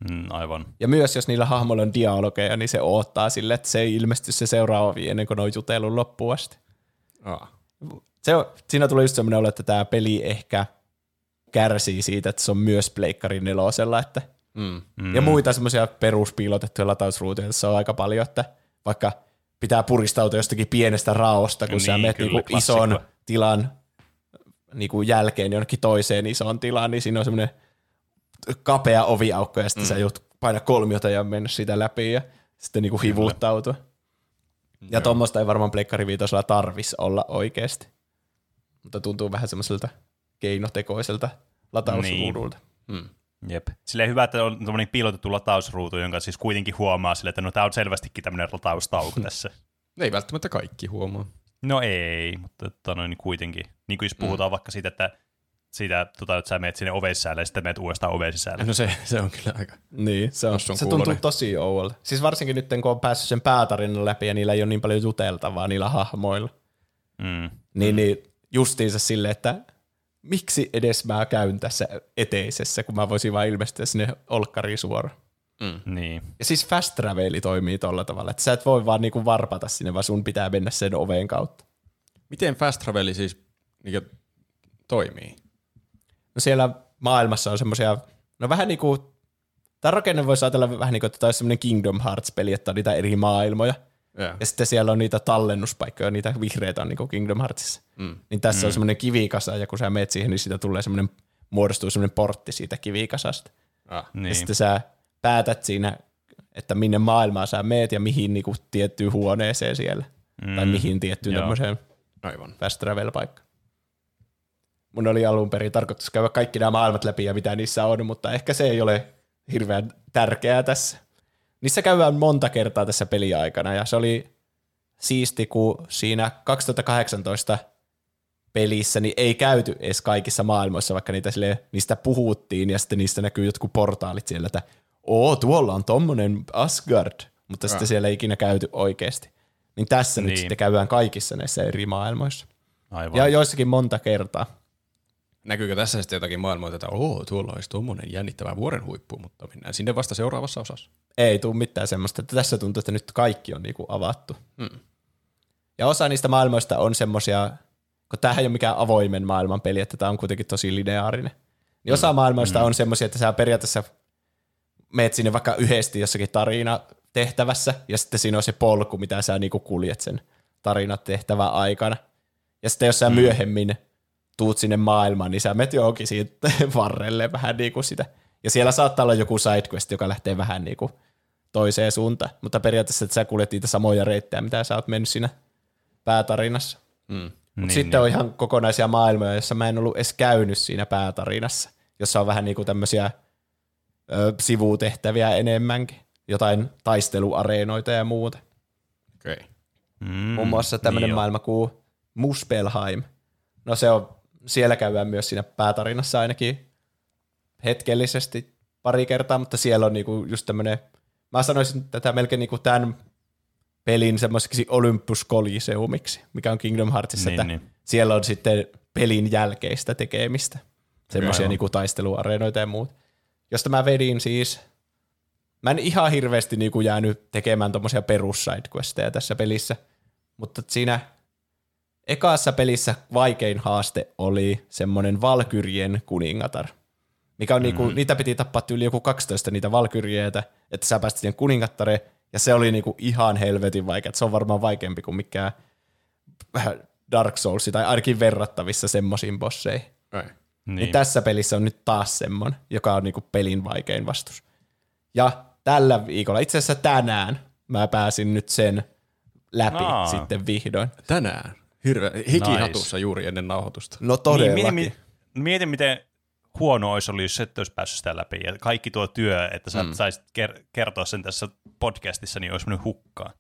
Mm, aivan. Ja myös jos niillä hahmoilla on dialogeja, niin se odottaa sille, että se ei ilmesty se seuraava ovi ennen kuin ne on jutellut loppuun asti. Ah. Se on, siinä tulee just semmoinen olo, että tämä peli ehkä kärsii siitä, että se on myös Pleikkari nelosella, että Mm. Mm. Ja muita semmoisia peruspiilotettuja latausruutuja tässä on aika paljon, että vaikka pitää puristautua jostakin pienestä raosta, kun Niin, sä menet kyllä, niinku ison tilan niinku jälkeen jonnekin toiseen isoon tilaan, niin siinä on semmoinen kapea oviaukko, ja sitten mm. sä joudut painaa kolmiota ja mennä siitä läpi, ja sitten niinku hivuuttautua. Ja tuommoista ei varmaan Pleikkari viitosella tarvis olla oikeasti. Mutta tuntuu vähän semmoiselta keinotekoiselta latausruudulta. Mm. Jep. Silleen hyvä, että on tämmöinen piilotettu latausruutu, jonka siis kuitenkin huomaa sille, että no tää on selvästikin tämmöinen lataustauko *laughs* tässä. Ei välttämättä kaikki huomaa. No ei, mutta tota noin kuitenkin. Niin kuin jos puhutaan mm. vaikka siitä, että siitä, tota, että sä menet sinne oven sisälle ja sitten menet uudestaan oven sisälle. No se, se on kyllä aika... Niin, se, on, se tuntuu kuulonen. tosi ouolta. Siis varsinkin nyt, kun on päässyt sen päätarinan läpi ja niillä ei ole niin paljon juteltavaa niillä hahmoilla. Mm. Niin, niin justiinsa sille, että miksi edes mä käyn tässä eteisessä, kun mä voisin vaan ilmestyä sinne olkkariin suoraan. Niin. Ja siis fast traveli toimii tolla tavalla, että sä et voi vaan niinku varpata sinne, vaan sun pitää mennä sen oven kautta. Miten fast traveli siis niin toimii? No siellä maailmassa on semmoisia, no vähän niin kuin, tämä rakenne voisi ajatella vähän niin kuin, että tämä olisi semmoinen Kingdom Hearts-peli, että on niitä eri maailmoja. Yeah. Ja sitten siellä on niitä tallennuspaikkoja, niitä vihreitä on niin kuin Kingdom Heartsissa. Mm. Niin tässä mm. on semmoinen kivikasa, ja kun sä meet siihen, niin siitä tulee semmoinen, muodostuu semmoinen portti siitä kivikasasta. Ah. Niin. Niin. Ja sitten sä päätät siinä, että minne maailmaan sä meet ja mihin niin kuin tiettyyn huoneeseen siellä. Mm. Tai mihin tiettyyn Joo. tämmöiseen Aivan. fast travel paikka. Mun oli alun perin tarkoitus käydä kaikki nämä maailmat läpi ja mitä niissä on, mutta ehkä se ei ole hirveän tärkeää tässä. Niissä käydään monta kertaa tässä peliaikana ja se oli siisti, kun siinä 2018 pelissä niin ei käyty edes kaikissa maailmoissa, vaikka niitä sille, niistä puhuttiin ja sitten niistä näkyy jotkut portaalit siellä, että oo, tuolla on tommonen Asgard, mutta sitten siellä ei ikinä käyty oikeasti. Niin tässä niin. nyt sitten käydään kaikissa näissä eri maailmoissa. Aivan. Ja joissakin monta kertaa. Näkyykö tässä sitten jotakin maailmaa, että oo, tuolla olisi tuommoinen jännittävä vuoren huippu, mutta mennään sinne vasta seuraavassa osassa. Ei tule mitään semmoista, että tässä tuntuu, että nyt kaikki on niinku avattu. Hmm. Ja osa niistä maailmoista on semmoisia, kun tämähän ei ole mikään avoimen maailman peli, että tämä on kuitenkin tosi lineaarinen. Niin osa maailmoista on semmoisia, että sä periaatteessa meet sinne vaikka yhdesti jossakin tarina tehtävässä, ja sitten siinä on se polku, mitä sä niinku kuljet sen tarinat tehtävän aikana. Ja sitten jos sä myöhemmin tuut sinne maailmaan, niin sä menet johonkin siitä *laughs* varrelle vähän niin kuin sitä. Ja siellä saattaa olla joku sidequest, joka lähtee vähän niin kuin toiseen suuntaan. Mutta periaatteessa, että sä kuljet niitä samoja reittejä, mitä sä oot mennyt siinä päätarinassa. Mm. Mutta Niin, sitten on ihan kokonaisia maailmoja, joissa mä en ollut edes käynyt siinä päätarinassa, jossa on vähän niin kuin tämmöisiä ö, sivutehtäviä enemmänkin. Jotain taisteluareenoita ja muuta. Okei. Okay. Mm, Muun muassa tämmöinen niin maailma kuin Muspelheim. No se on, siellä käydään myös siinä päätarinassa ainakin hetkellisesti pari kertaa, mutta siellä on niinku just tämmöinen, mä sanoisin tätä melkein niinku tämän pelin semmoiseksi Olympus Coliseumiksi, mikä on Kingdom Heartsissa, Niin, että niin. siellä on sitten pelin jälkeistä tekemistä. Semmoisia niinku taisteluareenoita ja muut. Josta mä vedin siis Mä en ihan hirveästi niinku jäänyt tekemään tommosia perus sidequesteja tässä pelissä, mutta siinä ekassa pelissä vaikein haaste oli semmoinen Valkyrien kuningatar, mikä on niinku, niitä piti tappaa yli joku 12 niitä Valkyrieitä, että sä pääsit siihen kuningattareen, ja se oli niinku ihan helvetin vaikea. Se on varmaan vaikeampi kuin mikään Dark Souls, tai ainakin verrattavissa semmosiin bosseihin. Ei. Niin. Niin. niin tässä pelissä on nyt taas semmoinen, joka on niinku pelin vaikein vastus. Ja tällä viikolla, itse asiassa tänään, mä pääsin nyt sen läpi Aa. sitten vihdoin. Tänään. Hirveä hikihatussa juuri ennen nauhoitusta. No Niin, todellakin. mieti, mieti, miten huono olisi ollut, jos et olisi päässyt sitä läpi. Ja kaikki tuo työ, että sä mm. saisit ker- kertoa sen tässä podcastissa, niin olisi mennyt hukkaan.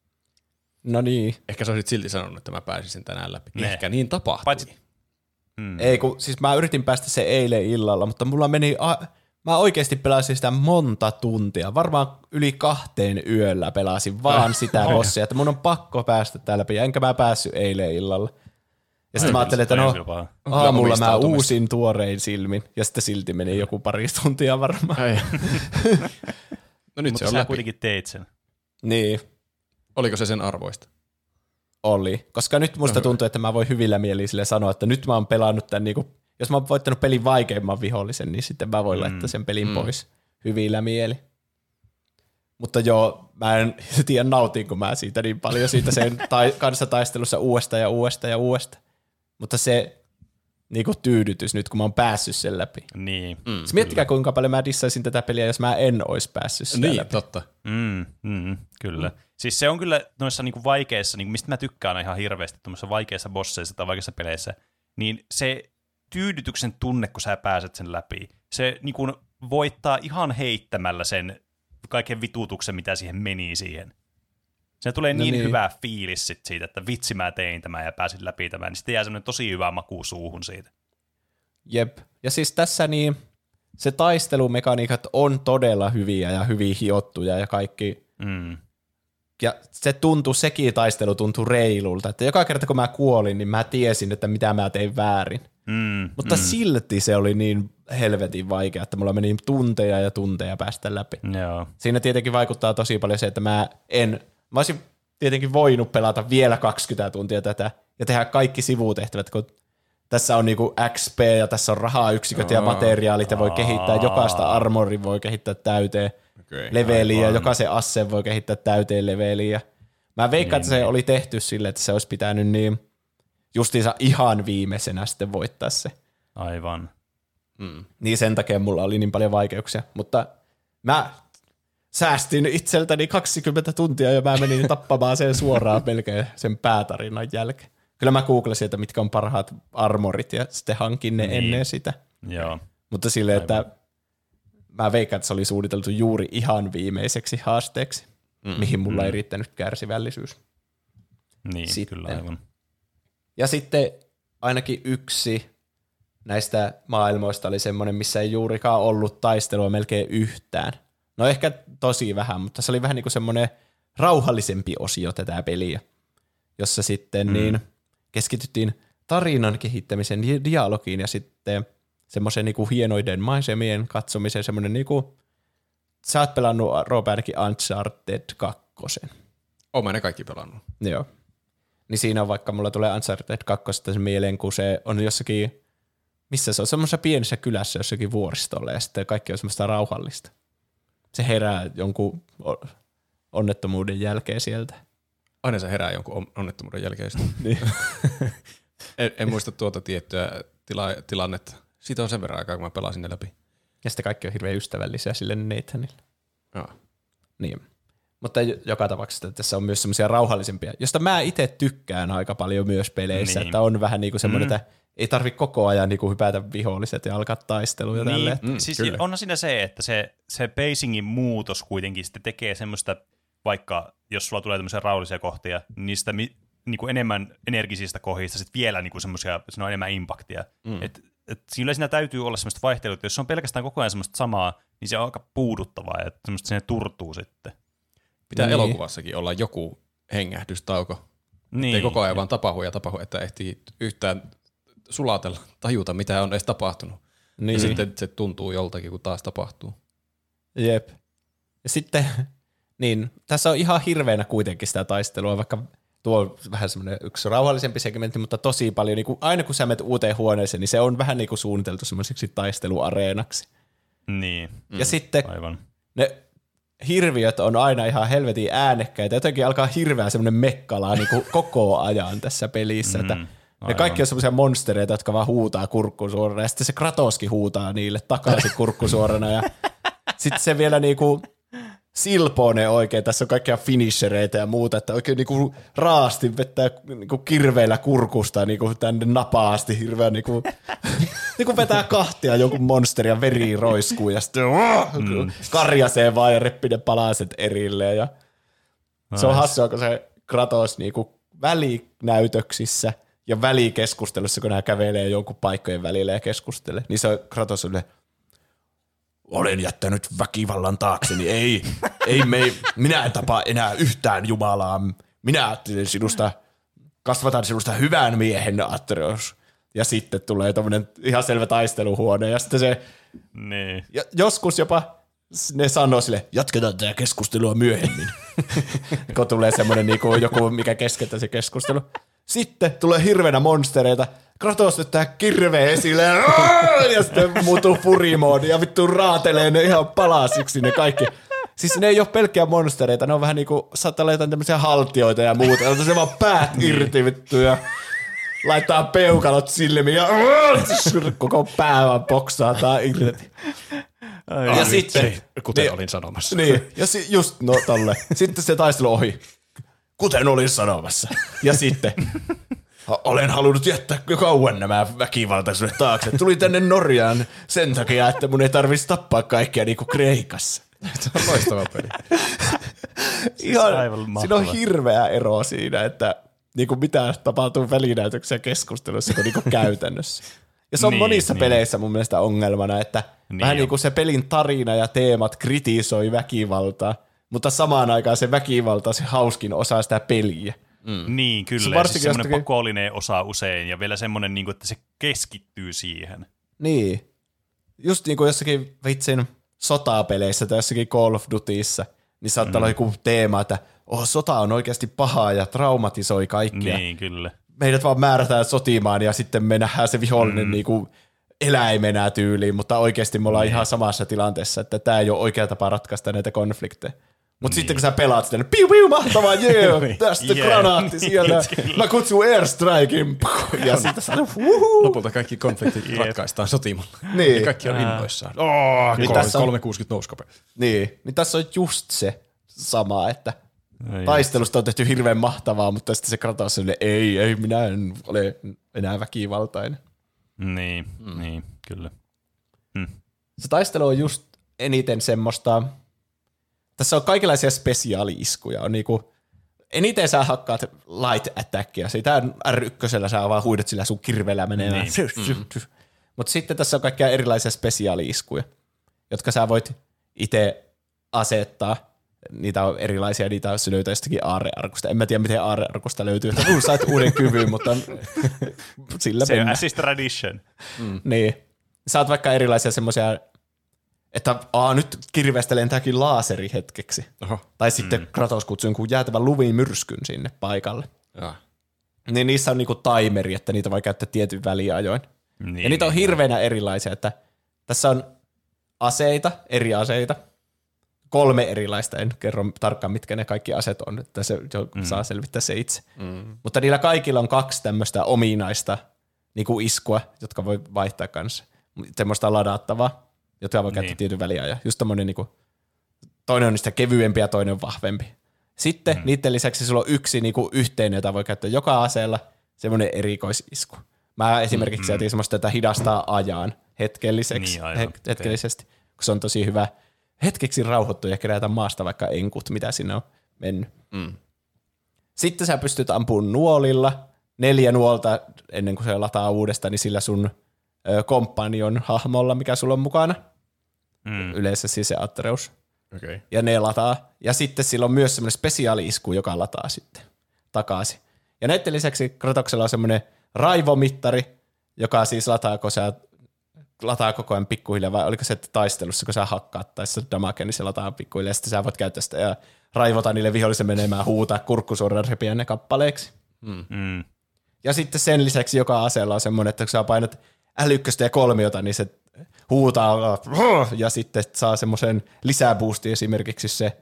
No niin. Ehkä sä olisit silti sanonut, että mä pääsisin tänään läpi. Ne. Ehkä niin tapahtui. Paitsi- Mm. Ei kun, siis mä yritin päästä se eilen illalla, mutta mulla meni, a- mä oikeasti pelasin sitä monta tuntia, varmaan yli kahteen yöllä pelasin vaan *laughs* sitä bossia, että mun on pakko päästä täällä läpi, enkä mä päässyt eilen illalla. Ja sitten mä ajattelin, että no, aamulla mä uusin tuorein silmin, ja sitten silti meni joku pari tuntia varmaan. *laughs* No nyt Mutta se on sä läpi. kuitenkin teit sen. Niin, Oliko se sen arvoista? oli. Koska nyt musta tuntuu, että mä voin hyvillä mielin sille sanoa, että nyt mä oon pelannut tämän, niinku, jos mä oon voittanut pelin vaikeimman vihollisen, niin sitten mä voin laittaa sen pelin pois hyvillä mieli. Mutta joo, mä en *laughs* tiedä nautinko mä siitä niin paljon siitä sen tai, kanssa taistelussa uudesta ja uudesta ja uudesta. Mutta se niinku tyydytys nyt, kun mä oon päässyt sen läpi. Niin. Mm, siis miettikää, kuinka paljon mä dissaisin tätä peliä, jos mä en olisi päässyt sitä Niin, läpi. totta. Mm, mm, kyllä. Mm. Siis se on kyllä noissa niinku vaikeissa, niinku mistä mä tykkään ihan hirveästi tuommoissa vaikeissa bosseissa tai vaikeissa peleissä, niin se tyydytyksen tunne, kun sä pääset sen läpi, se niinku voittaa ihan heittämällä sen kaiken vituutuksen, mitä siihen meni siihen. Se tulee No niin, niin. hyvä fiilis sit siitä, että vitsi mä tein tämän ja pääsin läpi tämän, niin sitten jää semmoinen tosi hyvä maku suuhun siitä. Jep. Ja siis tässä niin se taistelumekaniikat on todella hyviä ja hyvin hiottuja ja kaikki. Mm. Ja se tuntuu, sekin taistelu tuntuu reilulta. Että joka kerta kun mä kuolin, niin mä tiesin, että mitä mä tein väärin. Mm. Mutta mm. silti se oli niin helvetin vaikea, että mulla meni tunteja ja tunteja päästä läpi. Joo. Siinä tietenkin vaikuttaa tosi paljon se, että mä en, mä olisin tietenkin voinut pelata vielä 20 tuntia tätä ja tehdä kaikki sivutehtävät, kun tässä on niinku XP ja tässä on rahayksiköt ja materiaalit ja voi kehittää jokaista armorin voi kehittää täyteen Okei, leveliin ja jokaisen asseen voi kehittää täyteen leveliin. Ja mä veikkaan, että se oli tehty sille, että se olisi pitänyt niin justiinsa ihan viimeisenä sitten voittaa se. Aivan. Niin sen takia mulla oli niin paljon vaikeuksia. Mutta mä säästin itseltäni 20 tuntia ja mä menin tappamaan sen suoraan melkein sen päätarinan jälkeen. Kyllä mä googlasin, että mitkä on parhaat armorit ja sitten hankin ne niin. ennen sitä. Joo. Mutta silleen, että mä veikkaan, että se oli suunniteltu juuri ihan viimeiseksi haasteeksi, mm. mihin mulla ei riittänyt kärsivällisyys. Niin, Sitten. kyllä aivan. Ja sitten ainakin yksi näistä maailmoista oli semmoinen, missä ei juurikaan ollut taistelua melkein yhtään. No ehkä tosi vähän, mutta se oli vähän niin kuin semmoinen rauhallisempi osio tätä peliä, jossa sitten mm. niin keskityttiin tarinan kehittämiseen, di- dialogiin ja sitten semmoisen niin kuin hienoiden maisemien katsomiseen, semmoinen niin kuin, sä oot pelannut Roope ainakin Uncharted 2. Oon mä ne kaikki pelannut. Joo. Niin siinä on vaikka, mulla tulee Uncharted 2 se mieleen, kun se on jossakin, missä se on, semmoisessa pienessä kylässä jossakin vuoristolla ja sitten kaikki on semmoista rauhallista. Se herää jonkun onnettomuuden jälkeen sieltä. Aina se herää jonkun on- onnettomuuden jälkeen. *laughs* Niin. *laughs* en, en, muista tuota tiettyä tila, tilannetta. Siitä on sen verran aikaa, kun mä pelasin ne läpi. Ja sitten kaikki on hirveän ystävällisiä sille Nathanille. Joo. Niin. Mutta jo- joka tapauksessa tässä on myös semmoisia rauhallisempia, josta mä itse tykkään aika paljon myös peleissä, Niin. että on vähän niin kuin semmoinen, mm. että ei tarvi koko ajan niin kuin hypätä viholliset ja alkaa taisteluja niin. tälleen. Mm, siis kyllä. onhan siinä se, että se, se pacingin muutos kuitenkin sitten tekee semmoista, vaikka jos sulla tulee tämmöisiä rauhallisia kohtia, niin niistä mi, niin kuin enemmän energisistä kohdista sitten vielä niin kuin semmoisia, siinä on enemmän impaktia. Mm. Et, et siinä, siinä täytyy olla semmoista vaihtelua, että jos se on pelkästään koko ajan semmoista samaa, niin se on aika puuduttavaa ja semmoista sinne turtuu sitten. Pitää Niin. niin. elokuvassakin olla joku hengähdystauko. Niin. Ei koko ajan vaan tapahdu ja tapahdu, että ehtii yhtään sulatella, tajuta mitä on edes tapahtunut. Niin. Ja sitten se tuntuu joltakin, kun taas tapahtuu. Jep. Ja sitten, *laughs* niin, tässä on ihan hirveänä kuitenkin sitä taistelua, vaikka tuo on vähän semmoinen yksi rauhallisempi segmentti, mutta tosi paljon, niin kuin, aina kun sä menet uuteen huoneeseen, niin se on vähän niin kuin suunniteltu semmoiseksi taisteluareenaksi. Niin, Ja sitten aivan. ne hirviöt on aina ihan helvetin äänekkäitä. Jotenkin alkaa hirveä semmoinen mekkalaa niin kuin koko ajan tässä pelissä. Mm, että ne aivan. kaikki on semmoisia monstereita, jotka vaan huutaa kurkkusuorana. Ja sitten se Kratoskin huutaa niille takaisin kurkkusuorana. Ja sitten se vielä niinku silpoo ne oikein. Tässä on kaikkia finishereitä ja muuta, että oikein niinku raasti vetää niinku kirveillä kurkusta niinku tänne napaasti hirveän niinku, *laughs* niinku vetää kahtia jonkun monsterin ja veri roiskuu ja sitten mm. karjasee vaan ja reppii ne palaset erilleen ja se on hassua, kun se Kratos niinku välinäytöksissä ja välikeskustelussa, kun nämä kävelee jonkun paikkojen välillä ja keskustelee, niin se on Kratos on olen jättänyt väkivallan taakseni. Ei, *laughs* ei me, minä en tapa enää yhtään Jumalaa. Minä ajattelen sinusta, kasvatan sinusta hyvän miehen, Atreus. Ja sitten tulee tämmöinen ihan selvä taisteluhuone. Ja sitten se, Niin. ja joskus jopa ne sanoo sille, jatketaan tätä keskustelua myöhemmin. *laughs* kun tulee semmoinen niinku, joku, mikä keskeyttää se keskustelu. Sitten tulee hirveänä monstereita. Kratos ottaa kirveen esille ja sitten muuttuu furimoodi ja vittu raatelee ne ihan palasiksi ne kaikki. Siis ne ei ole pelkkiä monstereita, ne on vähän niinku, saattaa olla jotain tämmöisiä haltioita ja muuta. Ja se vaan päät irti vittu ja laittaa peukalot silmiin ja koko pää vaan boksaataan irti. Ja sitten, Kuten niin, olin sanomassa. niin, ja si, just no tolle. Sitten se taistelu ohi. Kuten olin sanomassa. Ja sitten, "Ha- olen halunnut jättää jo kauan nämä väkivaltaisuudet taakse. Tuli tänne Norjaan sen takia, että mun ei tarvitsisi tappaa kaikkia niin kuin Kreikassa. Se on loistava peli. *laughs* Ihan, aivan siinä on hirveä ero siinä, että niin kuin mitä tapahtuu välinäytöksiä keskustelussa kuin, niin kuin käytännössä. Ja se on Niin, monissa niin. peleissä mun mielestä ongelmana, että Niin vähän niin kuin se pelin tarina ja teemat kritisoi väkivaltaa, mutta samaan aikaan se väkivalta on se hauskin osa sitä peliä. Niin, kyllä. Se Ja varsinkin siis semmoinen jostakin- pakollinen osa usein, ja vielä semmoinen, niin kuin, että se keskittyy siihen. Niin. Just niin kuin jossakin vitsin sotapeleissä tai jossakin Call of Dutyssä, niin saattaa Mm. olla joku teema, että oh, sota on oikeasti pahaa ja traumatisoi kaikkia. Niin, kyllä. meidät vaan määrätään sotimaan ja sitten me nähdään se vihollinen mm. niinku eläimenä tyyliin, mutta oikeasti me ollaan Niin. ihan samassa tilanteessa, että tämä ei ole oikea tapa ratkaista näitä konflikteja. Mutta sitten kun sä pelaat sitä, niin piu piu, mahtavaa, jee, *laughs* tästä Jee. granaatti siellä, *laughs* mä kutsun airstrikein, *laughs* ja sitten sä wuhuu. Lopulta kaikki konfliktit ratkaistaan sotimalla. Niin. Ja kaikki on innoissaan. Oh, Niin kolme- tässä on- 360 nouskope. Niin, niin tässä on just se sama, että Ei taistelusta on tehty hirveän mahtavaa, mutta sitten se Kratos on ei, ei, minä en ole enää väkivaltainen. Niin, mm. niin, kyllä. se taistelu on just eniten semmoista, tässä on kaikenlaisia spesiaali-iskuja. On niinku, eniten sä hakkaat light attackia, sitä R1 sä vaan huidat sillä sun kirveellä menemään. Niin. *laughs* Mm. Mutta sitten tässä on kaikkia erilaisia spesiaali-iskuja, jotka sä voit itse asettaa. Niitä on erilaisia, niitä on löytää jostakin aarrearkusta. En mä tiedä, miten aarrearkusta löytyy, uh, sait uuden kyvyn, mutta *laughs* sillä Se on assist tradition. Niin. Saat vaikka erilaisia semmoisia, että aa, nyt kirveestä lentääkin laaseri hetkeksi. Oho. Tai sitten mm. Kratos kutsuu jonkun jäätävän luvin myrskyn sinne paikalle. Jaa. Niin niissä on niinku timeri, että niitä voi käyttää tietyn väliajoin. Niin, Ja niitä on hirveänä erilaisia, että tässä on aseita, eri aseita, kolme erilaista, en kerro tarkkaan mitkä ne kaikki aseet on, että se jo mm. saa selvittää se itse. Mm. Mutta niillä kaikilla on kaksi tämmöistä ominaista niin kuin iskua, jotka voi vaihtaa kanssa. Semmoista ladattavaa, jotka voi käyttää Niin. tietyn väliajan. Just tommonen niin kuin, toinen on niistä kevyempi ja toinen on vahvempi. Sitten mm. niiden lisäksi sulla on yksi niin kuin yhteinen, jota voi käyttää joka aseella, semmoinen erikoisisku. Mä esimerkiksi mm. semmoista, että hidastaa ajan hetkelliseksi, Niin, aivan. he- hetkellisesti, kun se on tosi hyvä hetkeksi rauhoittua ja kerätä maasta vaikka enkut, mitä sinne on mennyt. Mm. Sitten sä pystyt ampumaan nuolilla, neljä nuolta ennen kuin se lataa uudestaan, niin sillä sun komppanion hahmolla, mikä sulla on mukana. Mm. Yleensä siis se Atreus. Okay. Ja ne lataa. Ja sitten sillä on myös semmoinen spesiaali-isku, joka lataa sitten takaisin. Ja näiden lisäksi Kratoksella on semmoinen raivomittari, joka siis lataa, kun sä lataa koko ajan pikkuhiljaa, vai oliko se, että taistelussa, kun sä hakkaat tai se damake, niin se lataa pikkuhiljaa, ja sitten sä voit käyttää sitä ja raivota niille vihollisen menemään, huutaa kurkku suoraan repiä ne kappaleeksi. Mm. Ja sitten sen lisäksi joka aseella on semmoinen, että kun sä painat älykköstä ja kolmiota, niin se huutaa ja sitten saa semmoisen lisäboostin esimerkiksi se,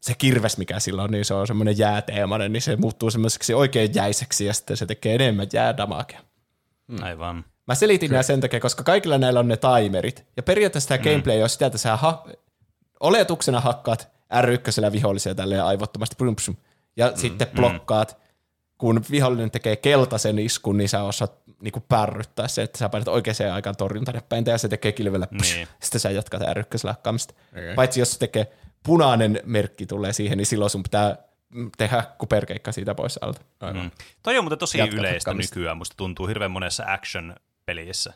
se kirves, mikä sillä on, niin se on semmoinen jääteemainen, niin se muuttuu semmoiseksi oikein jäiseksi ja sitten se tekee enemmän jäädamakea. Aivan. Mä selitin nämä sen takia, koska kaikilla näillä on ne timerit. Ja periaatteessa tämä gameplay on sitä, että sä ha- oletuksena hakkaat R1 vihollisia tälleen aivottomasti, prum, prum, ja mm, sitten blokkaat. Kun vihollinen tekee keltaisen iskun, niin sä osaat niinku pärryttää se, että sä painat oikeaan aikaan torjuntanäppäintä ja se tekee kilvellä, psh, Niin. sitten sä jatkat R1 hakkaamista. Okei. Paitsi jos se tekee punainen merkki tulee siihen, niin silloin sun pitää mm, tehdä kuperkeikka siitä pois alta. Mm. Toi on muuten tosi Jatkat yleistä hakkaamista. nykyään, musta tuntuu hirveän monessa action-pelissä.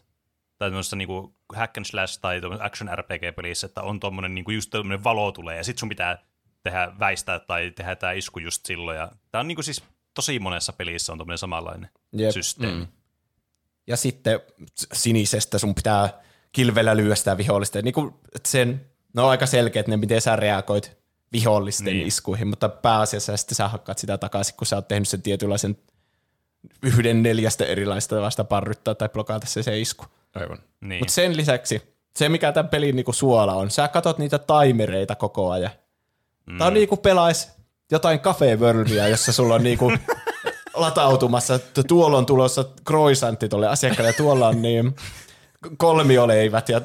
Tai tämmöisessä niinku hack and slash tai action RPG-pelissä, että on tommonen niinku just tommonen valo tulee ja sit sun pitää tehdä väistää tai tehdä tää isku just silloin. Ja tää on niinku siis tosi monessa pelissä on tommonen samanlainen Jep. systeemi. Mm. Ja sitten sinisestä sun pitää kilvellä lyödä sitä vihollista. Niin kuin sen, ne on aika selkeät ne, miten sä reagoit vihollisten Niin. niin. iskuihin, mutta pääasiassa sitten sä hakkaat sitä takaisin, kun sä oot tehnyt sen tietynlaisen yhden neljästä erilaista tavasta parryttää tai blokata se, se isku. Aivan. Niin. Mutta sen lisäksi, se mikä tämän pelin niinku suola on, sä katot niitä timereita koko ajan. Mm. Tää on niinku pelais jotain Cafe Worldia, jossa sulla on niinku *laughs* latautumassa, että tuolla on tulossa croissantti tuolle asiakkaalle ja tuolla on niin kolmioleivät ja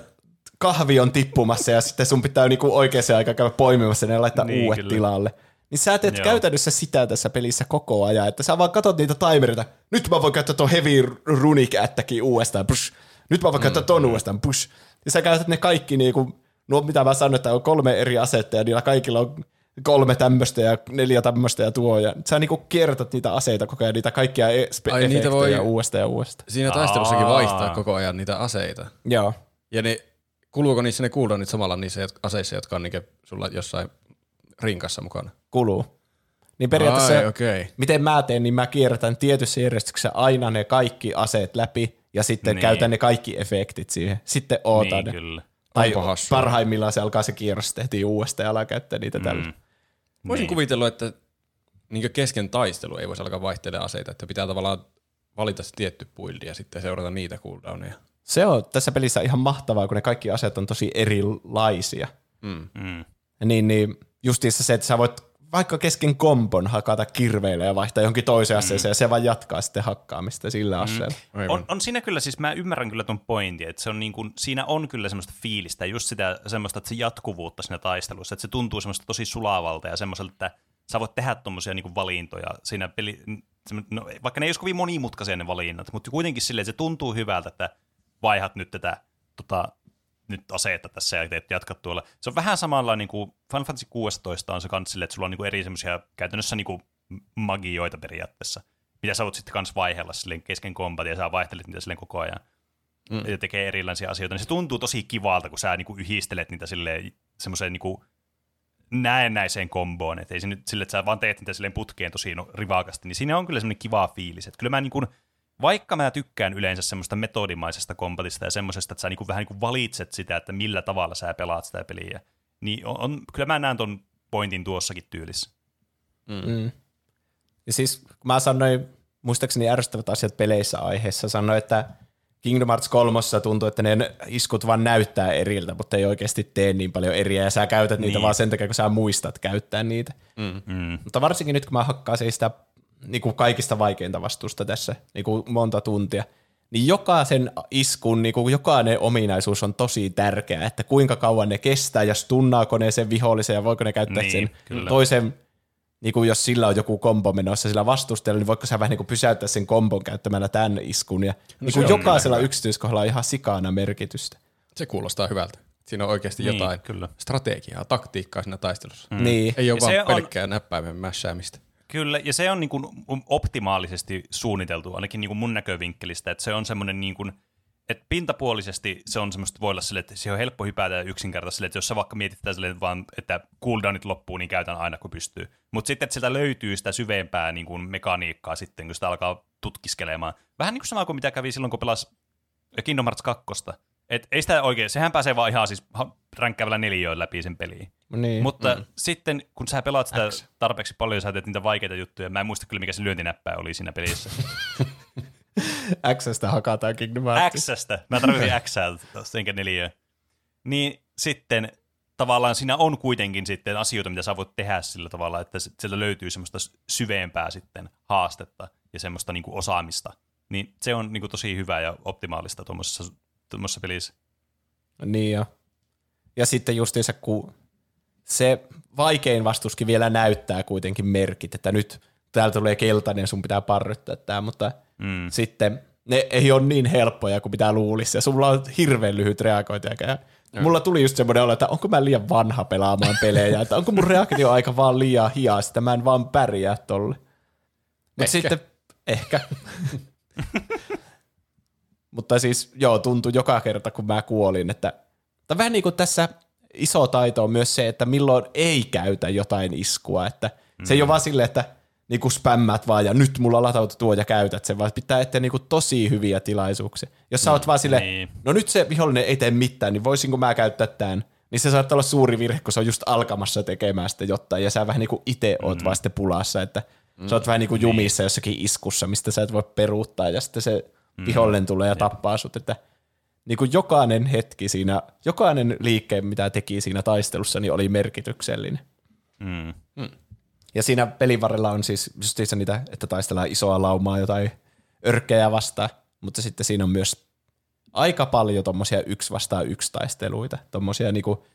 kahvi on tippumassa ja sitten sun pitää niinku oikeaan aikaan käydä poimimassa ne ja laittaa Niin, uudet kyllä. tilalle. Niin sä teet Joo. käytännössä sitä tässä pelissä koko ajan, että sä vaan katot niitä timerita. Nyt mä voin käyttää tuon heavy runic attackin uudestaan, push. Nyt mä voin käyttää ton uudestaan, push. Ja sä käytät ne kaikki niinku, nuo mitä mä sanoin, että on kolme eri asetta ja niillä kaikilla on kolme tämmöistä ja neljä tämmöistä ja tuo. Ja sä niinku kiertät niitä aseita koko ajan, niitä kaikkia e- spe- Ai, niitä efektejä voi- uudestaan ja uudestaan. Siinä taistelussakin Aa. vaihtaa koko ajan niitä aseita. Joo. Ja ne, kuluuko niissä ne cooldownit samalla niissä aseissa, jotka on niinku sulla jossain rinkassa mukana? kuluu. Niin periaatteessa, Ai, okei. miten mä teen, niin mä kierrätän tietyssä järjestyksessä aina ne kaikki aseet läpi ja sitten Niin. käytän ne kaikki efektit siihen. Sitten ootan niin, ne. kyllä. Tai parhaimmillaan se alkaa se kierros heti uudestaan ja alkaa käyttää niitä tällä. Mm. Voisin Niin. kuvitella, että niin kesken taistelu ei voisi alkaa vaihtelemaan aseita, että pitää tavallaan valita se tietty buildi ja sitten seurata niitä cooldowneja. Se on tässä pelissä ihan mahtavaa, kun ne kaikki aseet on tosi erilaisia. Mm. Niin, niin justiinsa se, että sä voit vaikka kesken kompon hakata kirveillä ja vaihtaa johonkin toiseen aseeseen ja se vaan jatkaa sitten hakkaamista sillä aseella. On, on siinä kyllä, siis mä ymmärrän kyllä ton pointin, että se on niin kuin, siinä on kyllä semmoista fiilistä, just sitä semmoista, että se jatkuvuutta siinä taistelussa, että se tuntuu semmoista tosi sulavalta ja semmoiselta, että sä voit tehdä tommosia niin valintoja siinä peli, no, vaikka ne ei olisi kovin monimutkaisia ne valinnat, mutta kuitenkin silleen, että se tuntuu hyvältä, että vaihat nyt tätä tota, nyt aseetta tässä ja teet jatkat tuolla. Se on vähän samalla niin kuin Final Fantasy 16 on se kans silleen, että sulla on niin kuin eri semmoisia käytännössä niin kuin magioita periaatteessa, mitä sä voit sitten kans vaihella silleen kesken kombatin ja sä vaihtelet niitä silleen koko ajan. Mm. Ja tekee erilaisia asioita, niin se tuntuu tosi kivalta, kun sä niinku yhdistelet niitä silleen semmoiseen niinku näennäiseen komboon, että ei se nyt sille, että sä vaan teet niitä silleen putkeen tosi no, rivakasti, niin siinä on kyllä semmoinen kiva fiilis. Että kyllä mä niinku, vaikka mä tykkään yleensä semmoista metodimaisesta kombatista ja semmoisesta, että sä niinku vähän niinku valitset sitä, että millä tavalla sä pelaat sitä peliä, niin on, on, kyllä mä näen ton pointin tuossakin tyylissä. Mm. Ja siis kun mä sanoin, muistaakseni ärsyttävät asiat peleissä aiheessa, sanoin, että Kingdom Hearts 3 tuntuu, että ne iskut vaan näyttää eriltä, mutta ei oikeasti tee niin paljon eriä, ja sä käytät niitä Niin. vaan sen takia, kun sä muistat käyttää niitä. Mm. Mutta varsinkin nyt, kun mä hakkaan siis sitä niin kuin kaikista vaikeinta vastusta tässä niin kuin monta tuntia, niin jokaisen iskun, niin kuin jokainen ominaisuus on tosi tärkeä, että kuinka kauan ne kestää ja stunnaako ne sen vihollisen ja voiko ne käyttää Niin, sen kyllä. toisen, niin kuin jos sillä on joku kombo menossa sillä vastustajalla, niin voiko sä vähän niin kuin pysäyttää sen kombon käyttämällä tämän iskun. Ja niin kuin se on jokaisella hyvä. yksityiskohdalla on ihan sikana merkitystä. Se kuulostaa hyvältä. Siinä on oikeasti Niin, jotain kyllä. strategiaa, taktiikkaa siinä taistelussa. Mm. Niin. Ei ole Ja vaan on- pelkkää näppäimen mässäämistä. Kyllä, ja se on niin kuin optimaalisesti suunniteltu, ainakin niin kuin mun näkövinkkelistä, että se on semmoinen niin kuin, että pintapuolisesti se on semmoista, voi olla sille, että se on helppo hypätä yksinkertaisesti, että jos sä vaikka mietitään silleen, vaan, että cooldownit loppuu, niin käytän aina kun pystyy. Mutta sitten, että sieltä löytyy sitä syvempää niin kuin mekaniikkaa sitten, kun sitä alkaa tutkiskelemaan. Vähän niin kuin sama kuin mitä kävi silloin, kun pelasi Kingdom Hearts 2, Et ei sitä oikein, sehän pääsee vaan ihan siis ränkkäävällä neliöön läpi sen peliin. Niin. Mutta mm. sitten kun sä pelaat sitä X. tarpeeksi paljon, sä teet niitä vaikeita juttuja. Mä en muista kyllä, mikä se lyöntinäppää oli siinä pelissä. *laughs* Xstä hakataan Kingdom Hearts. X-stä. Mä tarvitsin *laughs* X enkä neliöä. Niin sitten tavallaan siinä on kuitenkin sitten asioita, mitä sä voit tehdä sillä tavalla, että sieltä löytyy semmoista syvempää sitten haastetta ja semmoista niinku osaamista. Niin se on niinku tosi hyvä ja optimaalista tuommoisessa, tuommoisessa pelissä. Niin jo. Ja sitten justiinsa, kun se vaikein vastuskin vielä näyttää kuitenkin merkit, että nyt täällä tulee keltainen, sun pitää parryttää tämä, mutta mm. sitten ne ei ole niin helppoja kuin mitä luulisi, ja sulla on hirveän lyhyt reagointiaika. Ja mulla tuli just semmoinen olo, että onko mä liian vanha pelaamaan pelejä, että onko mun reaktio aika vaan liian hias, että mä en vaan pärjää tolle. Mutta sitten ehkä. *laughs* Mutta siis joo, tuntui joka kerta, kun mä kuolin, että tai vähän niin kuin tässä iso taito on myös se, että milloin ei käytä jotain iskua, että mm. se ei ole vaan silleen, että niinku spämmät vaan ja nyt mulla latautu tuo ja käytät sen, vaan pitää eteen niinku tosi hyviä tilaisuuksia. Jos sä oot vaan silleen, niin. no nyt se vihollinen ei tee mitään, niin voisinko mä käyttää tämän? Niin se saattaa olla suuri virhe, kun se on just alkamassa tekemään sitä jotain, ja sä vähän niin kuin itse oot mm. vaan sitten pulassa, että mm. sä oot vähän niin kuin jumissa jossakin iskussa, mistä sä et voi peruuttaa, ja sitten se vihollinen tulee ja tappaa sut, että niin kuin jokainen hetki siinä, jokainen liike, mitä teki siinä taistelussa, niin oli merkityksellinen. Mm. Ja siinä pelin varrella on siis justiinsa niitä, että taistellaan isoa laumaa jotain örkkejä vastaan, mutta sitten siinä on myös aika paljon tommosia yksi vastaan yksi taisteluita. Tommosia niinku,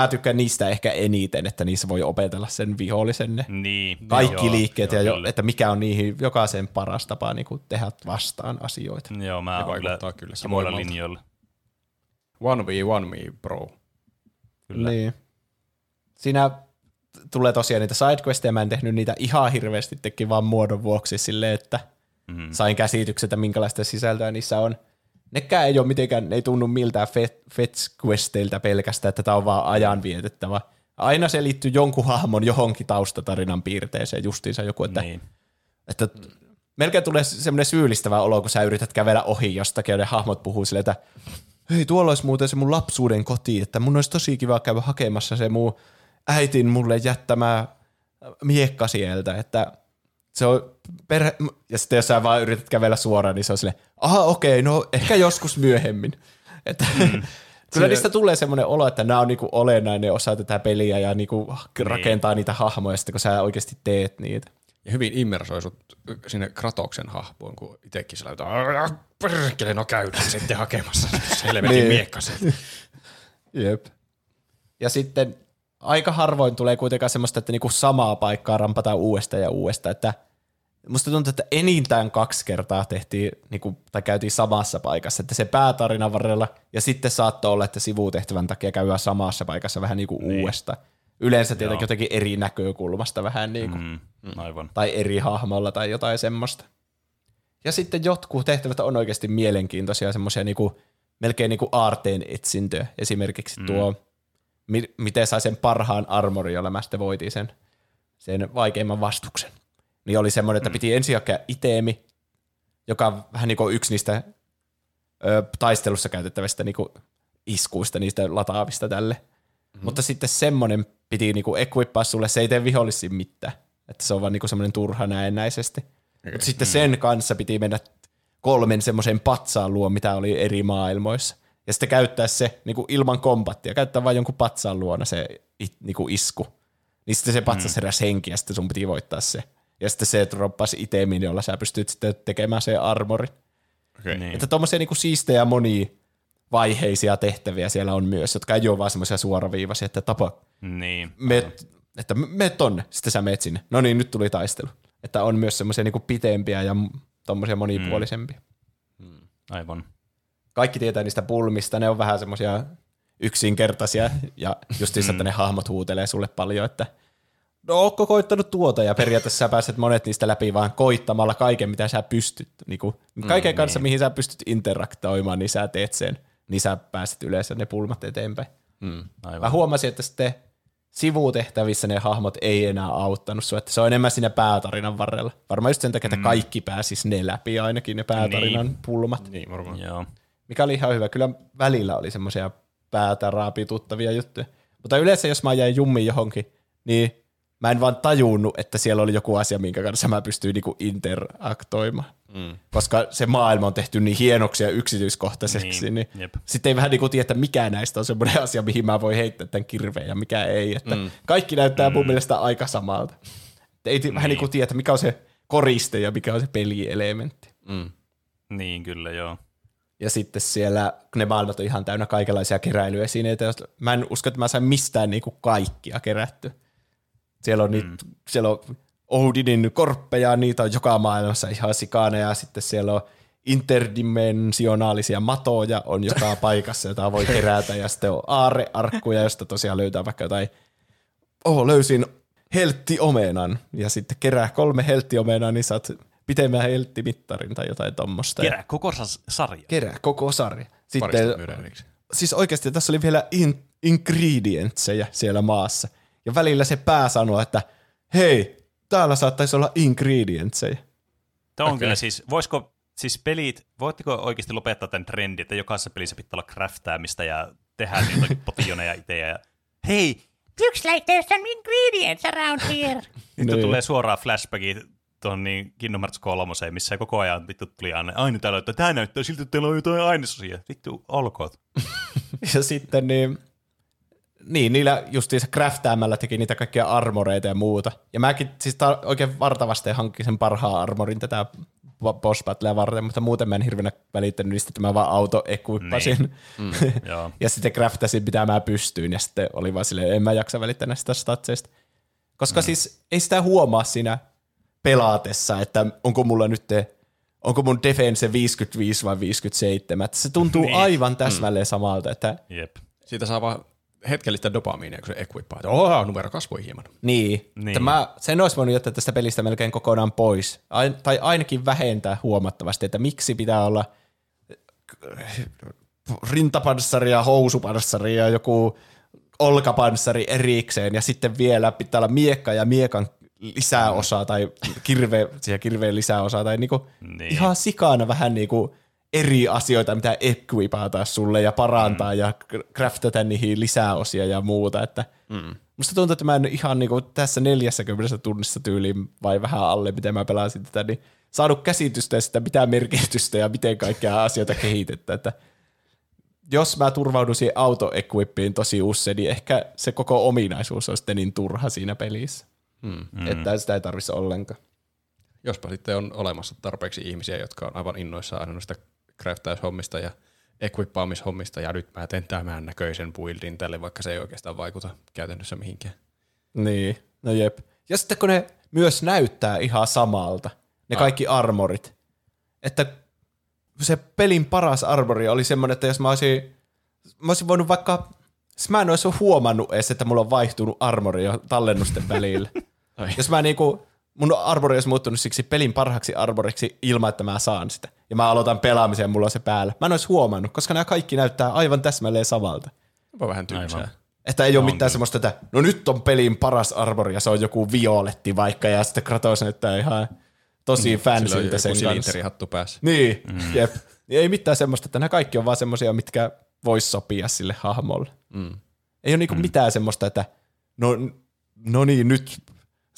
mä tykkään niistä ehkä eniten, että niissä voi opetella sen vihollisen ne Niin. kaikki joo, liikkeet joo, ja jo, että mikä on niihin jokaisen paras tapa niinku tehdä vastaan asioita. Joo, mä oon kyllä, samoilla linjoilla. 1v1 me, bro. Kyllä. Niin. Siinä tulee tosiaan niitä sidequesteja, mä en tehnyt niitä ihan hirveästi, tekin vaan muodon vuoksi silleen, että mm. sain käsityksen, että minkälaista sisältöä niissä on. Nekään ei ole mitenkään, ne ei tunnu miltään fet- fetch-questeiltä pelkästään, että tämä on vaan ajan vietettävä. Aina se liittyy jonkun hahmon johonkin taustatarinan piirteeseen, justiinsa joku, että, Niin. että melkein tulee semmoinen syyllistävä olo, kun sä yrität kävellä ohi jostakin, ne hahmot puhuu silleen, että hei, tuolla olisi muuten se mun lapsuuden koti, että mun olisi tosi kiva käydä hakemassa se mun äitin mulle jättämä miekka sieltä, että se on perhe... Ja sitten jos sä vaan yrität kävellä suoraan, niin se on silleen, aha okei, no ehkä joskus myöhemmin. Että, mm. *laughs* Kyllä niistä tulee semmoinen olo, että nämä on niinku olennainen osa tätä peliä ja niinku rakentaa niitä hahmoja sitten, kun sä oikeasti teet niitä. Ja hyvin immersoi sut sinne Kratoksen hahmoon, kun itekin sillä jotain, perkele, no käydään sitten hakemassa se *laughs* helvetin Niin. miekka sieltä. *laughs* Jep. Ja sitten aika harvoin tulee kuitenkaan semmoista, että niinku samaa paikkaa rampataan uudestaan ja uudestaan, että musta tuntuu, että enintään kaksi kertaa tehtiin, niinku, tai käytiin samassa paikassa, että se päätarinan varrella, ja sitten saattoi olla, että sivutehtävän takia käydään samassa paikassa vähän niinku niin. uudestaan. Yleensä tietenkin jotenkin eri näkökulmasta vähän niinku, mm. Mm, aivan. tai eri hahmolla tai jotain semmoista. Ja sitten jotkut tehtävät on oikeasti mielenkiintoisia, semmoisia niinku, melkein niinku aarteen etsintöä. Esimerkiksi mm. tuo, mi- miten sai sen parhaan armorin, jolla mä sitten voitin sen, sen vaikeimman vastuksen. Niin oli semmoinen, että piti ensin hakea itemi, joka on vähän niin kuin yksi niistä ö, taistelussa käytettävistä niin kuin iskuista, niistä lataavista tälle. Mm-hmm. Mutta sitten semmoinen piti niin kuin equippaa sulle, se ei tee vihollisiin mitään. Että se on vaan niin kuin semmoinen turha näennäisesti. Okay. Mutta sitten sen kanssa piti mennä kolmen semmoisen patsaan luo, mitä oli eri maailmoissa. Ja sitten käyttää se niin kuin ilman kombattia, käyttää vain jonkun patsaan luona se niin kuin isku. Niin sitten se patsas mm. heräsi henki ja sitten sun piti voittaa se. Ja sitten se droppasi itemin, jolla sä pystyt sitten tekemään se armori. Okay. Niin. Että tommosia niinku siistejä monia vaiheisia tehtäviä siellä on myös, jotka ei ole vaan semmoisia suoraviivaisia, että tapa, Niin. met, että me tonne, sitten sä meet sinne. No niin, nyt tuli taistelu. Että on myös semmoisia niinku pitempiä ja tommosia monipuolisempia. Aivan. Kaikki tietää niistä pulmista, ne on vähän semmoisia yksinkertaisia ja justiinsa, että ne hahmot huutelee sulle paljon, että no ootko koittanut tuota ja periaatteessa sä pääset monet niistä läpi vaan koittamalla kaiken, mitä sä pystyt. Niin kuin, kaiken mm, kanssa, niin. mihin sä pystyt interaktoimaan, niin sä teet sen. Niin sä pääset yleensä ne pulmat eteenpäin. Mä Aivan. huomasin, että sitten sivutehtävissä ne hahmot ei enää auttanut sua, että se on enemmän siinä päätarinan varrella. Varmaan just sen takia, että kaikki pääsis ne läpi ainakin ne päätarinan Niin. pulmat. Niin, varmaan. Joo. mikä oli ihan hyvä. Kyllä välillä oli semmoisia päätä raapituttavia juttuja. Mutta yleensä jos mä jäin jummiin johonkin, niin mä en vaan tajunnut, että siellä oli joku asia, minkä kanssa mä pystyin niinku interaktoimaan. Mm. Koska se maailma on tehty niin hienoksi ja yksityiskohtaiseksi, niin, Niin, jep. sitten ei vähän niinku tiedä, että mikä näistä on semmoinen *laughs* asia, mihin mä voin heittää tämän kirveen ja mikä ei. Että mm. Kaikki näyttää mun mielestä aika samalta. Että ei niin. vähän niinku tiedä, että mikä on se koriste ja mikä on se pelielementti. Niin, kyllä joo. Ja sitten siellä ne maailmat on ihan täynnä kaikenlaisia keräilyesineitä. Mä en usko, että mä sain mistään niinku kaikkia kerätty. Siellä on, niitä, siellä on Odinin korppeja, niitä on joka maailmassa ihan sikana, ja sitten siellä on interdimensionaalisia matoja on joka *laughs* paikassa, jota voi kerätä, ja sitten on aarearkkuja, josta tosiaan löytää vaikka jotain, oh, löysin helttiomenan, ja sitten kerää kolme helttiomenaa, niin saat pitemmän helttimittarin tai jotain tommosta. Kerää koko sarja. Kerää koko sarja. Sitten, siis oikeasti tässä oli vielä in, ingredientsejä siellä maassa. Ja välillä se pää sanoi, että hei, täällä saattaisi olla ingredientsejä. Tämä on okay. kyllä siis, voisiko siis pelit, voitteko oikeasti lopettaa tämän trendin, että jokaisessa pelissä pitää olla craftaamista ja tehdä *laughs* jotakin potioneja itse ja hei, Looks like there's some ingredients around here. *laughs* nyt Niin. tulee suoraan flashbackit tuon niin Kingdom Hearts 3, missä koko ajan vittu tuli aina, aina täällä, että tämä näyttää siltä, että teillä on jotain ainesosia. Vittu, olkoon. *laughs* Ja sitten niin, niin niillä justiinsa craftaamalla teki niitä kaikkia armoreita ja muuta. Ja mäkin siis ta- oikein vartavasti hankkin sen parhaan armorin tätä bo- boss battlea varten, mutta muuten mä en hirveänä välittänyt niistä, että mä vaan auto equippasin. Niin. Mm, *laughs* joo. ja sitten craftasin mitä mä pystyin, ja sitten oli vaan silleen, en mä jaksa välittää näistä statseista. Koska mm. siis ei sitä huomaa siinä pelaatessa, että onko mulla nyt te, onko mun defense 55 vai 57. Että se tuntuu *laughs* Niin. aivan täsmälleen samalta, että Jep. Siitä saa vaan hetkellistä dopamiinia, kun se equippaa. Että oho, numero kasvoi hieman. niin, Niin. niin. Että mä, sen olisi voinut jättää tästä pelistä melkein kokonaan pois. Ain, tai ainakin vähentää huomattavasti, että miksi pitää olla rintapanssari ja housupanssari ja joku olkapanssari erikseen ja sitten vielä pitää olla miekka ja miekan lisäosa tai kirve, *laughs* siihen kirveen lisäosa tai niinku Niin. niin. ihan sikana vähän niinku eri asioita, mitä equipata sulle ja parantaa mm. ja craftata niihin lisäosia ja muuta, että mm. musta tuntuu, että mä en ihan niinku tässä 40 tunnissa tyyliin vai vähän alle, miten mä pelasin tätä, niin saanut käsitystä sitä, mitä merkitystä ja miten kaikkia asioita kehitettä, että jos mä turvaudun siihen auto-equippiin tosi usein, niin ehkä se koko ominaisuus on sitten niin turha siinä pelissä. Mm. Että sitä ei tarvitsisi ollenkaan. Jospa sitten on olemassa tarpeeksi ihmisiä, jotka on aivan innoissaan aina noista craftaushommista ja equippaamishommista, ja nyt mä teen tämän näköisen buildin tälle, vaikka se ei oikeastaan vaikuta käytännössä mihinkään. Niin, no jep. Ja sitten kun ne myös näyttää ihan samalta, ne kaikki armorit, että se pelin paras armori oli semmoinen, että jos mä olisin, mä olisin voinut vaikka, siis mä en olisi huomannut edes, että mulla on vaihtunut armori jo tallennusten *laughs* välillä. jos mä niinku, mun armori olisi muuttunut siksi pelin parhaaksi armoriksi ilman, että mä saan sitä. Ja mä aloitan pelaamisen ja mulla on se päällä. Mä en olisi huomannut, koska nämä kaikki näyttää aivan täsmälleen samalta. Onpa vähän tylsää. Aivan. Että ei ole mitään semmoista, että no nyt on pelin paras armori ja se on joku violetti vaikka ja sitten Kratos näyttää ihan tosi mm, joku sen kanssa. päässä. Niin, mm. jep. Niin ei mitään semmoista, että nämä kaikki on vaan semmoisia, mitkä vois sopia sille hahmolle. Mm. Ei ole niinku mm. mitään semmoista, että no, no niin, nyt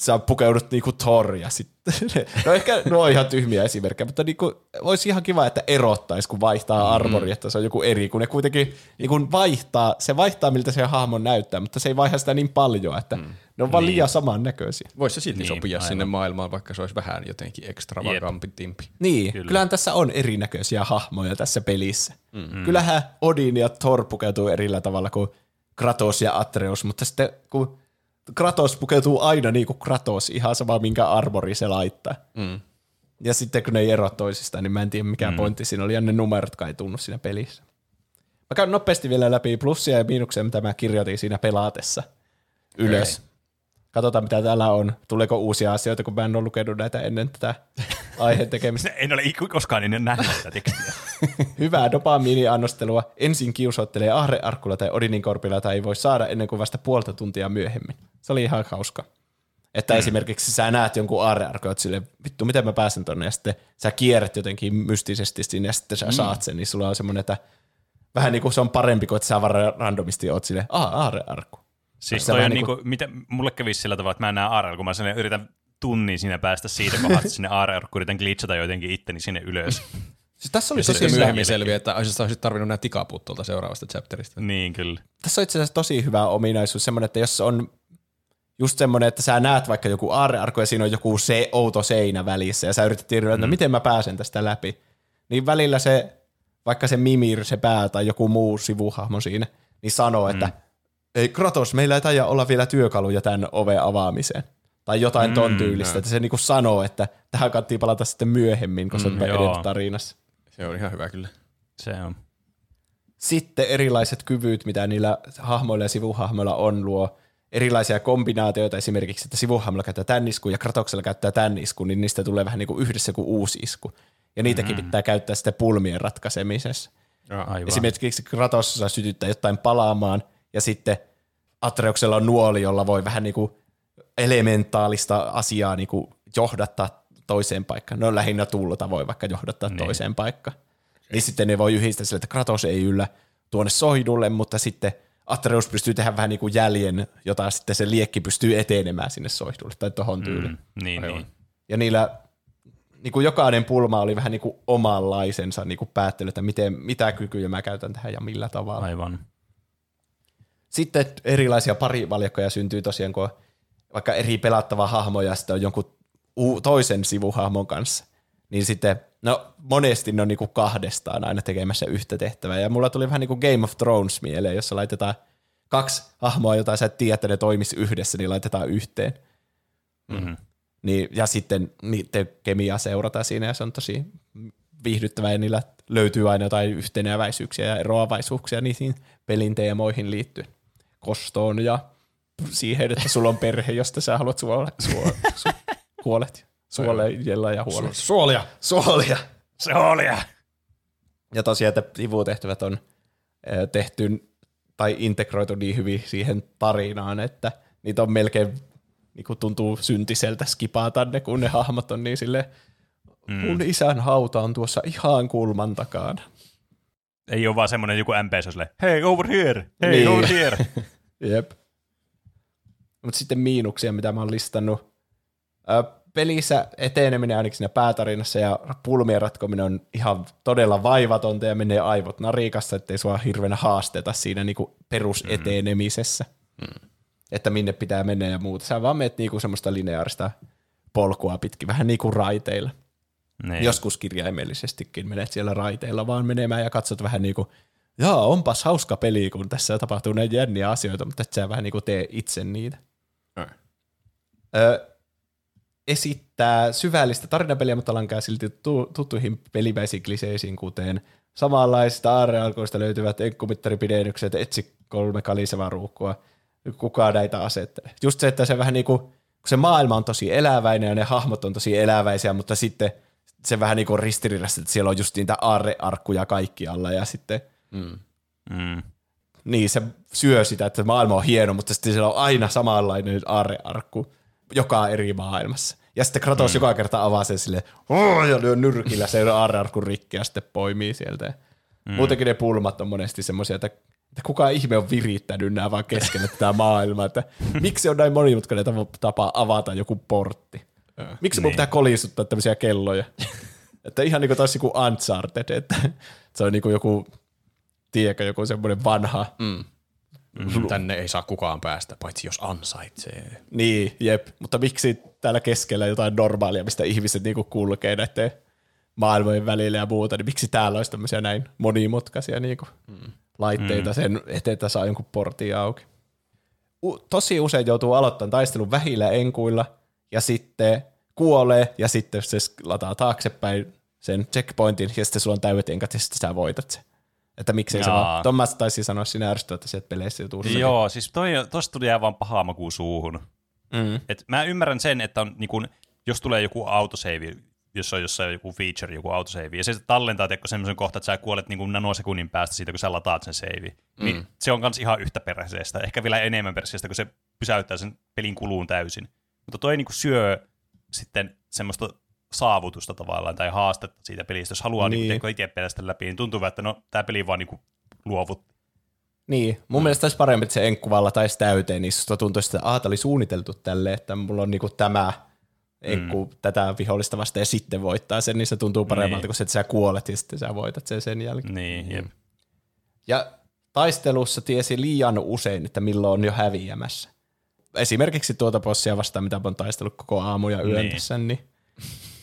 sä pukeudut niinku Thor ja sitten. *laughs* No ehkä no on ihan tyhmiä esimerkkejä, mutta niinku, olisi ihan kiva, että erottaisi, kun vaihtaa armori, että se on joku eri, kun ne kuitenkin niinku vaihtaa, se vaihtaa miltä se hahmo näyttää, mutta se ei vaihda sitä niin paljon, että mm. ne on vaan liian samannäköisiä. Voisi se silti Niin, niin, sopia aivan. sinne maailmaan, vaikka se olisi vähän jotenkin ekstravagampi timpi. Niin, Kyllä. Kyllä. kyllähän tässä on erinäköisiä hahmoja tässä pelissä. Mm-hmm. Kyllähän Odin ja Thor pukeutuu erillä tavalla kuin Kratos ja Atreus, mutta sitten kun Kratos pukeutuu aina niin kuin Kratos, ihan sama minkä armori se laittaa. Mm. Ja sitten kun ne ei ero toisistaan, niin mä en tiedä mikä mm. pointti siinä oli, ja ne numerot ei tunnu siinä pelissä. Mä käyn nopeasti vielä läpi plussia ja miinuksia, mitä mä kirjoitin siinä pelaatessa ylös. Okay. Katsotaan, mitä täällä on. Tuleeko uusia asioita, kun mä en ole lukenut näitä ennen tätä aiheen *laughs* tekemistä. En ole koskaan ennen nähnyt sitä tekstiä. *laughs* Hyvää dopamiiniannostelua. Ensin kiusoittelee ahrearkkulla tai Odinin korpilla tai ei voi saada ennen kuin vasta puolta tuntia myöhemmin. Se oli ihan hauska. Että mm. esimerkiksi sä näet jonkun aarrearkon, että silleen, vittu, miten mä pääsen tonne, ja sitten sä kierrät jotenkin mystisesti sinne, ja sitten sä mm. saat sen, niin sulla on semmoinen, että vähän niin kuin se on parempi kuin, että sä vaan randomisti oot silleen, aha, aarrearkku. Siis Se toi on niinku- niinku, mitä, mulle kävi sillä tavalla, että mä näen ARL, kun mä sinne yritän tunnin siinä päästä siitä kohdasta sinne ARL, kun yritän glitchata jotenkin itteni sinne ylös. Siis tässä oli tosi myöhemmin selviää, että olisit tarvinnut nämä tikapuut tuolta seuraavasta chapterista. niin kyllä. tässä on itse asiassa tosi hyvä ominaisuus, semmoinen, että jos on just semmoinen, että sä näet vaikka joku aarrearkku ja siinä on joku se outo seinä välissä ja sä yrität tiedä, että mm. miten mä pääsen tästä läpi, niin välillä se, vaikka se Mimir, se pää tai joku muu sivuhahmo siinä, niin sanoo, että Mm. Ei Kratos, meillä ei taida olla vielä työkaluja tämän oven avaamiseen. Tai jotain ton Mm, tyylistä, joo. että se niinku sanoo, että tähän kannattaa palata sitten myöhemmin, kun se on Mm, tarinassa. Se on ihan hyvä kyllä. Se on. Sitten erilaiset kyvyt, mitä niillä hahmoilla ja sivuhahmoilla on, luo erilaisia kombinaatioita, esimerkiksi, että sivuhahmolla käyttää tämän iskun ja Kratoksella käyttää tämän iskun, niin niistä tulee vähän niin kuin yhdessä kuin uusi isku. Ja niitäkin mm. pitää käyttää sitten pulmien ratkaisemisessa. Aivan. Esimerkiksi Kratos saa sytyttää jotain palaamaan, ja sitten Atreuksella on nuoli, jolla voi vähän niin kuin elementaalista asiaa niin kuin johdattaa toiseen paikkaan. No lähinnä tulta voi vaikka johdattaa niin. toiseen paikkaan. Niin sitten ne voi yhdistää sille, että Kratos ei yllä tuonne sohdulle, mutta sitten Atreus pystyy tehdä vähän niin kuin jäljen, jota sitten se liekki pystyy etenemään sinne sohdulle tai tohon tyyliin. Mm, niin, niin. Ja niillä niin kuin jokainen pulma oli vähän niin kuin omanlaisensa niin kuin päättely, että miten, mitä kykyjä mä käytän tähän ja millä tavalla. Aivan. Sitten erilaisia parivaljakkoja syntyy tosiaan, kun on vaikka eri pelattava hahmo ja sitten on jonkun toisen sivuhahmon kanssa. Niin sitten, no monesti ne on niinku kahdestaan aina tekemässä yhtä tehtävää. Ja mulla tuli vähän niin kuin Game of Thrones mieleen, jossa laitetaan kaksi hahmoa, jota sä et tiedä, että ne toimisi yhdessä, niin laitetaan yhteen. Mm-hmm. Niin, ja sitten niiden kemiaa seurataan siinä ja se on tosi viihdyttävää ja niillä löytyy aina jotain yhteneväisyyksiä ja eroavaisuuksia niihin pelin teemoihin liittyen. Kostoon ja siihen, että sulla on perhe, josta sä haluat suole, suo, su, huolehtia. Suolella ja huolehtia. Suolia! Suolia. Se oli. Ja tosiaan, että sivutehtävät on tehty tai integroitu niin hyvin siihen tarinaan, että niitä on melkein niin kuin tuntuu syntiseltä skipata ne, kun ne hahmot on niin sille mm. mun isän hauta on tuossa ihan kulman takana. Ei ole vaan semmoinen joku MP, se hei, over here, hei, Niin. over here. *laughs* Jep. Mutta sitten miinuksia, mitä mä oon listannut. Ö, pelissä eteneminen ainakin siinä päätarinassa ja pulmien ratkominen on ihan todella vaivatonta ja menee aivot narikassa, ettei sua hirveänä haasteta siinä niinku perusetenemisessä. Mm. Että minne pitää mennä ja muuta. Sä vaan meet niinku semmoista lineaarista polkua pitkin, vähän niin kuin raiteilla. Niin. Joskus kirjaimellisestikin menet siellä raiteilla vaan menemään ja katsot vähän niin kuin, jaa, onpas hauska peli, kun tässä tapahtuu näin jänniä asioita, mutta et sä vähän niin kuin tee itse niitä. Ai. Ö, esittää syvällistä tarinapeliä, mutta lankaa silti tu- tuttuihin pelimäisiin kliseisiin, kuten samanlaista aarrealkoista löytyvät enkkumittaripidennykset, etsi kolme kalisevaa ruukkua, kukaan näitä asettelee. Just se, että se vähän niin kuin, kun se maailma on tosi eläväinen ja ne hahmot on tosi eläväisiä, mutta sitten se vähän niin kuin ristiriidassa, että siellä on just niitä aarrearkkuja kaikkialla ja sitten Mm. niin se syö sitä, että maailma on hieno, mutta sitten siellä on aina samanlainen aarrearkku joka eri maailmassa. Ja sitten Kratos mm. joka kerta avaa sen silleen, "Oo", ja lyö nyrkillä se aarrearkun rikki ja sitten poimii sieltä. Mm. Muutenkin ne pulmat on monesti semmoisia, että, että kuka ihme on virittänyt nämä vaan keskelle tätä maailmaa, että *laughs* miksi on näin monimutkainen tapa avata joku portti. Miksi mun Niin. pitää kolisuttaa tämmöisiä kelloja? *laughs* että ihan niin kuin taas joku Uncharted, että se on niin kuin joku, tiedätkö, joku semmoinen vanha Mm. Mm. Tänne ei saa kukaan päästä, paitsi jos ansaitsee. Niin, jep. Mutta miksi täällä keskellä jotain normaalia, mistä ihmiset niinku kulkee näiden maailmojen välillä ja muuta, niin miksi täällä olisi tämmöisiä näin monimutkaisia niinku mm. laitteita mm. sen eteen, että saa jonkun portin auki. U- tosi usein joutuu aloittamaan taistelun vähillä enkuilla ja sitten kuolee ja sitten se lataa taaksepäin sen checkpointin ja sitten sulla on täydet enkat ja sitten sä voitat sen. Että miksei se Jaa. vaan, Thomas taisi sanoa sinä ärsyttävä, että sieltä peleissä joutuu Joo, siis toi, tosta tuli jää vaan paha maku suuhun. Mm. Et mä ymmärrän sen, että on, niin kun, jos tulee joku autosave, jos on jossain joku feature, joku autosave, ja se tallentaa teko semmoisen kohtaan, että sä kuolet niin kuin nanosekunnin päästä siitä, kun sä lataat sen save. Mm. Niin se on kans ihan yhtä perseestä, ehkä vielä enemmän perseestä, kun se pysäyttää sen pelin kuluun täysin. Mutta toi niinku syö sitten semmoista saavutusta tavallaan tai haastetta siitä pelistä. Jos haluaa niin. Niin. niinku, itse pelästä läpi, niin tuntuu, että no, tämä peli vaan niinku luovutti. Niin, mun mm. mielestä olisi parempi, että se enkkuvalla taisi täyteen, niin susta tuntuisi, että aah, tää oli suunniteltu tälle, että mulla on niinku tämä enkku mm. tätä vihollista vasta ja sitten voittaa sen, niin se tuntuu paremmalta Niin. kuin se, että sä kuolet ja sitten sä voitat sen sen jälkeen. Niin, jep. Ja taistelussa tiesi liian usein, että milloin on jo häviämässä. Esimerkiksi tuota bossia vastaan, mitä mä oon taistellut koko aamu ja yön Niin. niin. tässä, niin,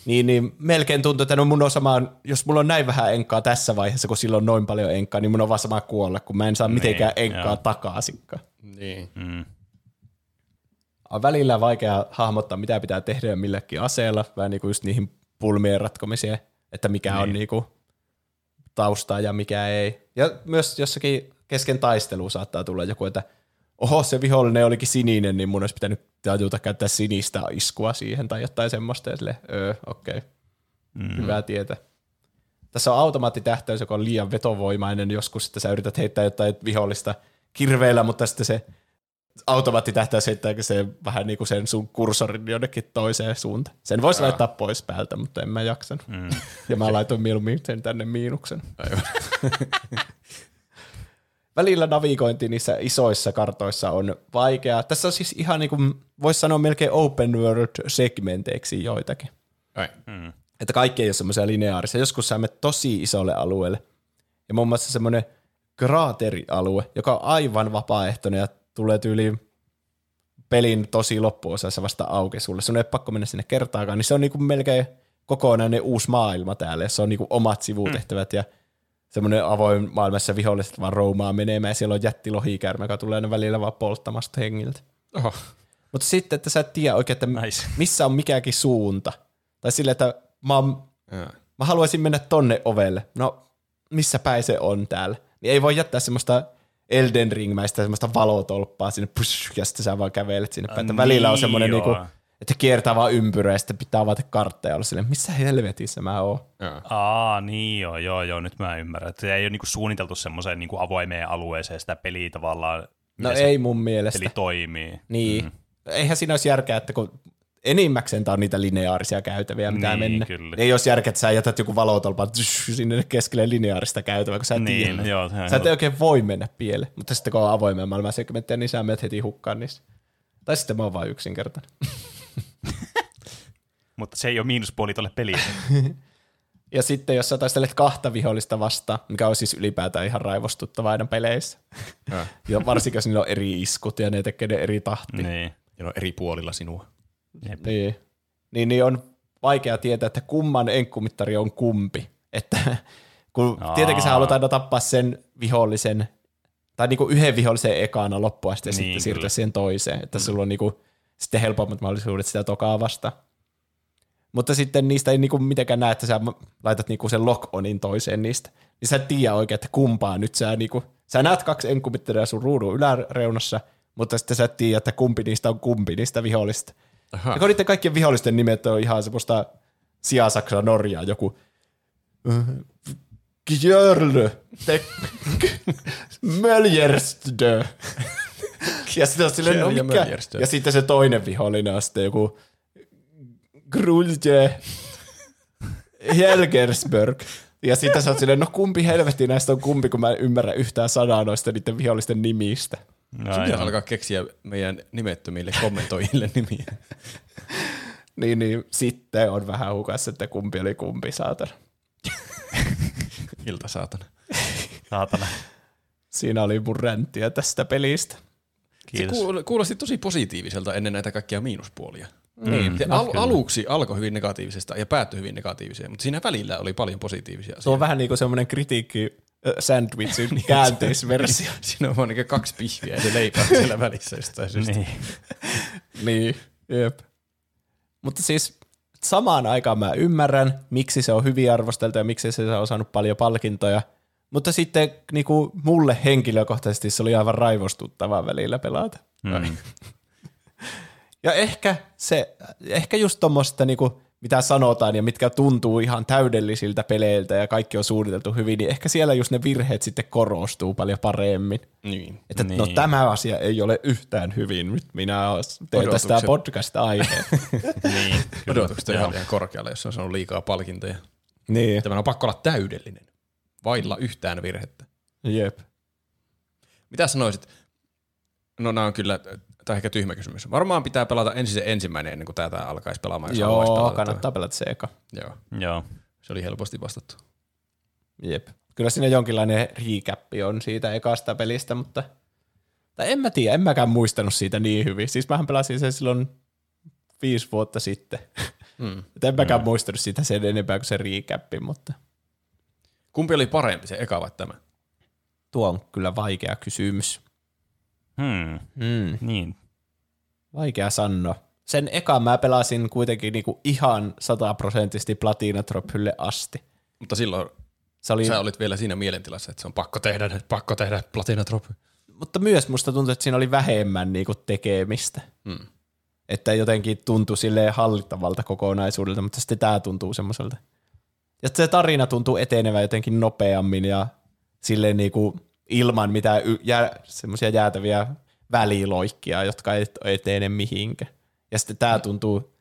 niin, niin melkein tuntuu, että no mun on sama, jos mulla on näin vähän enkkaa tässä vaiheessa, kun sillä on noin paljon enkkaa, niin mun on vaan sama kuolla, kun mä en saa mitenkään enkkaa joo. takaisinkaan. Niin. Mm. On välillä vaikea hahmottaa, mitä pitää tehdä millekin aseella, vähän niin kuin just niihin pulmien ratkomiseen, että mikä niin. on Niin. niin kuin taustaa ja mikä ei. Ja myös jossakin kesken taistelua saattaa tulla joku, että oho, se vihollinen olikin sininen, niin mun olisi pitänyt tajuta käyttää sinistä iskua siihen tai jotain semmoista, ja öö, okei, okay. mm. hyvä tietää. Tässä on automaattitähtäys, joka on liian vetovoimainen joskus, että sä yrität heittää jotain vihollista kirveillä, mutta sitten se automaattitähtäys heittääkö se vähän niin kuin sen sun kursorin jonnekin toiseen suuntaan. Sen voisi laittaa pois päältä, mutta en mä jaksanut. Mm. Ja mä laitoin mieluummin sen tänne miinuksen. *laughs* Välillä navigointi niissä isoissa kartoissa on vaikeaa. Tässä on siis ihan niin kuin, voisi sanoa melkein open world segmenteiksi joitakin. Ai. Mm. Että kaikki ei ole semmoisia lineaarisia. Joskus sä menet tosi isolle alueelle. Ja muun muassa semmoinen kraaterialue, joka on aivan vapaaehtoinen ja tulee tyyliin pelin tosi loppuosassa vasta auki sulle. Sun ei ole pakko mennä sinne kertaakaan, niin se on niinku melkein kokonainen uusi maailma täällä, ja se on niinku omat sivutehtävät ja semmoinen avoin maailmassa viholliset vaan roumaa menemään, ja siellä on jätti lohikäärme, joka tulee aina välillä vaan polttamasta hengiltä. Oho. Mutta sitten, että sä et tiedä oikein, että Nice. missä on mikäkin suunta. Tai sille, että mä, oon, Jaa. mä haluaisin mennä tonne ovelle. No, missä päin se on täällä? Niin ei voi jättää semmoista Elden Ring-mäistä semmoista valotolppaa sinne, push, ja sitten sä vaan kävelet sinne päin. Että välillä on niin semmoinen, niinku, että kiertää vaan ympyrää, ja sitten pitää avata kartteja olla silleen, missä helvetissä mä oon. Jaa. Aa, niin joo, joo, joo, nyt mä ymmärrän. Että se ei ole niinku suunniteltu semmoiseen niinku avoimeen alueeseen sitä peliä tavallaan, No ei mun mielestä. peli toimii. Niin. Mm. Eihän siinä olisi järkeä, että kun enimmäkseen tää on niitä lineaarisia käytäviä, mitä Niin, mennä. kyllä. Ei olisi järkeä, että sä jätät joku valotolpan tsh, sinne keskelle lineaarista käytävää, kun sä et Niin, tiedä. joo, Sä et oikein voi mennä pieleen, mutta sitten kun on avoimia maailman segmenttejä, niin sä menet heti hukkaan niissä. Tai sitten mä oon vaan yksinkertainen. *laughs* *laughs* Mutta se ei ole miinuspuoli tuolle pelille. *laughs* Ja sitten jos sä taistelet kahta vihollista vastaan, mikä on siis ylipäätään ihan raivostuttavaa aina peleissä. *laughs* Ja varsinkin jos niillä on eri iskut ja ne tekee ne eri tahti. niin. Ja ne on eri puolilla sinua. Jep. Niin. Niin, niin on vaikea tietää, että kumman enkkumittari on kumpi. Että kun Aa. tietenkin sä haluat aina tappaa sen vihollisen, tai niinku yhden vihollisen ekana loppuun asti ja Niin, sitten siirtyä kyllä. siihen toiseen. Että sulla on niinku sitten helpommat mahdollisuudet sitä tokaa vastaan. Mutta sitten niistä ei niinku mitenkään näe, että sä laitat niinku sen lock-onin toiseen niistä. Niin sä et tiedä oikein, että kumpaa nyt sä niinku, sä näet kaksi enkkumittaria sun ruudun yläreunassa, mutta sitten sä et tiedä, että kumpi niistä on kumpi niistä vihollista. Aha. Ja kun niiden kaikkien vihollisten nimet on ihan semmoista sijasaksa Norjaa, joku Gjörlö, te, *laughs* Möljerstö. Ja sitten on silleen, no mikä? Ja sitten se toinen vihollinen on sitten joku Grulje Helgersberg. Ja sitten sä oot silleen, no kumpi helvetti näistä on kumpi, kun mä en ymmärrä yhtään sanaa noista niiden vihollisten nimistä. No, Sun pitää alkaa keksiä meidän nimettömille kommentoijille nimiä. Niin, niin sitten on vähän hukassa, että kumpi oli kumpi, saatana. Ilta saatana. Saatana. Siinä oli mun ränttiä tästä pelistä. Se Kiitos. kuul- kuulosti tosi positiiviselta ennen näitä kaikkia miinuspuolia. Niin, Se no, al- aluksi alkoi hyvin negatiivisesta ja päättyi hyvin negatiiviseen, mutta siinä välillä oli paljon positiivisia Se on asioita. vähän niin kuin semmoinen kritiikki sandwichin *laughs* käänteisversio. *laughs* Siinä on vaan niin kaksi pihviä ja se leipä on *laughs* siellä välissä jostain syystä. Niin. niin, jep. Mutta siis samaan aikaan mä ymmärrän, miksi se on hyvin arvosteltu ja miksi se on saanut paljon palkintoja. Mutta sitten niin kuin mulle henkilökohtaisesti se oli aivan raivostuttavaa välillä pelata. Mm. Ja ehkä se, ehkä just tuommoista niinku mitä sanotaan ja mitkä tuntuu ihan täydellisiltä peleiltä ja kaikki on suunniteltu hyvin, niin ehkä siellä just ne virheet sitten korostuu paljon paremmin. Niin. Että niin. no Niin. tämä asia ei ole yhtään hyvin, nyt minä teen tästä Odotukset. podcast-aiheen. *laughs* niin, Odotukset on ihan liian korkealle, jos on saanut liikaa palkintoja. niin, Tämä on pakko olla täydellinen. Vailla yhtään virhettä. jep. Mitä sanoisit? No nämä on kyllä, tämä on ehkä tyhmä kysymys. Varmaan pitää pelata ensin se ensimmäinen ennen kuin tätä alkaisi pelaamaan. Jos Joo, pelata kannattaa pelata se eka. Joo, Joo. se oli helposti vastattu. Jep. Kyllä siinä jonkinlainen recap on siitä ekasta pelistä, mutta tai en mä tiedä, en mäkään muistanut siitä niin hyvin. Siis mähän pelasin sen silloin viisi vuotta sitten. Mm. Et en mäkään muistanut siitä sen enempää kuin se recap, mutta Kumpi oli parempi, se eka vai tämä? tuo on kyllä vaikea kysymys. Hmm. Mm. Niin. Vaikea sanoa. Sen eka mä pelasin kuitenkin niinku ihan sataprosenttisesti Platina Trophylle asti. Mutta silloin Se oli, sä olit vielä siinä mielentilassa, että se on pakko tehdä, pakko tehdä Platina Trophy. mutta myös musta tuntui, että siinä oli vähemmän niinku tekemistä. Mm. Että jotenkin tuntui silleen hallittavalta kokonaisuudelta, mutta sitten tämä tuntuu semmoiselta. Ja se tarina tuntuu etenevän jotenkin nopeammin ja silleen niinku ilman mitään y- jää, semmoisia jäätäviä väliloikkia, jotka ei etene mihinkään. Ja sitten tämä tuntuu,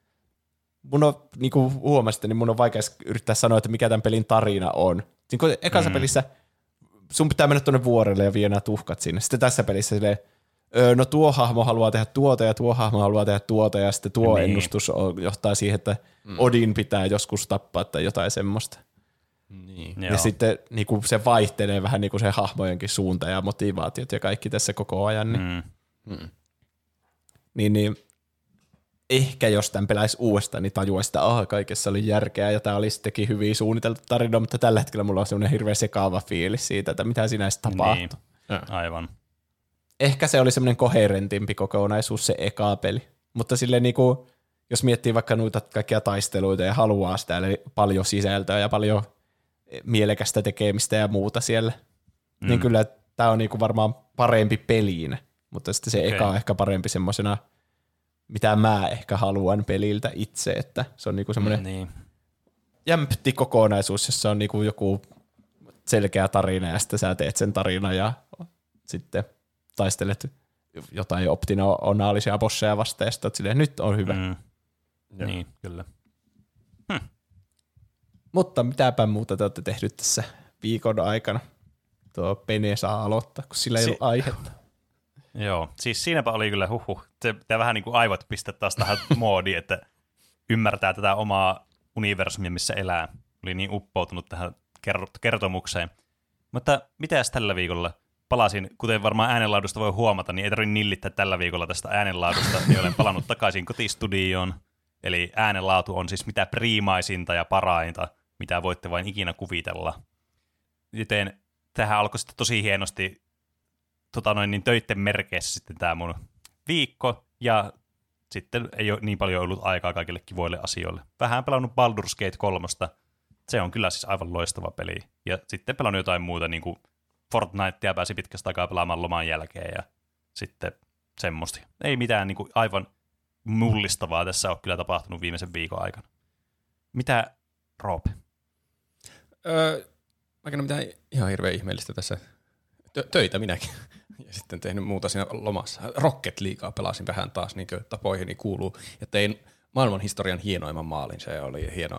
mun on, niin kuin huomasitte, niin mun on vaikea yrittää sanoa, että mikä tämän pelin tarina on. Niin kuin ekassa mm. pelissä sun pitää mennä tuonne vuorelle ja viedä nämä tuhkat sinne. Sitten tässä pelissä silleen, öö, no tuo hahmo haluaa tehdä tuota ja tuo hahmo haluaa tehdä tuota ja sitten tuo Niin. ennustus on, johtaa siihen, että mm. Odin pitää joskus tappaa tai jotain semmoista. Niin. Joo. Ja sitten niin kuin se vaihtelee vähän niin kuin se hahmojenkin suunta ja motivaatiot ja kaikki tässä koko ajan. Niin, Mm. niin, niin ehkä jos tämän pelaisi uudestaan, niin tajuaisi, että ah, kaikessa oli järkeä ja tämä oli sittenkin hyvin suunniteltu tarina, mutta tällä hetkellä mulla on semmoinen hirveän sekaava fiilis siitä, että mitä siinä edes tapahtui. Niin. Aivan. Ehkä se oli semmoinen koherentimpi kokonaisuus se eka peli, mutta silleen niinku, jos miettii vaikka noita kaikkia taisteluita ja haluaa sitä, eli paljon sisältöä ja paljon mielekästä tekemistä ja muuta siellä, mm. niin kyllä tämä on niinku varmaan parempi peliin, mutta sitten se Okei. eka on ehkä parempi semmoisena, mitä mä ehkä haluan peliltä itse, että se on niinku semmoinen Niin. jämpti kokonaisuus, jossa on niinku joku selkeä tarina ja sitten sä teet sen tarinan ja sitten taistelet jotain optionaalisia bosseja sitten oot silleen, nyt on hyvä. Mm. Niin, kyllä. Mutta mitäpä muuta te olette tehnyt tässä viikon aikana? Tuo Pene saa aloittaa, kun sillä ei Si- ollut aihetta. *laughs* Joo, siis siinäpä oli kyllä huhu. Pitää vähän niin kuin aivot pistää taas tähän *laughs* moodiin, että ymmärtää tätä omaa universumia, missä elää. Oli niin uppoutunut tähän ker- kertomukseen. Mutta mitäs tällä viikolla? Palasin, kuten varmaan äänenlaadusta voi huomata, niin ei tarvitse nillittää tällä viikolla tästä äänenlaadusta, niin olen palannut takaisin kotistudioon. Eli äänenlaatu on siis mitä priimaisinta ja parainta, mitä voitte vain ikinä kuvitella. Joten tähän alkoi sitten tosi hienosti tota noin, niin töitten merkeissä sitten tämä mun viikko, ja sitten ei ole niin paljon ollut aikaa kaikille kivoille asioille. Vähän pelannut Baldur's Gate 3. Se on kyllä siis aivan loistava peli. Ja sitten pelannut jotain muuta, niin kuin Fortnitea pääsi pitkästä aikaa pelaamaan loman jälkeen, ja sitten semmoista. Ei mitään niin kuin aivan mullistavaa tässä on kyllä tapahtunut viimeisen viikon aikana. Mitä, Roop? Öö, mä en ole mitään ihan hirveän ihmeellistä tässä. Tö- töitä minäkin. *laughs* Ja sitten tehnyt muuta siinä lomassa. Rocket Leaguea pelasin vähän taas, niin kuin tapoihini kuuluu. Ja tein maailman historian hienoimman maalin. Se oli hieno.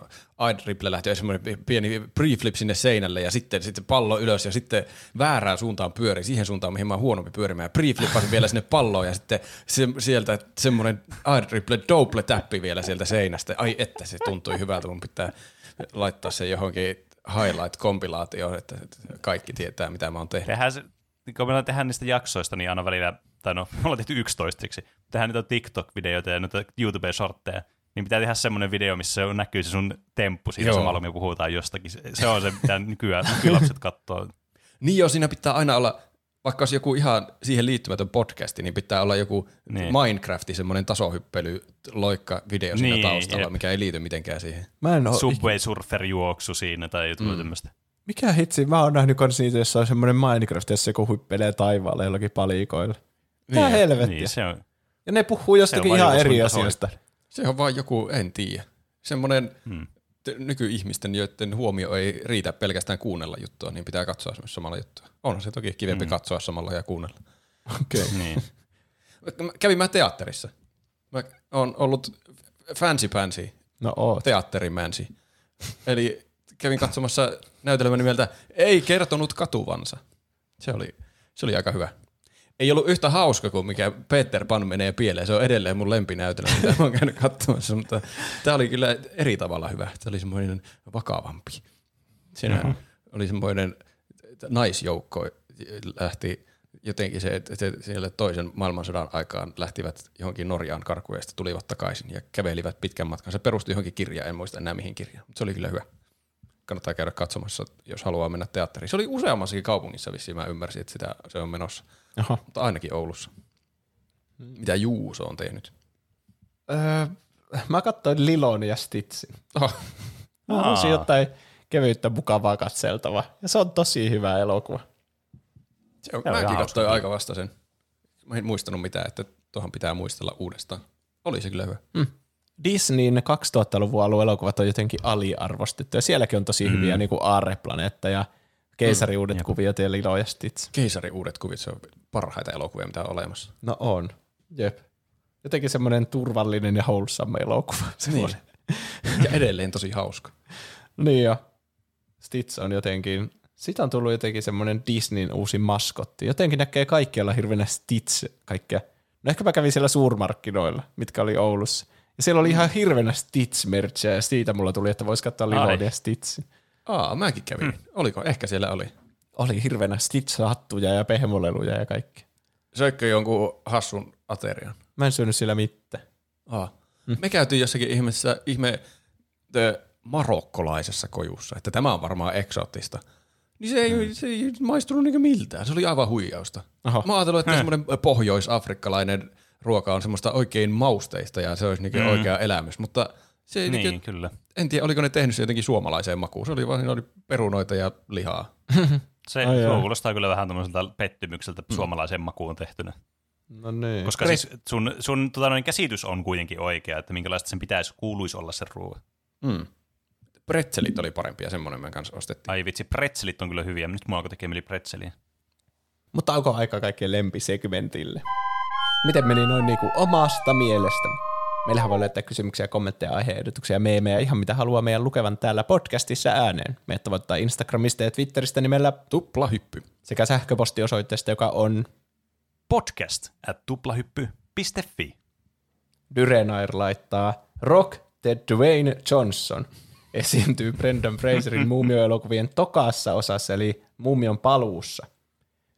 Ide Ripple lähti semmoinen pieni preflip sinne seinälle ja sitten, sitten pallo ylös ja sitten väärään suuntaan pyöri, siihen suuntaan, mihin mä oon huonompi pyörimään. Ja preflippasin vielä sinne palloon ja sitten se, sieltä semmoinen Ide Ripple double täppi vielä sieltä seinästä. Ai että se tuntui hyvältä, mun pitää laittaa se johonkin highlight-kompilaatioon, että että kaikki tietää, mitä mä oon tehnyt. Tehdään se, kun meillä tehdään niistä jaksoista, niin aina välillä, tai no, me ollaan tehty 11 tehdään niitä TikTok-videoita ja noita YouTube-shortteja, niin pitää tehdä semmoinen video, missä se näkyy se sun temppu siinä Joo. samalla, kun puhutaan jostakin. Se- on se, mitä nykyään *laughs* nykylapset katsoo. Niin joo, siinä pitää aina olla, vaikka olisi joku ihan siihen liittymätön podcasti, niin pitää olla joku Niin. Minecrafti, semmoinen tasohyppely, loikka video siinä Niin, taustalla, jep. mikä ei liity mitenkään siihen. Mä en oo, Subway Surfer juoksu siinä tai jotain mm. tämmöistä. mikä hitsi, mä oon nähnyt kans niitä, jossa on semmoinen Minecraft, jossa joku huippelee taivaalle jollakin palikoilla. Mitä Niin, helvettiä? Niin, se on. Ja ne puhuu jostakin ihan eri asioista. Se on vaan joku, en tiedä. semmoinen hmm. nykyihmisten, joiden huomio ei riitä pelkästään kuunnella juttua, niin pitää katsoa myös samalla juttua. On se toki kivempi hmm. katsoa samalla ja kuunnella. Okei. Okay. *laughs* Niin. Kävin mä teatterissa. Mä oon ollut fancy pansy, No oot. teatterimänsi. Eli kävin katsomassa näytelmän nimeltä Ei kertonut katuvansa. Se oli, se oli aika hyvä. Ei ollut yhtä hauska kuin mikä Peter Pan menee pieleen. Se on edelleen mun lempinäytelmä, mitä mä oon käynyt katsomassa, mutta tämä oli kyllä eri tavalla hyvä. Tämä oli semmoinen vakavampi. Siinä mm-hmm. oli semmoinen naisjoukko lähti jotenkin se, että siellä toisen maailmansodan aikaan lähtivät johonkin Norjaan karkuun ja sitten tulivat takaisin ja kävelivät pitkän matkan. Se perustui johonkin kirjaan, en muista enää mihin kirjaan, mutta se oli kyllä hyvä. Kannattaa käydä katsomassa, jos haluaa mennä teatteriin. Se oli useammassakin kaupungissa vissiin, mä ymmärsin, että sitä, se on menossa. Aha. Mutta ainakin Oulussa. Mitä Juuso on tehnyt? Öö, mä katsoin Lilon ja Stitsin. Oh, Mä halusin jotain kevyttä mukavaa katseltavaa. Ja se on tosi hyvä elokuva. se on, Se on mäkin katsoin hauska. aika vasta sen. Mä en muistanut mitään, että tuohon pitää muistella uudestaan. Oli se kyllä hyvä. Disneyn 2000-luvun alun elokuvat on jotenkin aliarvostettu. Ja sielläkin on tosi hyviä niin kuin Aarreplaneetta ja Keisariuudet kuviot ja Lilo ja Stitch. Keisari uudet kuvit, se on parhaita elokuvia, mitä on olemassa. No on. Jep. Jotenkin semmoinen turvallinen ja wholesome elokuva. *laughs* Niin. Ja edelleen tosi hauska. *laughs* Niin jo. Stitch on jotenkin, siitä on tullut jotenkin semmoinen Disneyn uusi maskotti. Jotenkin näkee kaikkialla hirveänä Stitch kaikkea. No ehkä mä kävin siellä suurmarkkinoilla, mitkä oli Oulussa. Ja siellä oli ihan hirveänä stitch merchia ja siitä mulla tuli, että voisi katsoa Lilon Ai. ja Stitch. Aa, mäkin kävin. Hmm. Oliko? Ehkä siellä oli. Oli hirveänä Stitch-hattuja ja pehmoleluja ja kaikki. Söikkö jonkun hassun aterian? Mä en syönyt siellä mitään. Aa. Mm. Me käytiin jossakin ihmeessä, ihme the marokkolaisessa kojussa, että tämä on varmaan eksoottista. Niin se ei, se ei maistunut niinku miltään. Se oli aivan huijausta. Oho. Mä ajattelin, että semmoinen pohjois-afrikkalainen ruoka on semmoista oikein mausteista ja se olisi niinku mm. oikea elämys, mutta se ei Niin, niinku, kyllä. en tiedä, oliko ne tehnyt se jotenkin suomalaiseen makuun. Se oli vaan, siinä oli perunoita ja lihaa. *laughs* Se Ai kuulostaa kyllä vähän tämmöiseltä pettymykseltä mm. suomalaiseen makuun tehtynä. No niin. Koska siis sun, sun tota, noin käsitys on kuitenkin oikea, että minkälaista sen pitäisi, kuuluisi olla se ruoa. Mm. Pretzelit oli parempia, semmoinen me kanssa ostettiin. Ai vitsi, pretzelit on kyllä hyviä. Nyt alkoi tekee mieli pretzeliä. Mutta onko aika kaikkien lempisegmentille? Miten meni noin niinku omasta mielestä? Meillähän voi laittaa kysymyksiä, kommentteja, aiheehdotuksia, meemejä, ihan mitä haluaa meidän lukevan täällä podcastissa ääneen. Meidät tavoittaa Instagramista ja Twitteristä nimellä Tuplahyppy. sekä sähköpostiosoitteesta, joka on Podcast at tuplahyppy.fi. Dyrenair laittaa Rock the Dwayne Johnson esiintyy Brendan Fraserin *laughs* muumioelokuvien tokaassa osassa, eli Muumion paluussa.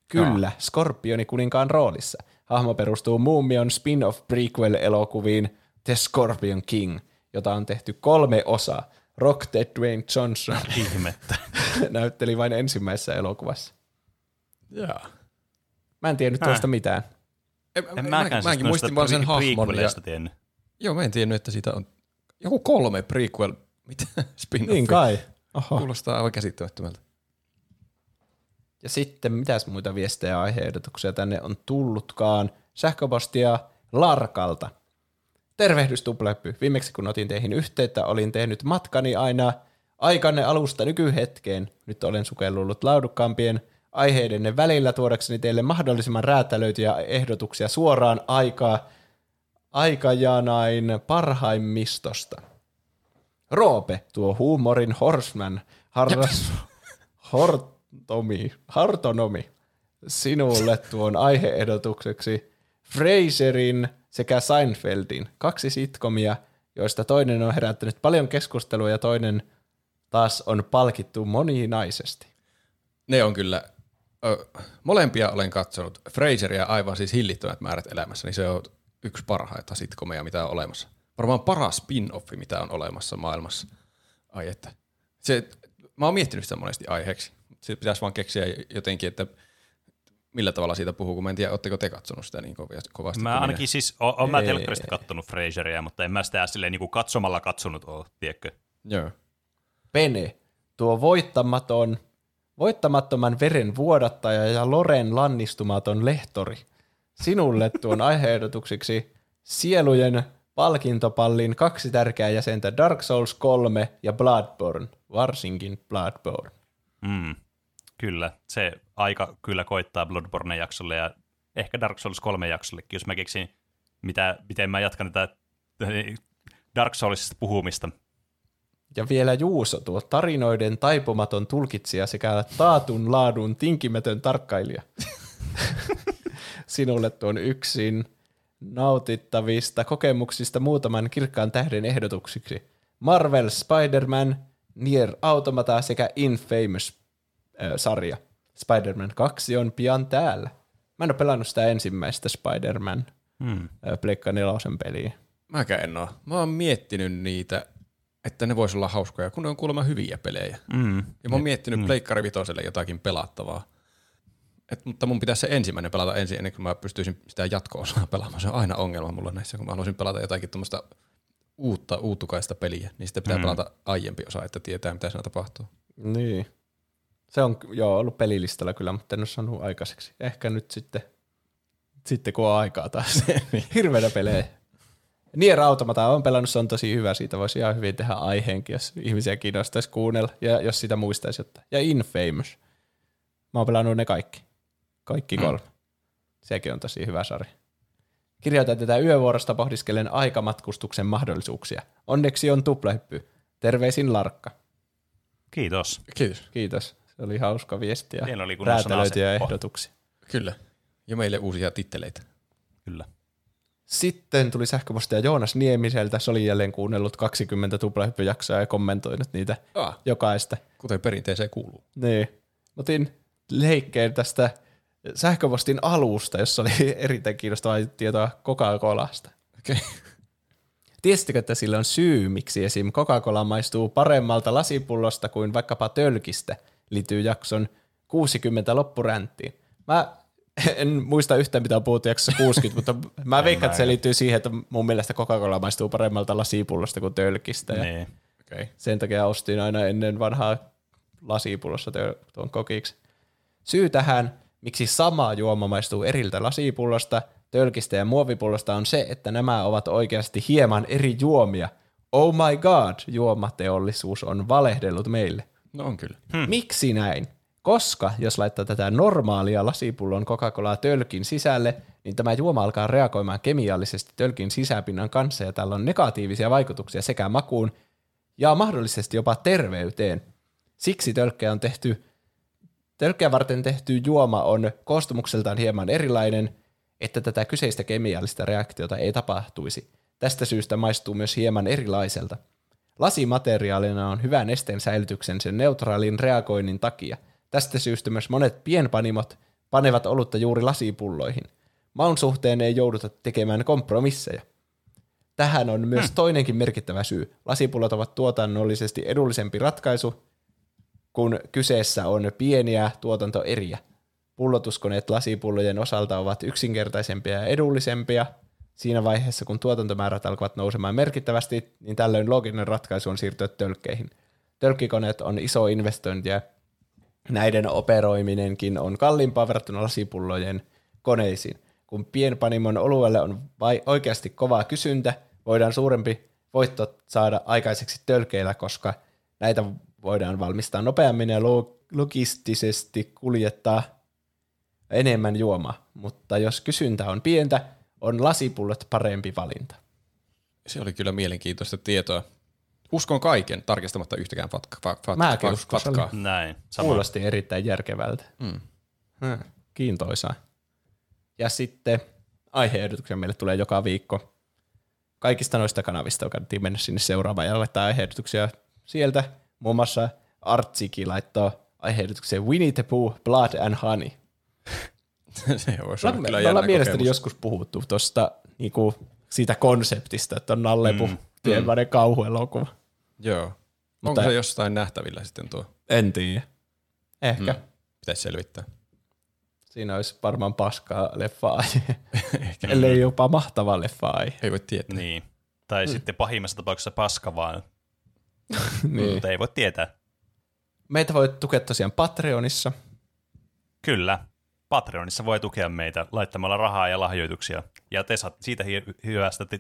Kyllä, Skorpioni kuninkaan roolissa. Hahmo perustuu Muumion spin-off prequel-elokuviin The Scorpion King, jota on tehty kolme osaa. Rock the Dwayne Johnson *laughs* Ihmettä. *laughs* näytteli vain ensimmäisessä elokuvassa. Jaa. Mä en tiennyt tuosta mitään. En, En mä, mäkään mäkin siis muistin vaan sen hahmon. Ja, tiennyt. joo, mä en tiennyt, että siitä on joku kolme prequel, mitä *laughs* spin Niin kai. Oho. Kuulostaa aivan käsittämättömältä. Ja sitten mitäs muita viestejä ja aiheehdotuksia tänne on tullutkaan. Sähköpostia Larkalta. Tervehdys Tupleppy. Viimeksi kun otin teihin yhteyttä, olin tehnyt matkani aina aikanne alusta nykyhetkeen. Nyt olen sukellullut laadukkaampien aiheidenne välillä tuodakseni teille mahdollisimman räätälöityjä ehdotuksia suoraan aikaa aikajanain parhaimmistosta. Roope, tuo huumorin horseman, harras, *laughs* hortomi, hartonomi, sinulle tuon aiheehdotukseksi Fraserin sekä Seinfeldin, kaksi sitkomia, joista toinen on herättänyt paljon keskustelua ja toinen taas on palkittu moninaisesti. Ne on kyllä, ö, molempia olen katsonut. Fraseria aivan siis hillittömät määrät elämässä, niin se on yksi parhaita sitkomeja, mitä on olemassa. Varmaan paras spin-offi, mitä on olemassa maailmassa. Ai että. Se, mä oon miettinyt sitä monesti aiheeksi. Se pitäisi vaan keksiä jotenkin, että millä tavalla siitä puhuu, kun mä en tiedä, ootteko te katsonut sitä niin kovasti. Mä kuin ainakin siis, o- oon mä telkkarista kattonut Fraseria, mutta en mä sitä silleen niinku katsomalla katsonut oo, tiedätkö? minä. Joo. Pene, tuo voittamaton, voittamattoman veren vuodattaja ja Loren lannistumaton lehtori. Sinulle tuon aiheehdotuksiksi sielujen palkintopallin kaksi tärkeää jäsentä Dark Souls 3 ja Bloodborne, varsinkin Bloodborne. Mm. Kyllä, se aika kyllä koittaa Bloodborne jaksolle ja ehkä Dark Souls 3 jaksollekin, jos mä keksin, mitä, miten mä jatkan tätä *laughs* Dark Soulsista puhumista. Ja vielä Juuso, tuo tarinoiden taipumaton tulkitsija sekä taatun laadun tinkimätön tarkkailija. *laughs* Sinulle tuon yksin nautittavista kokemuksista muutaman kirkkaan tähden ehdotuksiksi. Marvel, Spider-Man, Nier Automata sekä Infamous-sarja. Spider-Man 2 on pian täällä. Mä en ole pelannut sitä ensimmäistä Spider-Man Hmm. Pleikka nelosen peliä. Mäkään en oo. Mä oon miettinyt niitä, että ne vois olla hauskoja, kun ne on kuulemma hyviä pelejä. Mm. Ja mä oon miettinyt mm. Pleikkari Vitoselle jotakin pelattavaa. Et, mutta mun pitäisi se ensimmäinen pelata ensin, ennen kuin mä pystyisin sitä jatko-osaa *laughs* pelaamaan. Se on aina ongelma mulla näissä, kun mä haluaisin pelata jotakin tuommoista uutta, uuttukaista peliä, niin sitten pitää mm. pelata aiempi osa, että tietää, mitä siinä tapahtuu. Niin. Se on joo, ollut pelilistalla kyllä, mutta en ole saanut aikaiseksi. Ehkä nyt sitten, sitten kun on aikaa taas. *laughs* Hirveänä pelejä. Nier Automata on pelannut, se on tosi hyvä. Siitä voisi ihan hyvin tehdä aiheenkin, jos ihmisiä kiinnostaisi kuunnella ja jos sitä muistaisi jotain. Ja Infamous. Mä oon pelannut ne kaikki. Kaikki kolme. Sekin on tosi hyvä sarja. Kirjoitan tätä yövuorosta pohdiskelen aikamatkustuksen mahdollisuuksia. Onneksi on tuplahyppy. Terveisin Larkka. Kiitos. Kiitos. Kiitos. Se oli hauska viesti ja oli, räätälöityjä ehdotuksia. Kyllä. Ja meille uusia titteleitä. Kyllä. Sitten tuli sähköpostia Joonas Niemiseltä. Se oli jälleen kuunnellut 20 tuplahyppyjaksoa ja kommentoinut niitä Ah. jokaista. Kuten perinteeseen kuuluu. Niin. Otin leikkeen tästä sähköpostin alusta, jossa oli *laughs* erittäin kiinnostavaa tietoa Coca-Colasta. Okei. Okay. Tiesittekö, että sillä on syy, miksi esim. Coca-Cola maistuu paremmalta lasipullosta kuin vaikkapa tölkistä, liittyy jakson 60 loppuränttiin. Mä en muista yhtään, mitä on puhuttu jaksossa 60, mutta mä veikkaan, että se liittyy siihen, että mun mielestä Coca-Cola maistuu paremmalta lasipullosta kuin tölkistä. Ja Niin. Okay. sen takia ostin aina ennen vanhaa lasipullossa tuon kokiksi. Syy tähän, miksi sama juoma maistuu eriltä lasipullosta, tölkistä ja muovipullosta on se, että nämä ovat oikeasti hieman eri juomia. Oh my god, juomateollisuus on valehdellut meille. No on kyllä. Hmm. Miksi näin? Koska jos laittaa tätä normaalia lasipullon Coca-Colaa tölkin sisälle, niin tämä juoma alkaa reagoimaan kemiallisesti tölkin sisäpinnan kanssa ja tällä on negatiivisia vaikutuksia sekä makuun ja mahdollisesti jopa terveyteen. Siksi tölkkejä on tehty, tölkkejä varten tehty juoma on koostumukseltaan hieman erilainen, että tätä kyseistä kemiallista reaktiota ei tapahtuisi. Tästä syystä maistuu myös hieman erilaiselta. Lasimateriaalina on hyvä nesteen säilytyksen sen neutraalin reagoinnin takia. Tästä syystä myös monet pienpanimot panevat olutta juuri lasipulloihin. Maun suhteen ei jouduta tekemään kompromisseja. Tähän on myös hmm. toinenkin merkittävä syy. Lasipullot ovat tuotannollisesti edullisempi ratkaisu, kun kyseessä on pieniä tuotantoeriä. Pullotuskoneet lasipullojen osalta ovat yksinkertaisempia ja edullisempia. Siinä vaiheessa, kun tuotantomäärät alkavat nousemaan merkittävästi, niin tällöin looginen ratkaisu on siirtyä tölkkeihin. Tölkkikoneet on iso investointi ja näiden operoiminenkin on kalliimpaa verrattuna lasipullojen koneisiin. Kun pienpanimon oluelle on vai oikeasti kova kysyntä, voidaan suurempi voitto saada aikaiseksi tölkeillä, koska näitä voidaan valmistaa nopeammin ja lo- logistisesti kuljettaa enemmän juomaa. Mutta jos kysyntä on pientä, on lasipullot parempi valinta. Se oli kyllä mielenkiintoista tietoa. Uskon kaiken tarkistamatta yhtäkään fatka, fa, fat, Mäkin uskon, fatkaa. Näin. Sama. Kuulosti erittäin järkevältä. Mm. Hmm. Kiintoisaa. Ja sitten aiheehdotuksia meille tulee joka viikko. Kaikista noista kanavista kannattiin mennä sinne seuraavaan ja laittaa aiheehdotuksia sieltä. Muun muassa Artsikin laittoi aiheehdotuksen Winnie the Pooh, Blood and Honey. *laughs* se voisi olla kyllä jännä mielestäni kokemus. joskus puhuttu tuosta niinku, siitä konseptista, että on Nallepu, mm. Tietynlainen mm. kauhuelokuva. Joo. Onko Mutta- se jostain nähtävillä sitten tuo? En tiedä. Ehkä. Mm. Pitäisi selvittää. Siinä olisi varmaan paskaa leffaa *laughs* ellei jopa mahtava leffa Ei voi tietää. Niin. Tai mm. sitten pahimmassa tapauksessa paska vaan, *laughs* niin. mutta ei voi tietää. Meitä voi tukea tosiaan Patreonissa. Kyllä. Patreonissa voi tukea meitä laittamalla rahaa ja lahjoituksia. Ja te saatte siitä hi- hyvästä, te,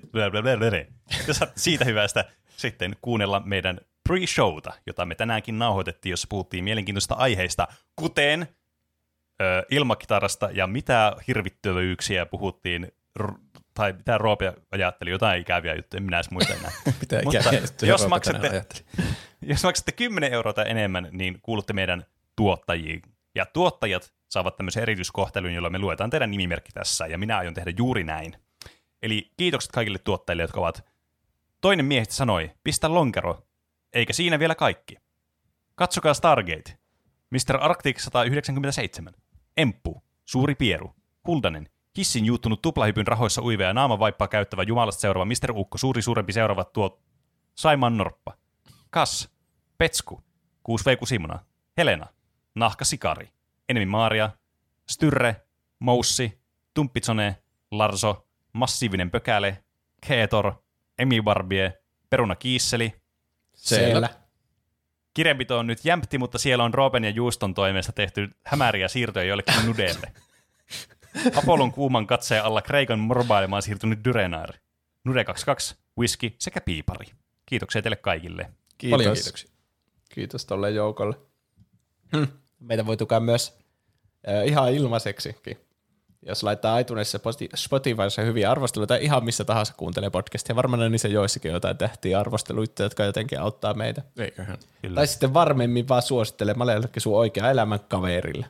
te saatte siitä hyvästä sitten kuunnella meidän pre-showta, jota me tänäänkin nauhoitettiin, jossa puhuttiin mielenkiintoista aiheista, kuten ö, ilmakitarasta ja mitä hirvittävyyksiä puhuttiin, r- tai mitä Roope ajatteli, jotain ikäviä juttuja, en minä edes muista enää. *laughs* Mitä Mutta ikäviä jos juttuja Roope maksatte-? *laughs* Jos maksatte 10 euroa tai enemmän, niin kuulutte meidän tuottajiin. Ja tuottajat saavat tämmöisen erityiskohtelun, jolla me luetaan teidän nimimerkki tässä, ja minä aion tehdä juuri näin. Eli kiitokset kaikille tuottajille, jotka ovat... Toinen miehistä sanoi, pistä lonkero, eikä siinä vielä kaikki. Katsokaa Stargate, Mr. Arctic 197, Emppu, Suuri Pieru, Huldanen, hissin juuttunut tuplahypyn rahoissa uiva ja naamavaippaa käyttävä jumalasta seuraava Mr. Ukko, suuri suurempi seuraava tuo Saiman Norppa, Kas, Petsku, 6V Simona, Helena, Nahka Sikari, Enemi Maaria, Styrre, Moussi, Tumppitsone, Larso, Massiivinen Pökäle, Keetor, Emi Barbie, Peruna Kiisseli. Siellä. Kirjanpito on nyt jämpti, mutta siellä on Roopen ja Juuston toimesta tehty hämäriä siirtoja jollekin nudeelle. Apollon kuuman katseen alla Kreikan morbailemaan siirtynyt Dyrenaar. Nude 22, whisky sekä piipari. Kiitoksia teille kaikille. Kiitos. Paljon kiitoksia. Kiitos tolle joukolle. Hm. *laughs* Meitä voi tukea myös äh, ihan ilmaiseksikin. Jos laittaa iTunesissa Spoti- Spotifyssa hyviä arvosteluita, ihan missä tahansa kuuntelee podcastia. Varmaan niissä joissakin on jotain tähtiä arvosteluita, jotka jotenkin auttaa meitä. Eiköhän. Kyllä. Tai sitten varmemmin vaan suosittelemalla jollekin sun oikea elämän kaverille.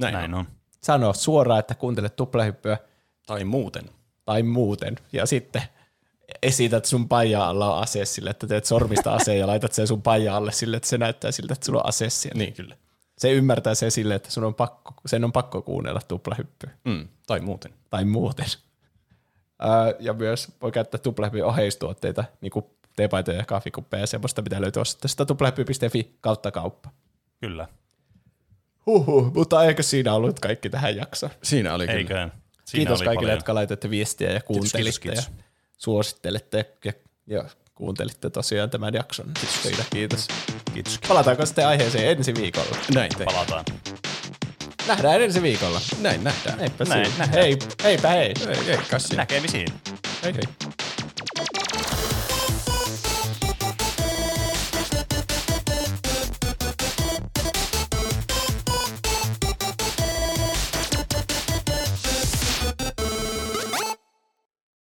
Näin, Näin on. Sano suoraan, että kuuntele tuplahyppyä Tai muuten. tai muuten. Ja sitten esität sun paija alla ase sille, että teet sormista aseen ja laitat sen sun paija alle sille, että se näyttää siltä, että sulla on ase siellä. Niin, kyllä. Se ymmärtää se sille, että sun on pakko, sen on pakko kuunnella tuplahyppyä. Mm, tai muuten. Tai muuten. Ää, ja myös voi käyttää tuplahyppyn oheistuotteita, niin kuin teepaitoja ja kahvikuppeja ja semmoista, mitä löytyy osoitteesta tuplahyppy.fi kautta kauppa. Kyllä. Huhhuh, mutta eikö siinä ollut kaikki tähän jaksoon? Siinä oli kyllä. Eiköhän. Siinä Kiitos oli kaikille, paljon. jotka laitatte viestiä ja kuuntelitte kiitos, ja suosittelette ja, ja kuuntelitte tosiaan tämän jakson. Kiitos teille, kiitos. Kiitos. Palataanko sitten aiheeseen ensi viikolla? Näin tein. Palataan. Nähdään ensi viikolla. Näin nähdään. Heipä Näin, siinä. nähdään. Hei, heipä hei. Ei, ei, kai siinä. Näkemisiin. Hei hei.